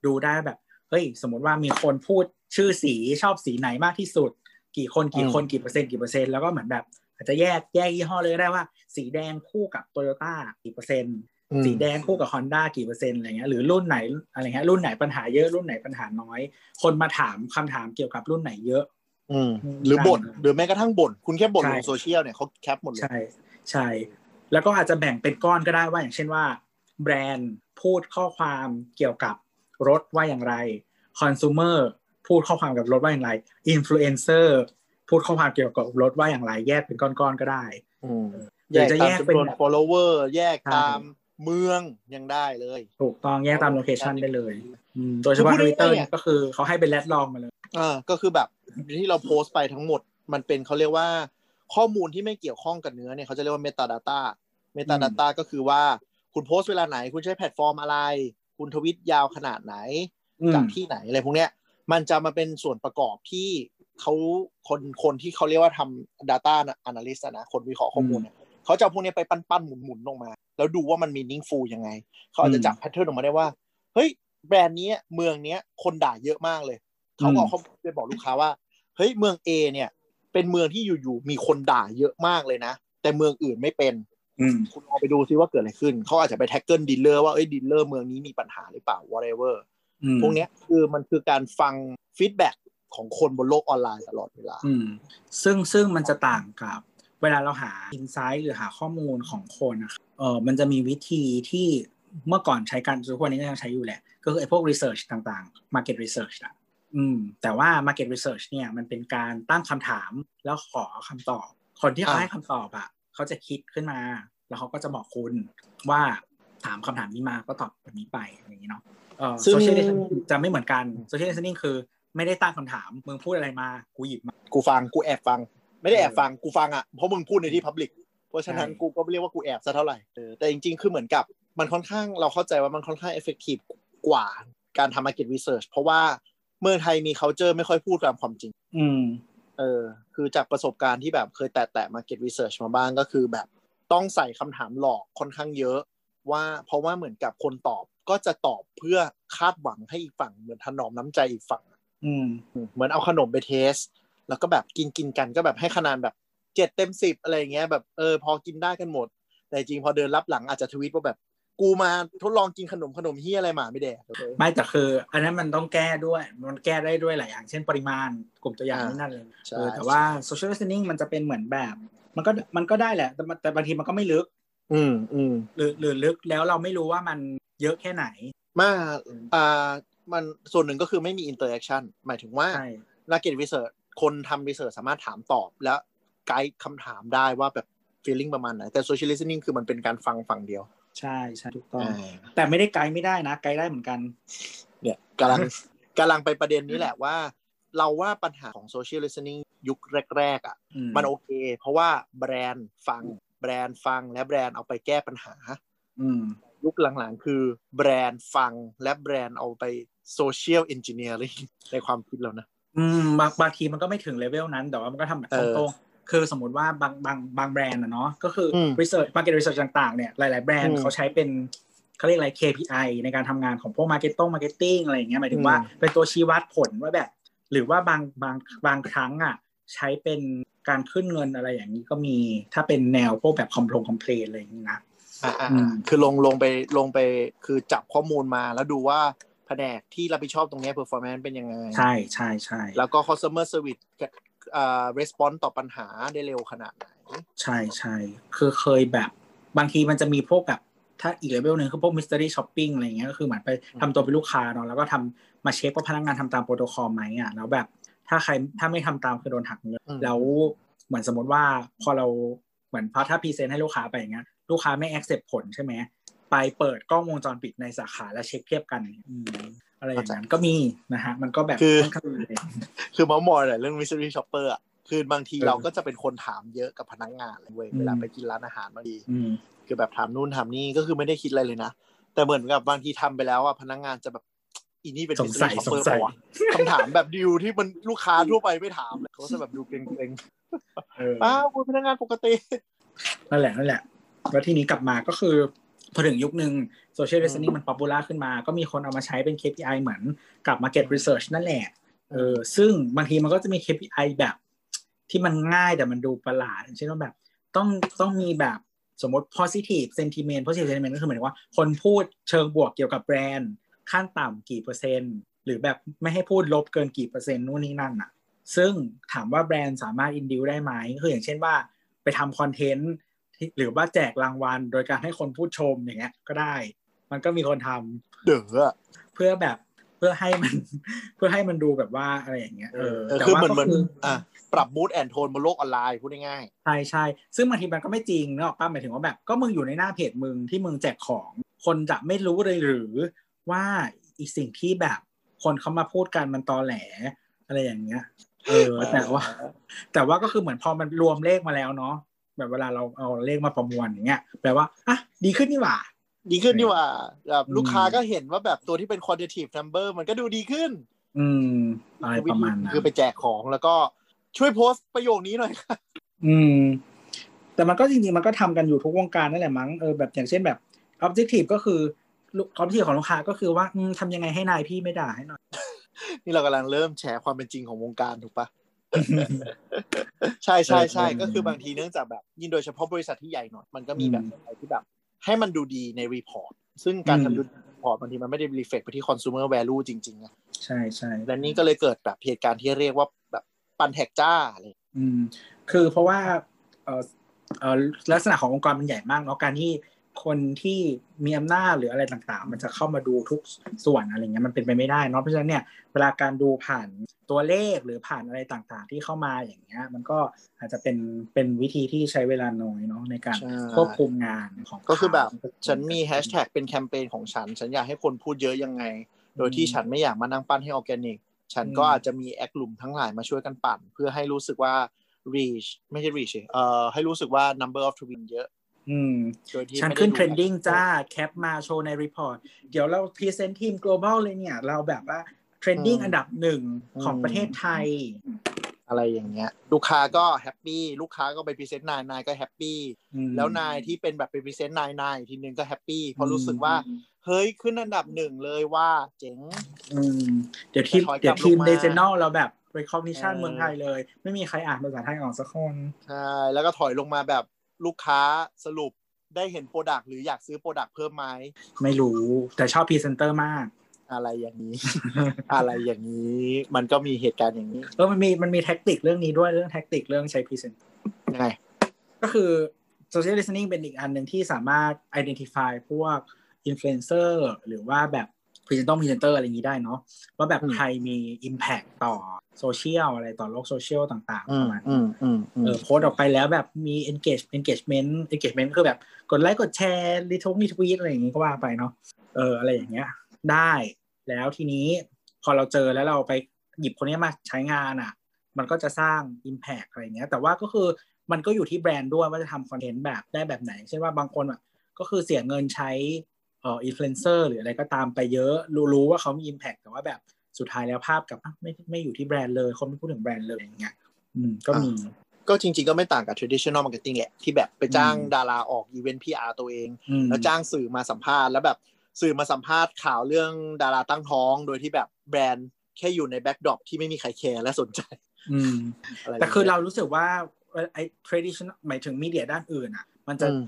ดูได้แบบเฮ้ยสมมติว่ามีคนพูดชื่อสีชอบสีไหนมากที่สุด กี่คนกี่คนกี่เปอร์เซ็นต์กี่เปอร์เซ็นต์แล้วก็เหมือนแบบ อาจจะแยกแยกยี่ห้อเลยก็ได้ว่า สีแดงคู่กับโตโยต้ากี่เปอร์เซ็นต์อืมสีแดงคู่กับฮอนด้ากี่เปอร์เซ็นต์อะไรเงี้ยหรือรุ่นไหนอะไรเงี้ยรุ่นไหนปัญหาเยอะรุ่นไหนปัญหาน้อย คนมาถามคำถามเกี่ยวกับรุ่นไหนเยอะอืมอืมหรือบ่นได้หรือแม้กระทั่งบ่นคุณแค่บ่นใช่ลงโซเชียลเนี่ยเขาแคปหมดเลยใช่ใช่แล้วก็อาจจะแบ่งเป็นก้อนก็ได้ว่าอย่างเช่นว่า แบรนด์ พูดข้อความเกี่ยวกับรถว่าอย่างไรคอน sumer พูดข้อความกับรถว่าอย่างไรอินฟลูเอนเซอร์พูดข้อความเกี่ยวกับรถว่าอย่างไร แยกเป็นก้อนๆก็ได้อืมหรือจะแยกเป็นตามจำนวนแบบ follower แยกใช่ตามเมืองยังได้เลย ถูกต้องแยกตาม location ได้เลยอืมโดยเฉพาะคือพูทดวิตเตอร์ง่ายๆเนี่ยก็คือเขาให้เป็น lat long มาเลยอ่าก็คือแบบที่เราโพสต์ไปทั้งหมด มันเป็นเขาเรียกว่าข้อมูลที่ไม่เกี่ยวข้องกับเนื้อเนี่ยเขาจะเรียกว่า metadata metadata ก็คือว่า คุณโพสต์เวลาไหน คุณใช้แพลตฟอร์มอะไร คุณทวิตยาวขนาดไหน จากที่ไหนอะไรพวกเนี้ย มันจะมาเป็นส่วนประกอบที่เขาคนคนที่เขาเรียกว่าทำ data analyst อะนะ คนวิเคราะห์ข้อมูลเนี่ยเขาจะเอาพวกเนี้ยไปปั้นๆหมุนๆลงมา แล้วดูว่ามัน meaningful ยังไง เขาอาจจะจับแพทเทิร์นออกมาได้ว่า เฮ้ย แบรนด์เนี้ยเมืองเนี้ย คนด่าเยอะมากเลย เขาก็เอาเขาไปบอกลูกค้าว่า เฮ้ย เมือง A เนี่ย เป็นเมืองที่อยู่ๆ มีคนด่าเยอะมากเลยนะ แต่เมืองอื่นไม่เป็นอืม คุณลองไปดูซิว่าเกิดอะไรขึ้น เขาอาจจะไป tackle dealer ว่าเอ้ย dealer เมืองนี้มีปัญหาหรือเปล่า whatever อืมพวกเนี้ยคือมันคือการฟัง feedbackของคนบนโลกออนไลน์ตลอดเวลาอืมซึ่งซึ่งมันจะต่างกับ เวลาเราหา insight หรือหาข้อมูลของคนนะครับเออมันจะมีวิธีที่เมื่อก่อนใช้กันทุกวันนี้ก็ยังใช้อยู่แหละ ก็คือไอ้พวก research ต่างๆ market research อะอืมแต่ว่า market research เนี่ยมันเป็นการตั้งคำถามแล้วขอคำตอบ คนที่เขาอ่าให้คำตอบอะ เขาจะคิดขึ้นมา แล้วเขาก็จะบอกคุณว่าถามคำถามนี้มาก็ตอบแบบนี้ไปอย่างนี้เนาะเอ่อซึ่ง social listening จะไม่เหมือนกัน social listening คือ ไม่ได้ตั้งคำถามมึงพูดอะไรมากูหยิบมากูฟังกูแอบฟัง ไม่ได้แอบเออฟังกูฟังอะเพราะมึงพูดในที่พับลิกเพราะฉะนั้นใช่กูก็ไม่เรียกว่ากูแอบซะเท่าไหร่เออแต่จริง ๆ คือเหมือนกับมันค่อนข้างเราเข้าใจว่ามันค่อนข้างเอฟเฟกตีฟกว่าการทำ market research เพราะว่าเมืองไทยมี culture ไม่ค่อยพูดตามความจริง อืม เออคือจากประสบการณ์ที่แบบเคยแตะแตะ market research มาบ้างก็คือแบบต้องใส่คำถามหลอกค่อนข้างเยอะ ว่าเพราะว่าเหมือนกับคนตอบก็จะตอบเพื่อคาดหวังให้อีกฝั่งเหมือนถนอมน้ำใจอีกฝั่ง อืมเหมือนเอาขนมไปเทส แล้วก็แบบกินกินกันก็แบบให้คะแนนแบบเจ็ดเต็มสิบอะไรอย่างเงี้ยแบบเออพอกินได้กันหมด แต่จริงพอเดินรับหลังอาจจะทวีตว่าแบบ กูมาทดลองกินขนมขนมเฮียอะไรมาไม่แดกไม่แต่คือ อันนั้นมันต้องแก้ด้วยมันแก้ได้ด้วยหลายอย่าง เช่นปริมาณกลุ่มตัวอย่างอ่านี่นั่นเลยใช่เออแต่ว่า social listening มันจะเป็นเหมือนแบบ มันก็มันก็ได้แหละ แต่มันแต่บางทีมันก็ไม่ลึก อืมอืมหรือหรือลึกแล้วเราไม่รู้ว่ามันเยอะแค่ไหนมาอ่ามันส่วนหนึ่งก็คือไม่มี interaction หมายถึงว่าใช่นักเก็ตวิเศษคนทำวิเศษสามารถถามตอบแล้วไกด์คำถามได้ว่าแบบ feeling ประมาณไหนแต่ social listening คือมันเป็นการฟังฝั่งเดียว ใช่ใช่ถูกต้องอ่าแต่ไม่ได้ไกด์ไม่ได้นะ ไกด์ได้เหมือนกัน เนี่ยกำลังกำลังไปประเด็นนี้แหละว่า เราว่าปัญหาของ social listening ยุคแรก ๆ อะอืมมันโอเค เพราะว่าแบรนด์ฟัง แบรนด์ฟังและแบรนด์เอาไปแก้ปัญหาอืมยุคหลัง ๆ คือแบรนด์ฟังและแบรนด์เอาไป social engineering ในความคิดเรานะ อืมบางบางทีมันก็ไม่ถึงเลเวลนั้น แต่ว่ามันก็ทำแบบเออตรงๆ คือสมมติว่าบางบางบางแบรนด์นะเนาะก็คืออม research market research ต่างๆเนี่ยหลาย ๆ แบรนอืด์มเขาใช้เป็นเขาเรียกอะไร KPI ในการทำงานของพวก marketing marketing อะไรอย่างเงี้ยหมายถึงว่าอืมเป็นตัวชี้วัดผลว่าแบบ หรือว่าบางบางบางครั้งอะใช้เป็นการขึ้นเงินอะไรอย่างนี้ก็มีถ้าเป็นแนวพวกแบบคอมพลงคอมเพลนอะไรอย่างนี้นะอ่าอืมคือลงลงไปลงไปคือจับข้อมูลมาแล้วดูว่าแผนกที่รับผิดชอบตรงเนี้ย performance เป็นยังไง ใช่ใช่ใช่แล้วก็ customer service อ่า response ต่อปัญหาได้เร็วขนาดไหน ใช่ใช่คือเคยแบบบางทีมันจะมีพวกแบบถ้าอีกเลเวลหนึ่งคือพวก mystery shopping อะไรเงี้ยก็คือเหมือนไปทำตัวเป็นลูกค้าเนาะแล้วก็ทำมาเช็คว่าพนักงานทำตามโปรโตคอลไหมอะแล้วแบบถ้าใครถ้าไม่ทำตามคือโดนหักเงินอืมแล้วเหมือนสมมติว่าพอเราเหมือนพอถ้า present ให้ลูกค้าไปอย่างเงี้ยลูกค้าไม่ accept ผลใช่ไหมไปเปิดกล้องวงจรปิดในสาขาแล้วเช็คเทียบกัน อืมอะไรอย่างนั้นก็มีนะฮะมันก็แบบคือค่อนข้างรุนแรงคือเม้ามอยหน่อยเรื่อง mystery shopper อะคือบางทีเออเราก็จะเป็นคนถามเยอะกับพนักงานเลยเว้ยอืมเวลาไปกินร้านอาหารบางทีอืมคือแบบถามนู่นถามนี่ก็คือไม่ได้คิดอะไรเลยนะแต่เหมือนกับบางทีทำไปแล้วอะพนักงานจะแบบอีนี่เป็นสงสัย mystery สง shopper สัยปะวะคำถามแบบดิวที่มันลูกค้าทั่วไปไม่ถามเลยเขาจะแบบดูเกรงเออๆอ้าวคุณพนักงานปกตินั่นแหละนั่นแหละแล้วทีนี้กลับมาก็คือ พอถึงยุคหนึ่งโซเชียล i ร t เ n น n มันป๊อปปูล่าขึ้นมา ก็มีคนเอามาใช้เป็น KPI เหมือนกับ Market Research นั่นแหละเออซึ่งบางทีมันก็จะมี KPI แบบ ที่มันง่ายแต่มันดูประหลาดอย่างเช่นว่าแบบต้องต้องมีแบบสมมติ positive sentiment positive sentiment ก็คือหมายถึงว่าคนพูดเชิงบวกเกี่ยวกับแบรนด์ขั้นต่ำกี่เปอร์เซ็นต์ หรือแบบไม่ให้พูดลบเกินกี่เปอร์เซ็นต์นู่นนี่นั่นอะซึ่งถามว่าแบรนด์สามารถ induce ได้ไหมก็คืออย่างเช่นว่าไปทำคอนเทนต์ที่ หรือว่าแจกรางวัล โดยการให้คนพูดชมอย่างเงี้ย ก็ได้ มันก็มีคนทำเด้ออะเพื่อแบบเพื่อให้มัน เพื่อให้มันดูแบบว่าอะไรอย่างเงี้ยเออเออแต่คือว่าเหมือนก็เหมือนคืออะปรับมูดแอนโทนบนโลกออนไลน์พูดง่ายใช่ใช่ซึ่งบางทีมันก็ไม่จริงเนกอะป้าหมายถึงว่าแบบก็มึงอยู่ในหน้าเพจมึงที่มึงแจกของ คนจะไม่รู้เลยหรือว่าอีกสิ่งที่แบบคนเขามาพูดกันมันตอแหล อะไรอย่างเงี้ย เออๆแต่ว่า แต่ว่าก็คือเหมือนพอมันรวมเลขมาแล้วเนาะ แบบเวลาเราเอาเลขมาประมวลอย่างเงี้ยแปลว่าอะดีขึ้นนี่หว่า ดีขึ้นดีกว่าแบบอืมลูกค้าก็เห็นว่าแบบตัวที่เป็น quantitative number มันก็ดูดีขึ้น อืมอะไรประมาณนั้นคือไปแจกของแล้วก็ช่วยโพสต์ประโยคนี้หน่อยค่ะอืม แต่มันก็จริงๆมันก็ทำกันอยู่ทุกวงการนั่นแหละมั้งเออแบบอย่างเช่นแบบ objective ก็คือ objective ของลูกค้าก็คือว่าอืมทำยังไงให้นายพี่ไม่ด่าให้หน่อย นี่เรากำลังเริ่มแชร์ความเป็นจริงของวงการถูกปะ ใช่ใช่ใช่เออก็คือบางทีเนื่องจากแบบ ยิ่งโดยเฉพาะบริษัทที่ใหญ่หน่อยมันก็มีแบบอะไรที่แบบ ให้มันดูดีใน report ซึ่งการอืมทำดู report บางทีมันไม่ได้ reflect ไปที่ consumer value จริงๆอะใช่ใช่และนี่ก็เลยเกิดแบบเหตุการณ์ที่เรียกว่าแบบปั่นแท็กจ้าอะไรอืมคือเพราะว่าเออเออลักษณะขององค์กรมันใหญ่มากเนาะการที่ คนที่มีอำนาจหรืออะไรต่างๆ มันจะเข้ามาดูทุกส่วนอะไรเงี้ยมันเป็นไปไม่ได้เนาะเพราะฉะนั้นเนี่ยเวลาการดูผ่านตัวเลขหรือผ่านอะไรต่างๆ ที่เข้ามาอย่างเงี้ย มันก็อาจจะเป็นเป็นวิธีที่ใช้เวลาน้อยเนาะในการใช่ควบคุมงานของก็คือแบบเขาฉันมีแฮชแท็กเป็นแคมเปญของฉัน ฉันอยากให้คนพูดเยอะยังไง โดยที่ฉันไม่อยากมานั่งปั้นให้ออร์แกนิกฉันก็อาจจะมีแอคหลุมทั้งหลายมาช่วยกันปั่น เพื่อให้รู้สึกว่า reach ไม่ใช่ reach สิเอ่อให้รู้สึกว่า number of tweet เยอะ อืมโดยที่ฉันไม่ได้ขึ้นดู trending จ้าแคปมาโชว์ใน report เดี๋ยวเรา present ทีม global เลยเนี่ย เราแบบว่า trending อันดับหนึ่งของประเทศไทย อะไรอย่างเงี้ย ลูกค้าก็ happy ลูกค้าก็ไป present นายนายก็ happy อืมแล้วนายที่เป็นแบบไป present นายนายอีกทีนึงก็ happy เพราะรู้สึกว่า เฮ้ยขึ้นอันดับหนึ่งเลยว่าเจ๋งอืมเดี๋ยวทีมแต่ถอยกลับเดี๋ยวทีมลงมา regional เราแบบ recognition เออเมืองไทยเลย ไม่มีใครอ่านภาษาไทยออกสักคนใช่แล้วก็ถอยลงมาแบบ ลูกค้าสรุปได้เห็น product หรืออยากซื้อ product เพิ่มไหมไม่รู้แต่ชอบพรีเซนเตอร์มาก อะไรอย่างนี้ อะไรอย่างนี้ มันก็มีเหตุการณ์อย่างนี้เออมันมีมันมี tactic เรื่องนี้ด้วยเรื่อง tactic เรื่องใช้ present ยังไงก็คือ social listening เป็นอีกอันหนึ่งที่สามารถ identify พวก influencer หรือว่าแบบ presenter presenter อะไรอย่างนี้ได้เนาะว่าแบบอืมใครมี impact ต่อโซเชียลอะไรต่อโลกโซเชียลต่างๆอืปมระมาณอืมอืมอืเอมอโพสต์ออกไปแล้วแบบมี engage engagement engagement คือแบบกดไลค์กดแชร์รีทวง retweet อะไรอย่างงี้ก็ว่าไปเนาะเอออะไรอย่างเงี้ย ได้แล้วทีนี้พอเราเจอแล้วเราไปหยิบคนนี้มาใช้งานอะ มันก็จะสร้าง Impact อะไรอย่างเงี้ย แต่ว่าก็คือมันก็อยู่ที่แบรนด์ด้วยว่าจะทำคอนเทนต์แบบได้แบบไหน เช่นว่าบางคนอะก็คือเสียเงินใช้ เอ่ออินฟลูเอนเซอร์หรืออะไรก็ตามไปเยอะรู้รู้ว่าเขามี Impact แต่ว่าแบบสุดท้ายแล้วภาพกลับอะไม่ไม่อยู่ที่แบรนด์เลยคนไม่พูดถึงแบรนด์เลยอย่างเงี้ยอืมก็มีก็จริงๆก็ไม่ต่างกับ traditional marketing แหละ ที่แบบไปจ้างอืมดาราออก event PR ตัวเองอืมแล้วจ้างสื่อมาสัมภาษณ์แล้วแบบสื่อมาสัมภาษณ์ข่าวเรื่องดาราตั้งท้อง โดยที่แบบแบรนด์แค่อยู่ใน backdrop ที่ไม่มีใครแคร์และสนใจอืมอะไรอย่างงี้แต่คือเรารู้สึกว่าไอ้ traditional หมายถึง media ด้านอื่นอะ มันจะอืม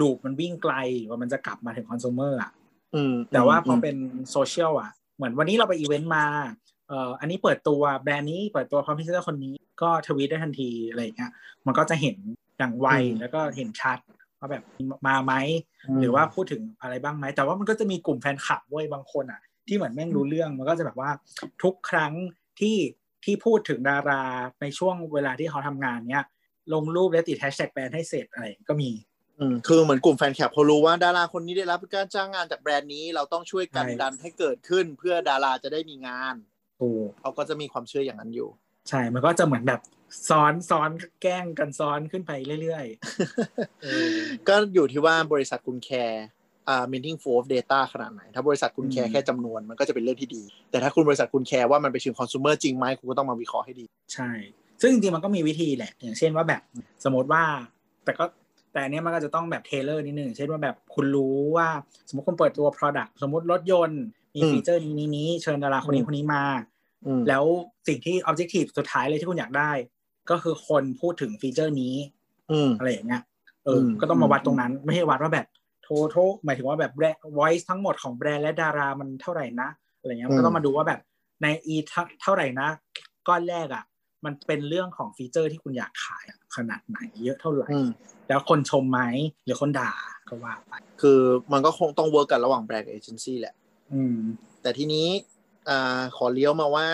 ลูปมันวิ่งไกลกว่ามันจะกลับมาถึงคอน sumer อะอืมแต่ว่าพอมเป็นโซเชียลอะ เหมือนวันนี้เราไปอีเวนต์มาเอ่ออันนี้เปิดตัวแบรนด์นี้เปิดตัวคอมพิวเตอร์คนนี้ก็ทวีตได้ทันทีอะไรอย่างเงี้ยมันก็จะเห็นอย่างไวแล้วก็เห็นชัดว่าแบบมาไหมหรือว่าพูดถึงอะไรบ้างไหมแต่ว่ามันก็จะมีกลุ่มแฟนคลับเว้ยบางคนอะ ที่เหมือนแม่งรู้เรื่องมันก็จะแบบว่าทุกครั้งที่ที่พูดถึงดาราในช่วงเวลาที่เขาทำงานเนี้ยลงรูปและติดแฮชแท็กแบรนด์ให้เสร็จอะไรก็มีอืม คือเหมือนกลุ่มแฟนคลับเขารู้ว่าดาราคนนี้ได้รับการจ้างงานจากแบรนด์นี้เราต้องช่วยกันใช่ดันให้เกิดขึ้นเพื่อดาราจะได้มีงานถูกเขาก็จะมีความเชื่ออย่างนั้นอยู่ ใช่มันก็จะเหมือนแบบซ้อนซ้อนแกล้งกันซ้อนขึ้นไปเรื่อยๆเออก็อยู่ที่ว่าบริษัทคุณแคร์อ่า meaningful of data ขนาดไหน ถ้าบริษัทคุณแคอืร์มแค่จำนวนมันก็จะเป็นเรื่องที่ดี แต่ถ้าคุณบริษัทคุณแคร์ว่ามันไปถึง consumer จริงไหมคุณก็ต้องมาวิเคราะห์ให้ดี ใช่ ซึ่งจริงๆมันก็มีวิธีแหละ อย่างเช่นว่าแบบสมมติว่า แต่ก็ แต่อันเนี้ยมันก็จะต้องแบบ tailor นิดนึงอย่างเช่นว่าแบบคุณรู้ว่า สมมติคุณเปิดตัว Product สมมติรถยนต์ มีอืม feature นี้นี้นี้เชิญดาราคนนี้อืมคนนี้มาอืมแล้วสิ่งที่ objective สุดท้ายเลยที่คุณอยากได้ ก็คือคนพูดถึง feature นี้อืมอะไรอย่างเงี้ยเออมันก็ต้องมาวัดตรงนั้น ไม่ใช่วัดว่าแบบ total หมายถึงว่าแบบแบรนด์ voice ทั้งหมดของแบรนด์และดารามันเท่าไหร่นะอะไรเงี้ยมันก็ต้องมาดูว่าแบบใน e เท่าเท่าไหร่นะ ก้อนแรกอะ มันเป็นเรื่องของฟีเจอร์ที่คุณอยากขายอะขนาดไหนเยอะเท่าไหร่อืมแล้วคนชมไหมหรือคนด่าก็ว่าไป คือมันก็คงต้อง work กันระหว่างแบรนด์กับเอเจนซี่แหละอืมแต่ทีนี้อ่าขอเลี้ยวมาว่า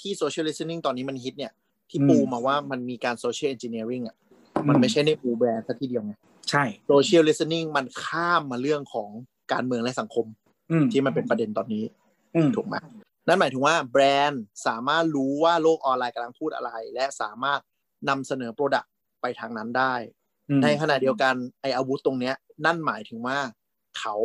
ที่ social listening ตอนนี้มันฮิตเนี่ย ที่อืมปูมาว่ามันมีการ social engineering อะมันไม่ใช่ในปูแบรนด์ซะทีเดียวไงใช่ social listening มันข้ามมาเรื่องของการเมืองและสังคมอืมที่มันเป็นประเด็นตอนนี้อืมถูกไหม นั่นหมายถึงว่าแบรนด์สามารถรู้ว่าโลกออนไลน์กำลังพูดอะไร และสามารถนำเสนอโปรดักต์ไปทางนั้นได้อืมในขณะเดียวกันไออาวุธตรงเนี้ย นั่นหมายถึงว่าเขา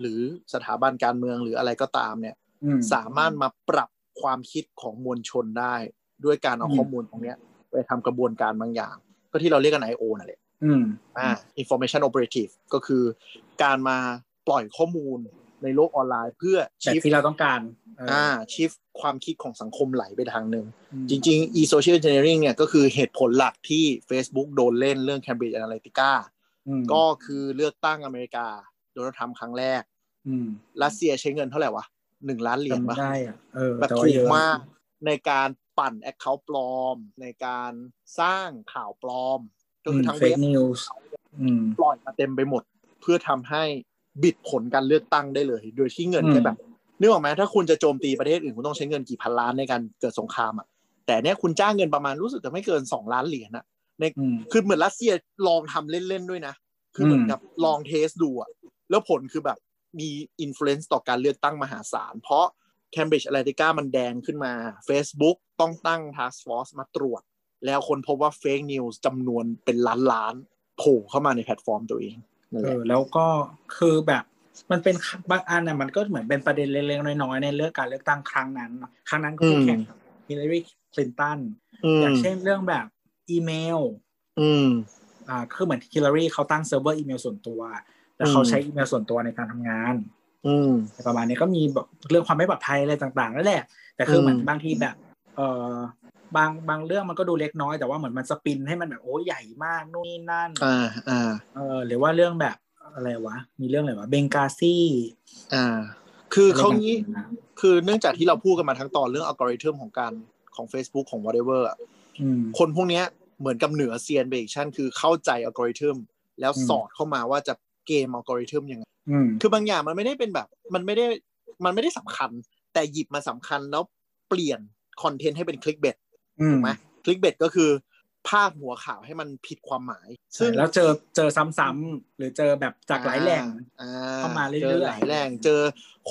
หรือสถาบันการเมืองหรืออะไรก็ตามเนี่ยอืมสามารถมาปรับความคิดของมวลชนได้ ด้วยการเอาอืมข้อมูลตรงเนี้ย ไปทำกระบวนการบางอย่าง ก็ที่เราเรียกกัน I.O. นั่นแหละอืมอ่า information operative ก็คือการมาปล่อยข้อมูล ในโลกออนไลน์เพื่อแต่ชิฟที่เราต้องการเออออ่าชิฟความคิดของสังคมไหลไปทางหนึ่งอืมจริง ๆ e-social engineering เนี่ยก็คือเหตุผลหลักที่ Facebook โดนเล่นเรื่อง Cambridge Analytica อืมก็คือเลือกตั้งอเมริกาโดนัลด์ทรัมป์ครั้งแรกอืมรัสเซียใช้เงินเท่าไหร่วะหนึ่งล้านเหรียญจำปะไม่ได้อะเออแบบแต่ว่าถูเยกอะมากในการปั่นแอคเคาท์ปลอม ในการสร้างข่าวปลอม ก็คือทั้งเฟเว็กบนิวส์อืมปล่อยมาเต็มไปหมด เพื่อทำให้ บิดผลการเลือกตั้งได้เลย โดยที่เงินแค่แบบนึกออกไหมถ้าคุณจะโจมตีประเทศอื่นคุณต้องใช้เงินกี่พันล้านในการเกิดสงครามอะแต่เนี้ยคุณจ้างเงินประมาณรู้สึกจะไม่เกินสองล้านเหรียญอะในอืมคือเหมือนรัสเซียลองทำเล่นๆด้วยนะ คือเหมือนกับลอง test ดูอะแล้วผลคือแบบมี influence ต่อการเลือกตั้งมหาศาล เพราะ Cambridge Analytica มันแดงขึ้นมา Facebook ต้องตั้ง Task Force มาตรวจ แล้วคนพบว่า Fake News จำนวนเป็นล้านๆโผล่เข้ามาในแพลตฟอร์มตัวเองนั่น เอแหละอแล้วก็คือแบบมันเป็นบางอันน่ะมันก็เหมือนเป็นประเด็นเล็กๆน้อยๆในเรื่องการเลือกตั้งครั้งนั้นเนอะครั้งนั้นก็คือแข่งฮิลลารีคลินตันอืมอย่างเช่นเรื่องแบบอีเมล อืมอ่าคือเหมือนฮิลลารีเขาตั้งเซิร์ฟเวอร์อีเมลส่วนตัวแล้วเขาอืมใช้อีเมลส่วนตัวในการทำงาน อืมประมาณนี้ก็มีแบบเรื่องความไม่ปลอดภัยอะไรต่างๆนั่นแหละ แต่คือเหมือนอืมบางทีแบบ เออ บางบางเรื่องมันก็ดูเล็กน้อยแต่ว่าเหมือนมันสปินให้มันแบบโอ้ใหญ่มากนู่นนี่นั่นอ่าอ่าเออหรือว่าเรื่องแบบอะไรวะ มีเรื่องอะไรวะเบงกาซีอ่า คือเขาอะไรงี้ต่างๆนะคือเนื่องจากที่เราพูดกันมาทั้งตอนเรื่องอัลกอริทึมของการของ Facebook ของ whatever อะอืมคนพวกเนี้ยเหมือนกับเหนือเซียนไปอีกชั้นคือเข้าใจอัลกอริทึมแล้วอืมสอดเข้ามาว่าจะเกมอัลกอริทึมยังไงอืมคือบางอย่างมันไม่ได้เป็นแบบ มันไม่ได้มันไม่ได้สำคัญ แต่หยิบมาสำคัญแล้วเปลี่ยนคอนเทนต์ให้เป็น clickbait อืม ถูกไหม clickbait ก็คือพาดหัวข่าวให้มันผิดความหมาย ซึ่งแล้วเจอเจอซ้ำๆหรือเจอแบบจากหลายแหล่งอ่เข้ามาเรื่อยๆเจอหลายแหล่งเจอ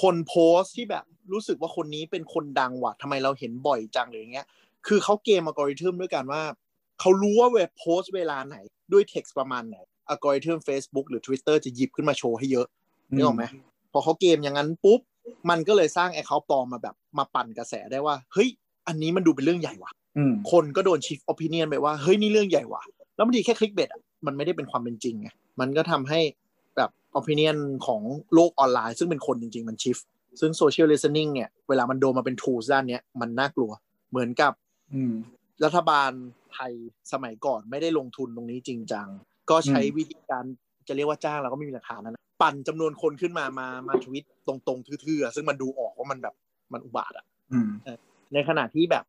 คนโพสต์ที่แบบรู้สึกว่าคนนี้เป็นคนดังว่ะทำไมเราเห็นบ่อยจังหรืออย่างเงี้ย คือเขาเกมอัลกอริทึมด้วยกันว่าเขารู้ว่าเว็บโพสต์เวลาไหนด้วยเท็กซ์ประมาณไหนอัลกอริทึม Facebook หรือ Twitter จะหยิบขึ้นมาโชว์ให้เยอะนึกออกไหมพอเขาเกมอย่างนั้นปุ๊บมันก็เลยสร้าง account ปลอมมาแบบมาปั่นกระแสได้ว่าเฮ้ยอันนี้มันดูเป็นเรื่องใหญ่ว่ะอืม คนก็โดนชิฟ o อ i ิเนียนไปว่าเฮ้ยนี่เรื่องใหญ่ว่ะแล้วมันดีแค่ clickbait อะมันไม่ได้เป็นความเป็นจริงไงมันก็ทำให้แบบอ p ิเนียนของโลกออนไลน์ ซึ่งเป็นคนจริง ๆ มันชิฟซึ่งโซเชียล i ิส t e นิ่งเนี่ยเวลามันโดนมาเป็น tools ด้านเนี้ยมันน่ากลัวเหมือนกับอืมรัฐบาลไทยสมัยก่อนไม่ได้ลงทุนตรงนี้จริงจัง ก็ใช้อืมวิธีการจะเรียกว่าจ้างเราก็ไม่มีหลักฐานนะนะปั่นจำนวนคนขึ้นมามามาทวิตตรงๆทื่อๆซึ่งมันดูออกว่ามันแบบมันอุบาทอะอืมในขณะที่แบบ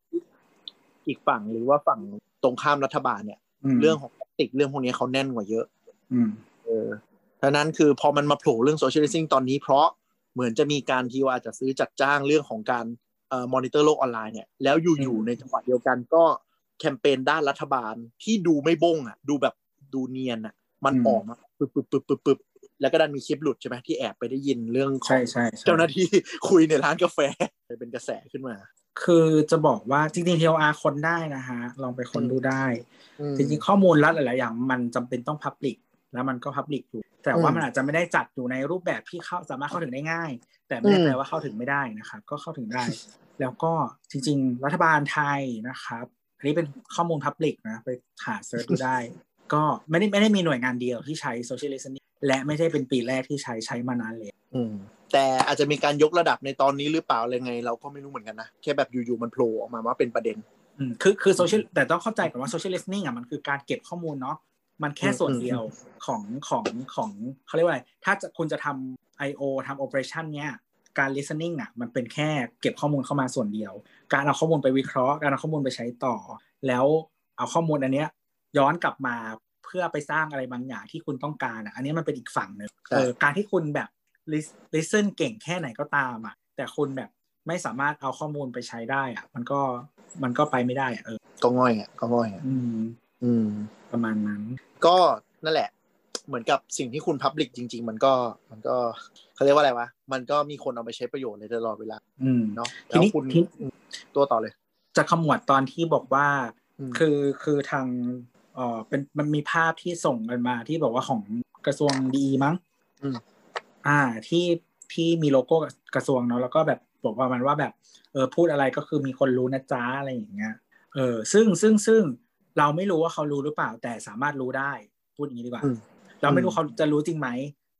อีกฝั่งหรือว่าฝั่งตรงข้ามรัฐบาลเนี่ยมเรื่องของติกเรื่องพวกนี้เขาแน่นกว่าเยอะ อืม เออดังนั้นคือพอมันมาโผล่เรื่องโซเชียล i ิ i งตอนนี้เพราะเหมือนจะมีการที่ว่าจะซื้อจัดจ้างเรื่องของการเอ่อมอนิเตอร์โลกออนไลน์เนี่ยแล้วอยู่ๆในจังหวะเดียวกันก็แคมเปญด้านรัฐบาลที่ดูไม่บงอะ ดูแบบดูเนียนอะ มันอืมออกมาปึ๊บปึ๊บปึ๊บปึ๊บปึ๊บแล้วก็ดันมีคลิปหลุดใช่ไหมที่แอบไปได้ยินเรื่องขอใช่งใช่ใช่เจ้าหน้าที่คุยในร้านกาแฟเลยเป็นกระแสขึ้นมา คือจะบอกว่าจริงๆ TLR คนได้นะฮะ ลองไปค้นดูได้อืมจริงๆ ข้อมูลรัฐหลายๆอย่างมันจำเป็นต้องพับลิกแล้วมันก็ public อยู่ แต่ว่าอืมมันอาจจะไม่ได้จัดอยู่ในรูปแบบที่เข้าสามารถเข้าถึงได้ง่าย แต่ไม่ได้อืมแปลว่าเข้าถึงไม่ได้นะครับ ก็เข้าถึงได้ แล้วก็จริง ๆ รัฐบาลไทยนะครับอันนี้เป็นข้อมูล public นะ ไปหา search ดูได้ ก็ไม่ได้ไม่ได้มีหน่วยงานเดียวที่ใช้ social listening และไม่ใช่เป็นปีแรกที่ใช้ใช้มานานเลยอืม แต่อาจจะมีการยกระดับในตอนนี้หรือเปล่าอะไรไง เราก็ไม่รู้เหมือนกันนะ แค่แบบอยู่ๆมันโผล่ออกมาว่าเป็นประเด็นอืมคือคือโซเชียลแต่ต้องเข้าใจก่อนว่าโซเชียล i ิ t e n i n g อะมันคือการเก็บข้อมูลเนาะมันแค่ส่วนเดียวของของของเขาเรียกว่าอะไร ถ้าจะคุณจะทำ I/O ทำ operation เนี้ยการ listening อะมันเป็นแค่เก็บข้อมูลเข้ามาส่วนเดียว การเอาข้อมูลไปวิเคราะห์ การเอาข้อมูลไปใช้ต่อ แล้วเอาข้อมูลอันเนี้ยย้อนกลับมาเพื่อไปสร้างอะไรบางอย่างที่คุณต้องการอะ อันนี้มันเป็นอีกฝั่งหนึ่งใช่เออการที่คุณแบบ lis- listen เก่งแค่ไหนก็ตามอะ แต่คุณแบบไม่สามารถเอาข้อมูลไปใช้ได้อะ มันก็มันก็ไปไม่ได้อะเออก็ง่อยอะก็ง่อยอะอืม อืม ประมาณนั้น ก็นั่นแหละ เหมือนกับสิ่งที่คุณพับลิกจริง ๆ มันก็มันก็เขาเรียกว่าอะไรวะมันก็มีคนเอาไปใช้ประโยชน์ในตลอดเวลา อืมเนาะทีแล้วนี้คุณทีอืมตัวต่อเลย จะขมวดตอนที่บอกว่าอืมคือคือทางเออเป็นมันมีภาพที่ส่งกันมาที่บอกว่าของกระทรวงดีมั้ง อืมอ่าที่ที่มีโลโก้กระทรวงเนาะแล้วก็แบบบอกว่ามันว่าแบบเออพูดอะไรก็คือมีคนรู้นะจ๊ะอะไรอย่างเงี้ยเออซึ่งซึ่งซึ่งเราไม่รู้ว่าเขารู้หรือเปล่า แต่สามารถรู้ได้ พูดอย่างนี้ดีกว่าอืมเราไม่รู้เขาจะรู้จริงไหม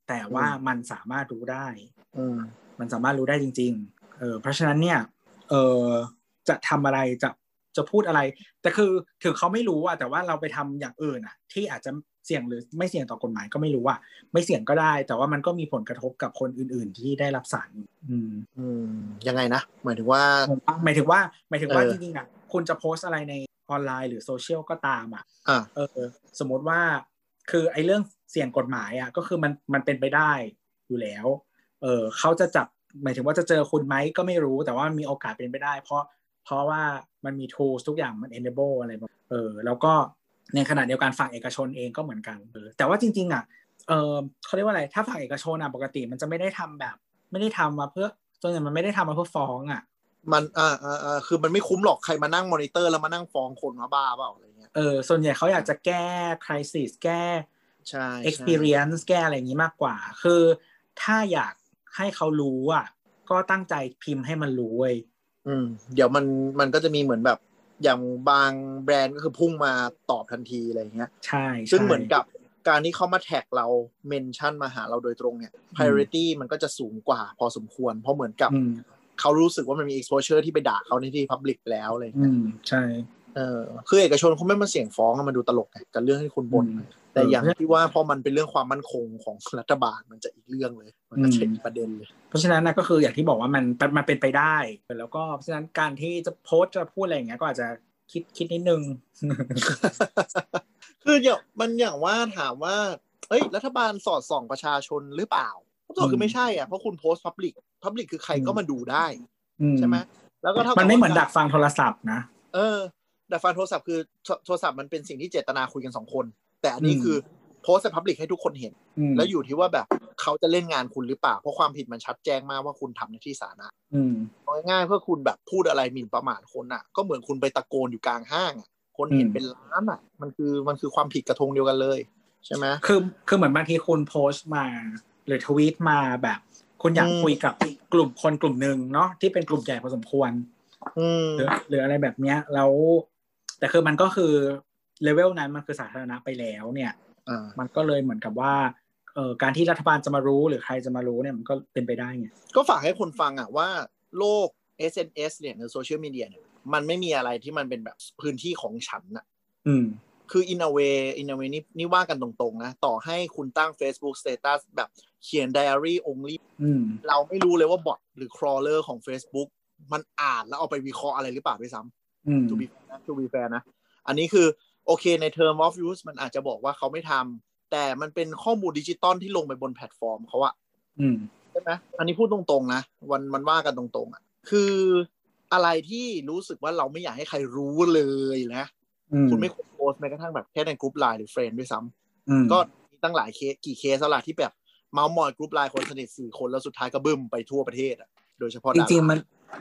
แต่ว่าอืมมันสามารถรู้ได้อืมมันสามารถรู้ได้จริง ๆ เออเพราะฉะนั้นเนี่ย เออจะทำอะไรจะจะพูดอะไร แต่คือถึงเขาไม่รู้อะแต่ว่าเราไปทำอย่างอื่นอะที่อาจจะ เสี่ยงหรือไม่เสี่ยงต่อกฎหมายก็ไม่รู้อะไม่เสี่ยงก็ได้ แต่ว่ามันก็มีผลกระทบกับคนอื่น ๆ ที่ได้รับสารอืมอืมยังไงนะหมายถึงว่า หมายถึงว่าหมายถึงว่าเออจริงๆอะคุณจะโพสต์อะไรในออนไลน์หรือโซเชียลก็ตามอะอ่าเออ สมมติว่า คือไอ้เรื่องเสี่ยงกฎหมายอะก็คือมันมันเป็นไปได้อยู่แล้ว เออเขาจะจับหมายถึงว่าจะเจอคุณไหมก็ไม่รู้แต่ว่ามีโอกาสเป็นไปได้ เพราะเพราะว่ามันมี tools ทุกอย่างมัน enable อะไรแบบเออแล้วก็ ในขณะเดียวกันฝั่งเอกชนเองก็เหมือนกันเออแต่ว่าจริง ๆ อะเออเขาเรียกว่าอะไร ถ้าฝั่งเอกชนอะปกติมันจะไม่ได้ทำแบบ ไม่ได้ทำมาเพื่อส่วนใหญ่มันไม่ได้ทำมาเพื่อฟ้องอะมันอ่าอ่าอ่าคือมันไม่คุ้มหรอกใครมานั่งมอนิเตอร์แล้วมานั่งฟ้องคนมาบ้าเปล่าอะไรเงี้ยเออส่วนใหญ่เขาอยากจะแก้ crisis แก้ใช่ experience แก้อะไรอย่างนี้มากกว่า คือถ้าอยากให้เขารู้อะก็ตั้งใจพิมพ์ให้มันรู้เว้ยอืม เดี๋ยวมันมันก็จะมีเหมือนแบบ อย่างบางแบรนด์ก็คือพุ่งมาตอบทันทีอะไรเงี้ยใช่ใช่ ซึ่งเหมือนกับการที่เขามาแท็กเรา mention มาหาเราโดยตรงเนี่ย priority มันก็จะสูงกว่าพอสมควร เพราะเหมือนกับอืมเขารู้สึกว่ามันมี exposure ที่ไปด่าเขาในที่ public แล้วอะไรอืเงี้ยมใช่เออคือเอกชนเขาไม่มาเสี่ยงฟ้องอะมันดูตลกไงกับเรื่องให้คุณบ่นอืมแต่อย่างที่ว่าพอมันเป็นเรื่องความมั่นคงของรัฐบาลมันจะอีกเรื่องเลย มันก็จะอีกประเด็นเลยเพราะฉะนั้นนะก็คืออย่างที่บอกว่ามันมันเป็นไปได้แล้วก็เพราะฉะนั้นการที่จะโพสต์จะพูดอะไรอย่างเงี้ยก็อาจจะคิดคิดนิดนึง คืออย่างมันอย่างว่าถามว่า เอ้ย รัฐบาลสอดส่องประชาชนหรือเปล่าคำตอบคือไม่ใช่อะเพราะคุณโพสต์พับลิกพับลิกคือใครก็มาดูได้อืใช่ไหมแล้วก็เท่ากับมันไม่เหมือนว่าดักฟังโทรศัพท์นะเออดักฟังโทรศัพท์คือโทโทรศัพท์มันเป็นสิ่งที่เจตนาคุยกันสองคน แต่อันนี้อืมคือ โพสต์ในพับลิกให้ทุกคนเห็นอืมแล้วอยู่ที่ว่าแบบเขาจะเล่นงานคุณหรือเปล่า เพราะความผิดมันชัดแจ้งมากว่าคุณทำในที่สาธารณะอืมเอาง่ายๆเพื่อคุณแบบพูดอะไรหมิ่นประมาทคนอะ ก็เหมือนคุณไปตะโกนอยู่กลางห้างอะคนเห็นอืมเป็นล้านอะ มันคือมันคือความผิดกระทงเดียวกันเลย ใช่ไหมคือคือเหมือนบางทีคุณโพสต์มา หรือทวีตมาแบบคุณอยากอืมคุยกับกลุ่มคนกลุ่มหนึ่งเนาะที่เป็นกลุ่มใหญ่พอสมควรอืมหรือหรืออะไรแบบเนี้ยแล้วแต่คือมันก็คือเลเวลนั้นมันคือสาธารณะไปแล้วเนี่ยอ่า มันก็เลยเหมือนกับว่าเอ่อการที่รัฐบาลจะมารู้หรือใครจะมารู้เนี่ยมันก็เป็นไปได้ไงก็ฝากให้คนฟังอะว่าโลก SNS เนี่ยในโซเชียลมีเดียเนี่ยมันไม่มีอะไรที่มันเป็นแบบพื้นที่ของฉันน่ะ อืม คือ in a way in a way นี่นี่ว่ากันตรงๆนะ ต่อให้คุณตั้ง Facebook status แบบเขียน diary only อืมเราไม่รู้เลยว่าบอทหรือ crawler ของ Facebook มันอ่านแล้วเอาไปวิเคราะห์อะไรหรือเปล่าด้วยซ้ำอืม to be fair นะ to be fair นะ อันนี้คือ โอเคใน term of use มันอาจจะบอกว่าเขาไม่ทำแต่มันเป็นข้อมูลดิจิตอลที่ลงไปบนแพลตฟอร์มเขาอะอืมใช่ไหมอันนี้พูดตรงๆนะวันมันว่ากันตรงๆอะคืออะไรที่รู้สึกว่าเราไม่อยากให้ใครรู้เลยนะอืมคุณไม่ควรโพสต์แม้กระทั่งแบบแค่ในกลุ่มไลน์หรือ friend ด้วยซ้ำอืมก็มีตั้งหลายเคสกี่เคสแล้วล่ะที่แบบเมาส์มอยกลุ่มไลน์คนสนิทสี่คนแล้วสุดท้ายก็บึ้มไปทั่วประเทศอะโดยเฉพาะดาราจริงๆมัน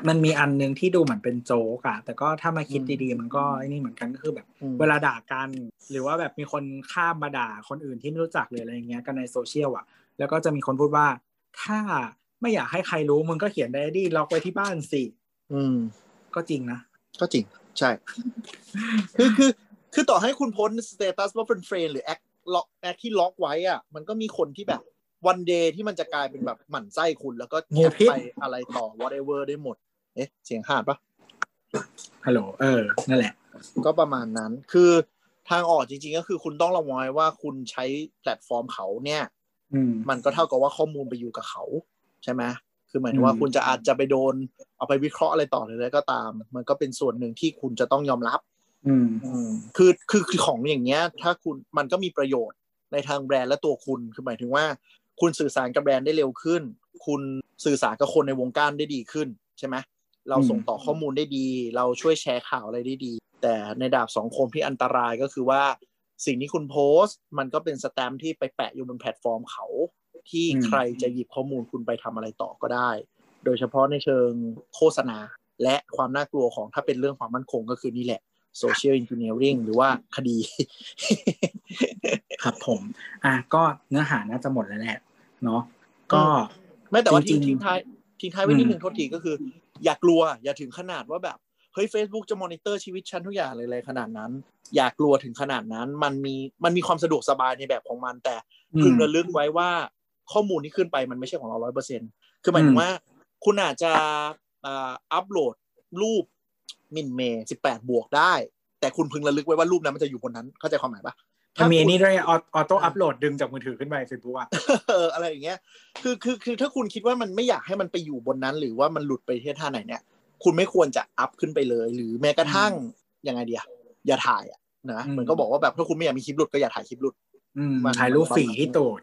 มันมีอันหนึ่งที่ดูเหมือนเป็นโจ๊กอะแต่ก็ถ้ามาคิดอืมดีๆ มันก็ไอ้นี่เหมือนกันก็คือแบบอืมเวลาด่ากัน หรือว่าแบบมีคนข้ามมาด่าคนอื่นที่ไม่รู้จักหรืออะไรอย่างเงี้ยกันในโซเชียลอะแล้วก็จะมีคนพูดว่า ถ้าไม่อยากให้ใครรู้มึงก็เขียนไดอารี่ล็อกไว้ที่บ้านสิอืม ก็จริงนะก็จริง ใช่ คือคือ คือต่อให้คุณพ้น status ว่าเป็น friend หรือ accล็อก acc ที่ล็อกไว้อะ มันก็มีคนที่แบบ one day ที่มันจะกลายเป็นแบบหมั่นไส้คุณแล้วก็งูพิษไปอะไรต่อ whatever ได้หมด เอ๊ะ เสียงขาดปะฮัลโหลเออ นั่นแหละ ก็ประมาณนั้นคือทางออกจริงๆ ก็คือคุณต้องระวังไว้ว่าคุณใช้แพลตฟอร์มเขาเนี่ยอืมมันก็เท่ากับว่าข้อมูลไปอยู่กับเขา ใช่ไหมคือหมายถึงว่าอืมคุณจะอาจจะไปโดน เอาไปวิเคราะห์อะไรต่อหรืออะไรก็ตาม มันก็เป็นส่วนหนึ่งที่คุณจะต้องยอมรับอืมอืมคือคือคือของอย่างเงี้ย ถ้าคุณมันก็มีประโยชน์ในทางแบรนด์และตัวคุณคือหมายถึงว่า คุณสื่อสารกับแบรนด์ได้เร็วขึ้น คุณสื่อสารกับคนในวงการได้ดีขึ้นใช่ไหมเราส่งต่อข้อมูลได้ดี เราช่วยแชร์ข่าวอะไรได้ดี แต่ในดาบสองคมที่อันตรายก็คือว่า สิ่งที่คุณโพสต์ มันก็เป็นสแตมที่ไปแปะอยู่บนแพลตฟอร์มเขา ที่ใครจะหยิบข้อมูลคุณไปทำอะไรต่อก็ได้ โดยเฉพาะในเชิงโฆษณา และความน่ากลัวของถ้าเป็นเรื่องความมั่นคงก็คือนี่แหละ social engineering หรือว่าคดี ครับผม อะก็เนื้อหาน่าจะหมดแล้วแหละเนาะก็ไม่แต่ว่าจริทิ้งงๆทิ้งท้ายทิ้งท้ายไว้นิดอืมหนึ่งโทษทีก็คือ อย่ากลัว อย่าถึงขนาดว่าแบบเฮ้ย Facebook จะมอนิเตอร์ชีวิตฉันทุกอย่างเลยเลยขนาดนั้น อย่ากลัวถึงขนาดนั้น มันมีมันมีความสะดวกสบายในแบบของมัน แต่อืพึงมระลึกไว้ว่าข้อมูลที่ขึ้นไปมันไม่ใช่ของเราร้อยเปอร์เซ็นคือหมายถึงว่า คุณอาจจะอ่าอัปโหลดรูป มินเมย์สิบแปดบวกได้ แต่คุณพึงระลึกไว้ว่ารูปนั้นมันจะอยู่บนนั้นเข้าใจความหมายปะมันมีถ้าคุณนี่ด้วย auto upload ดึงจากมือถือขึ้นไปเฟซบุ๊กอะเอออะไรอย่างเงี้ยคือคือคือถ้าคุณคิดว่ามันไม่อยากให้มันไปอยู่บนนั้น หรือว่ามันหลุดไปที่ท่าไหนเนี่ย คุณไม่ควรจะอัพขึ้นไปเลย หรือแม้กระทั่งยังไงเดียอย่าถ่ายอะนะอืมเหมือนก็บอกว่าแบบถ้าคุณไม่อยากมีคลิปหลุดก็อย่าถ่ายคลิปหลุดอืมมันถ่ายรูปมันฝีที่ตูด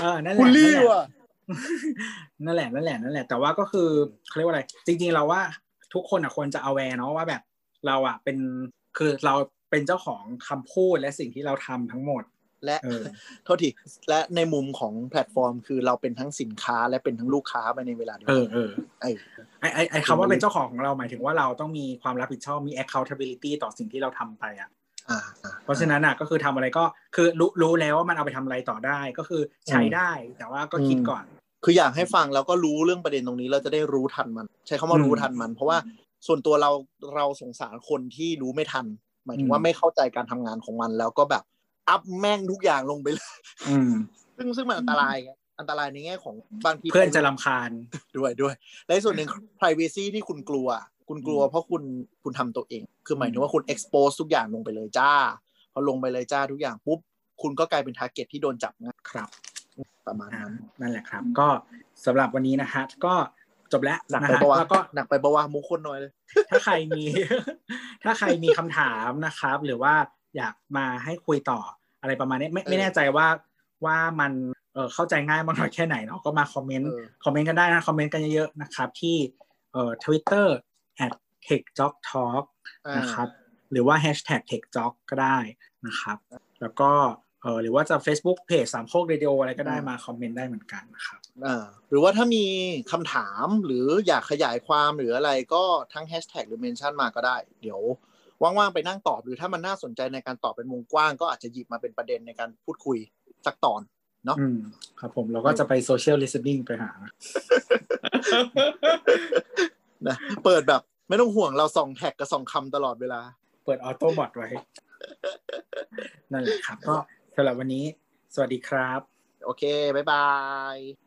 เออนั่นแหคุละณนั่นลี่แหละว่ะ นั่นแหละนั่นแหละนั่นแหละ แต่ว่าก็คือเขาเรียกว่าอะไร จริง ๆ เราว่าทุกคนอะควรจะ aware เนาะว่าแบบ เราอะเป็นคือเราเป็นเจ้าของคำพูดและสิ่งที่เราทำทั้งหมด และเออโทษทีและในมุมของแพลตฟอร์ม คือเราเป็นทั้งสินค้าและเป็นทั้งลูกค้าไปในเวลาเดียวเอกัอนเออไอ้ไอไอไอคำว่าเป็นเจ้าของของเราหมายถึงว่าเราต้องมีความรับผิดชอบมี accountability ต่อสิ่งที่เราทำไปอะอ่าอ่าเพราะฉะนั้นอะก็คือทำอะไรก็คือรู้รู้แล้วว่ามันเอาไปทำอะไรต่อได้ก็คือใช้ได้ แต่ว่าก็คิดก่อน คืออยากให้ฟังแล้วก็รู้เรื่องประเด็นตรงนี้เราจะได้รู้ทันมัน ใช้คำว่าอืมรู้ทันมัน เพราะว่าส่วนตัวเราเราสงสารคนที่รู้ไม่ทัน หมายถึงว่าอืมไม่เข้าใจการทำงานของมัน แล้วก็แบบอัพแม่งทุกอย่างลงไปเลยอืมซึ่งซึ่งมันอันตรายไงอันตรายในแง่ของบางทีเพื่อนจะรำคาญด้วยด้วยและส่วนหนึ่ง privacy ที่คุณกลัว คุณกลัวอืมเพราะคุณคุณทำตัวเอง คือหมายถึงว่าคุณ expose ทุกอย่างลงไปเลยจ้าพอลงไปเลยจ้าทุกอย่างปุ๊บคุณก็กลายเป็น target ที่โดนจับง่ายครับ ประมาณอ่านั้นนั่นแหละครับ ก็สำหรับวันนี้นะฮะก็จบแล้วหนักนะไปฮะปะวะแล้วก็หนักไปปะวะมุกคนน้อยเลย ถ้าใครมี ถ้าใครมีคำถามนะครับ หรือว่าอยากมาให้คุยต่ออะไรประมาณนี้ไม่เออไม่แน่ใจว่าว่ามันเออเข้าใจง่ายมากน้อยแค่ไหนเนาะก็มาคอมเมนต์เออคอมเมนต์กันได้นะคอมเมนต์กันเยอะๆนะครับ ที่เอ่อ Twitter at techjocktalk อ่านะครับ หรือว่า hashtag techjock ก็ได้นะครับ แล้วก็ เออหรือว่าจะ Facebook Page สามโคกเรดิโออะไรก็ได้อืมมาคอมเมนต์ได้เหมือนกันนะครับอ่าหรือว่าถ้ามีคำถามหรืออยากขยายความหรืออะไรก็ทั้งแฮชแท็กหรือ mention มาก็ได้ เดี๋ยวว่างๆไปนั่งตอบ หรือถ้ามันน่าสนใจในการตอบเป็นวงกว้าง ก็อาจจะหยิบมาเป็นประเด็นในการพูดคุยสักตอนเนาะอืมครับผมเราก็จะไป social listening ไปหานะเปิดแบบไม่ต้องห่วงเราส่องแท็กกับส่องคำตลอดเวลา เปิดออโต้บอทไว้ นั่นแหละครับก็ สำหรับวันนี้ สวัสดีครับ โอเค บ๊ายบาย